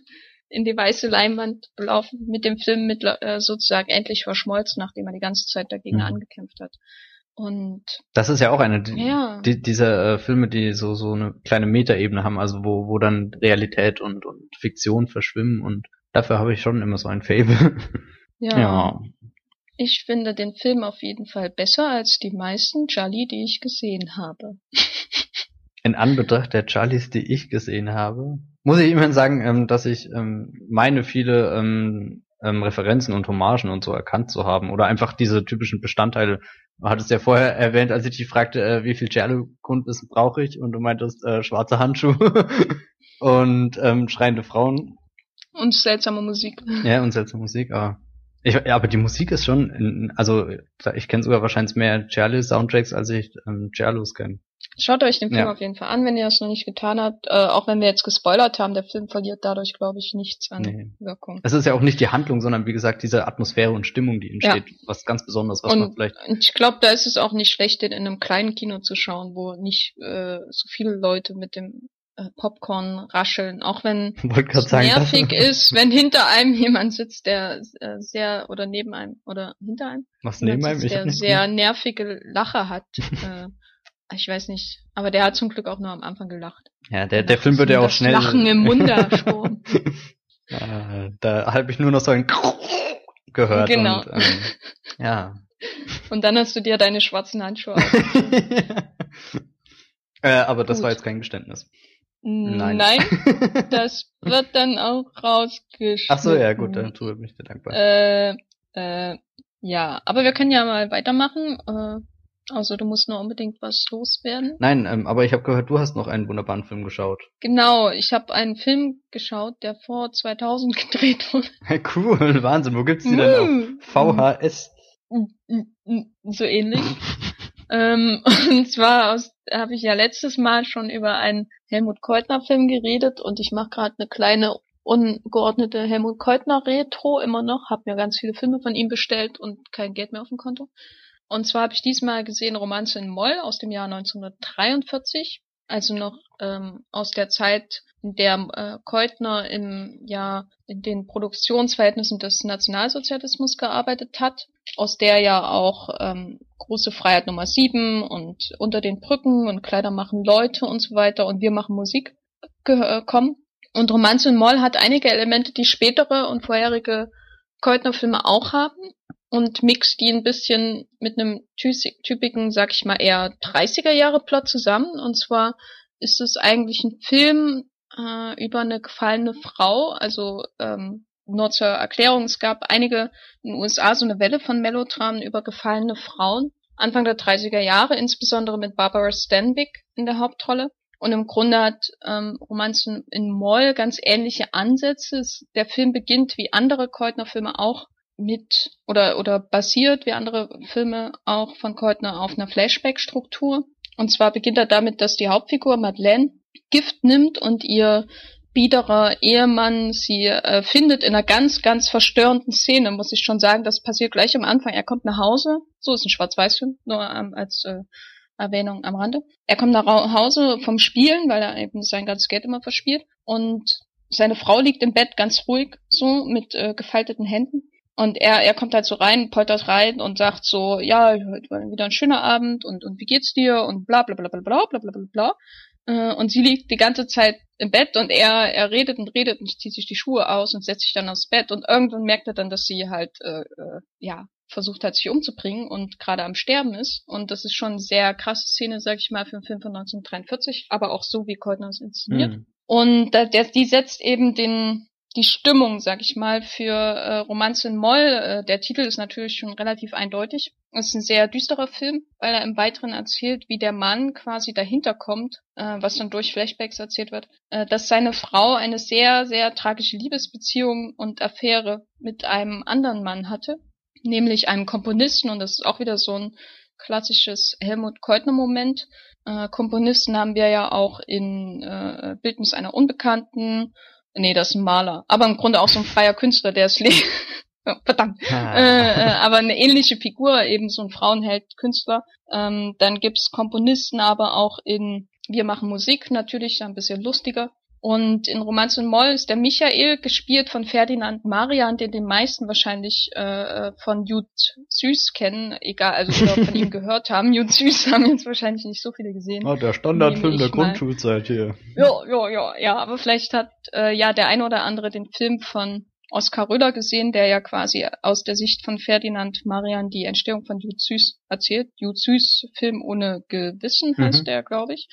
[SPEAKER 2] in die weiße Leinwand gelaufen, mit dem Film mit, äh, sozusagen endlich verschmolzen, nachdem er die ganze Zeit dagegen mhm. angekämpft hat. Und
[SPEAKER 1] das ist ja auch eine
[SPEAKER 2] ja.
[SPEAKER 1] die, dieser äh, Filme, die so so eine kleine Metaebene haben, also wo wo dann Realität und und Fiktion verschwimmen und dafür habe ich schon immer so ein Fable.
[SPEAKER 2] Ja. ja. Ich finde den Film auf jeden Fall besser als die meisten Jolly, die ich gesehen habe.
[SPEAKER 1] In Anbetracht der Charlies, die ich gesehen habe, muss ich immerhin sagen, ähm, dass ich ähm, meine viele ähm, ähm, Referenzen und Hommagen und so erkannt zu haben oder einfach diese typischen Bestandteile. Du hattest ja vorher erwähnt, als ich dich fragte, äh, wie viel Cello-Grundwissen brauche ich und du meintest äh, schwarze Handschuhe und ähm, schreiende Frauen.
[SPEAKER 2] Und seltsame Musik.
[SPEAKER 1] Ja, und seltsame Musik, aber ich, ja, aber die Musik ist schon, also ich kenne sogar wahrscheinlich mehr Charlie-Soundtracks, als ich ähm, Charlos kenne.
[SPEAKER 2] Schaut euch den Film ja. auf jeden Fall an, wenn ihr das noch nicht getan habt. Äh, auch wenn wir jetzt gespoilert haben, der Film verliert dadurch, glaube ich, nichts an nee. Wirkung.
[SPEAKER 1] Es ist ja auch nicht die Handlung, sondern wie gesagt diese Atmosphäre und Stimmung, die entsteht, ja. was ganz Besonderes, was
[SPEAKER 2] und,
[SPEAKER 1] man vielleicht.
[SPEAKER 2] Ich glaube, da ist es auch nicht schlecht, den in einem kleinen Kino zu schauen, wo nicht äh, so viele Leute mit dem äh, Popcorn rascheln, auch wenn
[SPEAKER 1] es
[SPEAKER 2] nervig ist, wenn hinter einem jemand sitzt, der äh, sehr oder neben einem oder hinter einem,
[SPEAKER 1] was neben einem,
[SPEAKER 2] sitzt, der sehr nervige Lache hat. äh, ich weiß nicht, aber der hat zum Glück auch nur am Anfang gelacht.
[SPEAKER 1] Ja, der, der Film wird ja auch schnell.
[SPEAKER 2] Lachen im Munde schon.
[SPEAKER 1] äh, da habe ich nur noch so ein gehört.
[SPEAKER 2] Genau.
[SPEAKER 1] Und, ähm, ja.
[SPEAKER 2] Und dann hast du dir deine schwarzen Handschuhe
[SPEAKER 1] äh, aber das Gut. war jetzt kein Geständnis.
[SPEAKER 2] Nein. Nein, das wird dann auch rausgeschnitten.
[SPEAKER 1] Ach so, ja, gut, dann tue ich mich dir dankbar.
[SPEAKER 2] Äh, äh, ja, aber wir können ja mal weitermachen. Äh, also du musst nur unbedingt was loswerden.
[SPEAKER 1] Nein, ähm, aber ich habe gehört, du hast noch einen wunderbaren Film geschaut.
[SPEAKER 2] Genau, ich habe einen Film geschaut, der vor 2000 gedreht wurde.
[SPEAKER 1] cool, Wahnsinn. Wo gibt's die denn auf VHS?
[SPEAKER 2] So ähnlich. ähm, und zwar habe ich ja letztes Mal schon über einen Helmut Keutner Film geredet und ich mache gerade eine kleine ungeordnete Helmut Keutner Retro immer noch, habe mir ganz viele Filme von ihm bestellt und kein Geld mehr auf dem Konto. Und zwar habe ich diesmal gesehen Romanze in Moll aus dem Jahr 1943, also noch ähm, aus der Zeit, in der äh, Keutner im Jahr in den Produktionsverhältnissen des Nationalsozialismus gearbeitet hat, aus der ja auch ähm, große Freiheit Nummer 7 und unter den Brücken und Kleider machen Leute und so weiter und wir machen Musik äh, kommen. Und Romanze in Moll hat einige Elemente, die spätere und vorherige Keutner-Filme auch haben und mixt die ein bisschen mit einem typischen, sag ich mal, eher 30er Jahre Plot zusammen. Und zwar ist es eigentlich ein Film äh, über eine gefallene Frau. Also ähm, nur zur Erklärung, es gab einige in den USA so eine Welle von Melodramen über gefallene Frauen. Anfang der 30er Jahre, insbesondere mit Barbara Stanwyck in der Hauptrolle. Und im Grunde hat ähm, Romanzen in Moll ganz ähnliche Ansätze. Der Film beginnt wie andere Keutner-Filme auch mit oder oder basiert wie andere Filme auch von Keutner auf einer Flashback-Struktur. Und zwar beginnt er damit, dass die Hauptfigur Madeleine Gift nimmt und ihr biederer Ehemann sie äh, findet in einer ganz, ganz verstörenden Szene, muss ich schon sagen. Das passiert gleich am Anfang. Er kommt nach Hause, so ist ein Schwarz-Weiß-Film, nur ähm, als äh, Erwähnung am Rande. Er kommt nach Hause vom Spielen, weil er eben sein ganzes Geld immer verspielt. Und seine Frau liegt im Bett ganz ruhig, so mit äh, gefalteten Händen. Und er, er kommt halt so rein, poltert rein und sagt so, ja, heute war wieder ein schöner Abend und, und wie geht's dir und bla bla bla bla bla bla bla bla bla. Äh, und sie liegt die ganze Zeit im Bett und er, er redet und redet und zieht sich die Schuhe aus und setzt sich dann aufs Bett und irgendwann merkt er dann, dass sie halt, äh, äh, ja, versucht hat, sich umzubringen und gerade am Sterben ist. Und das ist schon eine sehr krasse Szene, sag ich mal, für einen Film von 1943, aber auch so, wie Keutner es inszeniert. Mhm. Und äh, der, die setzt eben den, die Stimmung, sag ich mal, für äh, Romanze in Moll. Äh, der Titel ist natürlich schon relativ eindeutig. Es ist ein sehr düsterer Film, weil er im Weiteren erzählt, wie der Mann quasi dahinter kommt, äh, was dann durch Flashbacks erzählt wird, äh, dass seine Frau eine sehr, sehr tragische Liebesbeziehung und Affäre mit einem anderen Mann hatte, nämlich einem Komponisten. Und das ist auch wieder so ein klassisches Helmut Keutner-Moment. Äh, Komponisten haben wir ja auch in äh, Bildnis einer Unbekannten Nee, das ist ein Maler. Aber im Grunde auch so ein freier Künstler, der es lebt. Verdammt. Ah. Äh, äh, aber eine ähnliche Figur, eben so ein Frauenheld, Künstler. Ähm, dann gibt's Komponisten, aber auch in Wir machen Musik natürlich, ein bisschen lustiger. Und in Romanz und Moll ist der Michael gespielt von Ferdinand Marian, den die meisten wahrscheinlich äh, von Jud Süß kennen, egal, also oder von ihm gehört haben. Jud Süß haben jetzt wahrscheinlich nicht so viele gesehen.
[SPEAKER 1] Oh, der Standardfilm der Grundschulzeit hier.
[SPEAKER 2] Ja, ja, ja, ja, aber vielleicht hat äh, ja der ein oder andere den Film von Oskar Röder gesehen, der ja quasi aus der Sicht von Ferdinand Marian die Entstehung von Jud Süß erzählt. Jud Süß Film ohne Gewissen heißt mhm. der, glaube ich.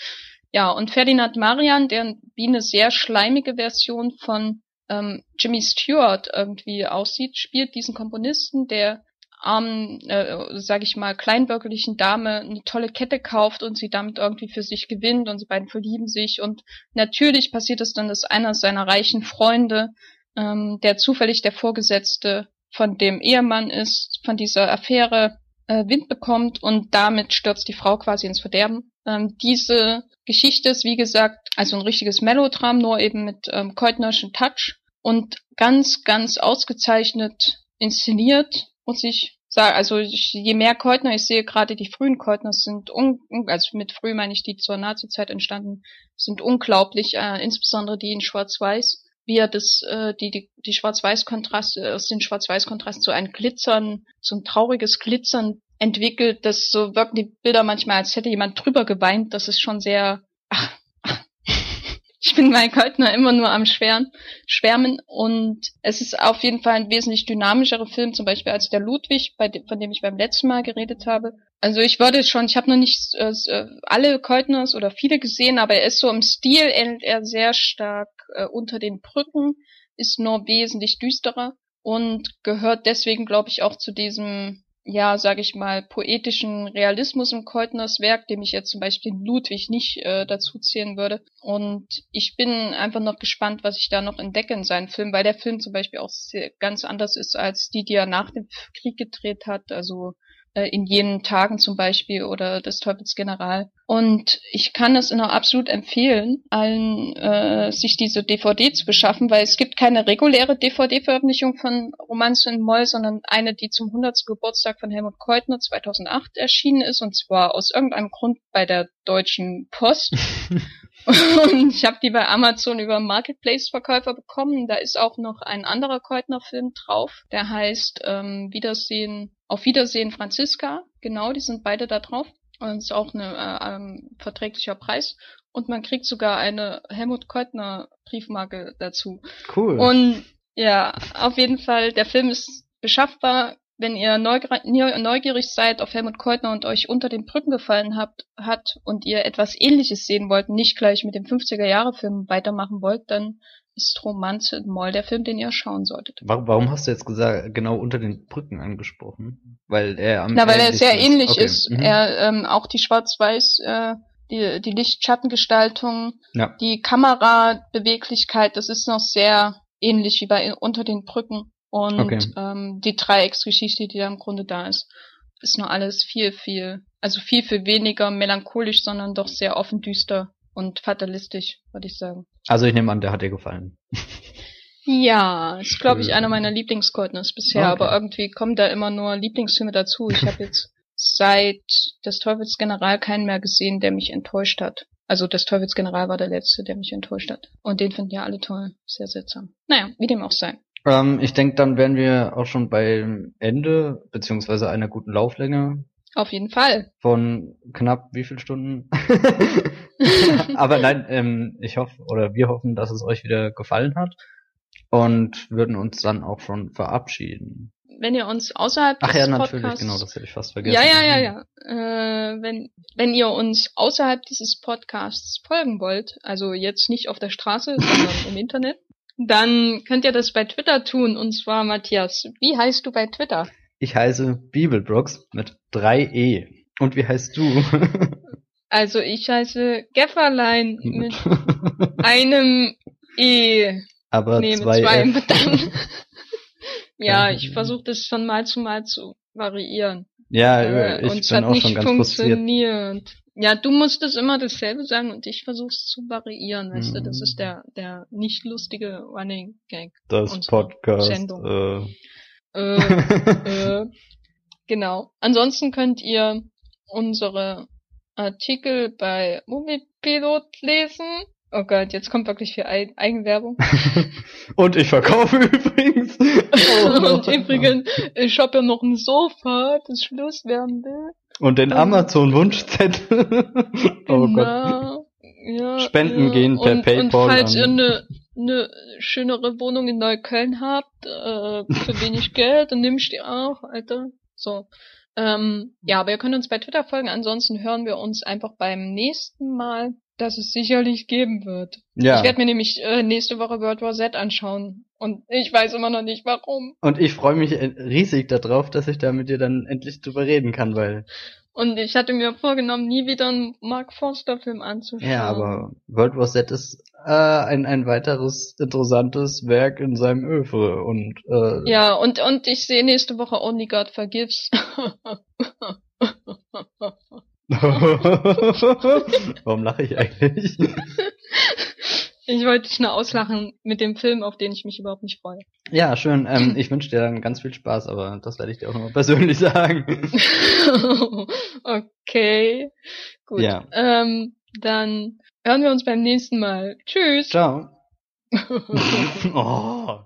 [SPEAKER 2] Ja, und Ferdinand Marian, der wie eine sehr schleimige Version von ähm, Jimmy Stewart irgendwie aussieht, spielt diesen Komponisten, der armen, äh, sag ich mal, kleinbürgerlichen Dame eine tolle Kette kauft und sie damit irgendwie für sich gewinnt und sie beiden verlieben sich und natürlich passiert es dann, dass einer seiner reichen Freunde, ähm, der zufällig der Vorgesetzte von dem Ehemann ist, von dieser Affäre äh, Wind bekommt und damit stürzt die Frau quasi ins Verderben. Ähm, diese Geschichte ist, wie gesagt, also ein richtiges Melodram, nur eben mit ähm, Keutnerschen Touch und ganz, ganz ausgezeichnet inszeniert, muss ich sagen. Also ich, je mehr Keutner ich sehe, gerade die frühen Keutner sind, un, also mit früh meine ich die zur Nazizeit entstanden, sind unglaublich, äh, insbesondere die in Schwarz-Weiß wie er das, äh, die, die, die Schwarz-Weiß-Kontraste, äh, aus den Schwarz-Weiß-Kontrasten so ein Glitzern, so ein trauriges Glitzern entwickelt, das so wirken die Bilder manchmal, als hätte jemand drüber geweint. Das ist schon sehr, ach, ach. ich bin bei Keutner immer nur am Schwärmen, schwärmen und es ist auf jeden Fall ein wesentlich dynamischerer Film, zum Beispiel als der Ludwig, dem, von dem ich beim letzten Mal geredet habe. Also ich würde schon, ich habe noch nicht äh, äh, alle Keutners oder viele gesehen, aber er ist so im Stil ähnelt er sehr stark äh, unter den Brücken, ist nur wesentlich düsterer und gehört deswegen, glaube ich, auch zu diesem, ja, sage ich mal, poetischen Realismus im Keutners Werk, dem ich jetzt zum Beispiel Ludwig nicht äh, dazu zählen würde. Und ich bin einfach noch gespannt, was ich da noch entdecke in seinem Film, weil der Film zum Beispiel auch sehr, ganz anders ist als die, die er nach dem Krieg gedreht hat. Also äh, in jenen Tagen zum Beispiel oder des Teufels General. Und ich kann es nur absolut empfehlen, allen äh, sich diese DVD zu beschaffen, weil es gibt keine reguläre DVD-Veröffentlichung von Romanze in Moll, sondern eine, die zum 100. Geburtstag von Helmut Keutner 2008 erschienen ist, und zwar aus irgendeinem Grund bei der Deutschen Post. Und ich habe die bei Amazon über Marketplace-Verkäufer bekommen. Da ist auch noch ein anderer Keutner-Film drauf, der heißt ähm, Wiedersehen, Auf Wiedersehen Franziska. Genau, die sind beide da drauf. Und ist auch ein äh, ähm, verträglicher Preis. Und man kriegt sogar eine Helmut Keutner Briefmarke dazu.
[SPEAKER 1] Cool.
[SPEAKER 2] Und ja, auf jeden Fall, der Film ist beschaffbar, wenn ihr neugierig seid auf Helmut Keutner und euch unter den Brücken gefallen habt, hat und ihr etwas ähnliches sehen wollt, nicht gleich mit dem 50er-Jahre-Film weitermachen wollt, dann ist Romanze Moll der Film, den ihr schauen solltet.
[SPEAKER 1] Warum hast du jetzt gesagt, genau unter den Brücken angesprochen? Weil er am
[SPEAKER 2] Na, weil er sehr ist. ähnlich okay. ist. Mhm. Er, ähm, auch die Schwarz-Weiß, äh, die, die Licht-Schattengestaltung, ja. die Kamerabeweglichkeit, das ist noch sehr ähnlich wie bei Unter den Brücken. Und okay. ähm, die Dreiecksgeschichte, die da im Grunde da ist, ist nur alles viel, viel, also viel, viel weniger melancholisch, sondern doch sehr offen, düster und fatalistisch, würde ich sagen.
[SPEAKER 1] Also ich nehme an, der hat dir gefallen.
[SPEAKER 2] ja, ist glaube ich einer meiner Lieblingskeutners bisher, okay. aber irgendwie kommen da immer nur Lieblingsfilme dazu. Ich habe jetzt seit des Teufels General keinen mehr gesehen, der mich enttäuscht hat. Also des Teufels General war der letzte, der mich enttäuscht hat. Und den finden ja alle toll. Sehr seltsam. Naja, wie dem auch sei.
[SPEAKER 1] Ähm, ich denke, dann wären wir auch schon beim Ende, beziehungsweise einer guten Lauflänge.
[SPEAKER 2] Auf jeden Fall.
[SPEAKER 1] Von knapp wie viel Stunden? Aber nein, ähm, ich hoffe, oder wir hoffen, dass es euch wieder gefallen hat und würden uns dann auch schon verabschieden.
[SPEAKER 2] Wenn ihr uns außerhalb
[SPEAKER 1] Ach ja, natürlich, Podcasts, genau, das hätte ich fast vergessen.
[SPEAKER 2] Ja, ja, ja, ja. Äh, wenn, wenn ihr uns außerhalb dieses Podcasts folgen wollt, also jetzt nicht auf der Straße, sondern im Internet, dann könnt ihr das bei Twitter tun. Und zwar, Matthias, wie heißt du bei Twitter?
[SPEAKER 1] Ich heiße Bibelbrooks mit drei E. Und wie heißt du?
[SPEAKER 2] also ich heiße Gefferlein mit einem E.
[SPEAKER 1] Aber nee, zwei, zwei F.
[SPEAKER 2] ja, ich versuche das von Mal zu Mal zu variieren.
[SPEAKER 1] Ja, äh, ich und bin es hat auch nicht schon ganz
[SPEAKER 2] funktioniert. Ja, du musst es immer dasselbe sagen und ich versuch's zu variieren, weißt mhm. du, das ist mhm. der, der nicht lustige Running Gag.
[SPEAKER 1] Das Podcast. Sendung.
[SPEAKER 2] Äh. Äh, äh, genau. Ansonsten könnt ihr unsere Artikel bei Moviepilot lesen. Oh Gott, jetzt kommt wirklich viel Ei- Eigenwerbung.
[SPEAKER 1] Und ich verkaufe übrigens. Oh,
[SPEAKER 2] Und übrigens, ich habe ja noch ein Sofa, das ich loswerden will.
[SPEAKER 1] Und den Amazon-Wunschzettel. oh Gott.
[SPEAKER 2] genau. Ja,
[SPEAKER 1] Spenden
[SPEAKER 2] ja.
[SPEAKER 1] gehen per
[SPEAKER 2] und,
[SPEAKER 1] PayPal
[SPEAKER 2] Und falls
[SPEAKER 1] an-
[SPEAKER 2] ihr eine ne schönere Wohnung in Neukölln habt, äh, für wenig Geld, dann nimm ich die auch, Alter. So. Ähm, ja, aber ihr könnt uns bei Twitter folgen, ansonsten hören wir uns einfach beim nächsten Mal, das es sicherlich geben wird.
[SPEAKER 1] Ja.
[SPEAKER 2] Ich werde mir nämlich äh, nächste Woche World War Z anschauen. Und ich weiß immer noch nicht warum.
[SPEAKER 1] Und ich freue mich äh, riesig darauf, dass ich da mit dir dann endlich drüber reden kann, weil
[SPEAKER 2] Und ich hatte mir vorgenommen, nie wieder einen Mark Forster Film anzuschauen.
[SPEAKER 1] ja, aber World War Z ist äh, ein ein weiteres interessantes Werk in seinem Öfre und äh,
[SPEAKER 2] Ja, und, und ich sehe nächste Woche Only God Forgives.
[SPEAKER 1] Warum lache ich eigentlich?
[SPEAKER 2] ich wollte dich nur auslachen mit dem Film, auf den ich mich überhaupt nicht freue.
[SPEAKER 1] Ja, schön. Ähm, ich wünsche dir dann ganz viel Spaß, aber das werde ich dir auch nochmal persönlich sagen.
[SPEAKER 2] okay, gut.
[SPEAKER 1] Ja.
[SPEAKER 2] Ähm, dann hören wir uns beim nächsten Mal. Tschüss.
[SPEAKER 1] Ciao. oh.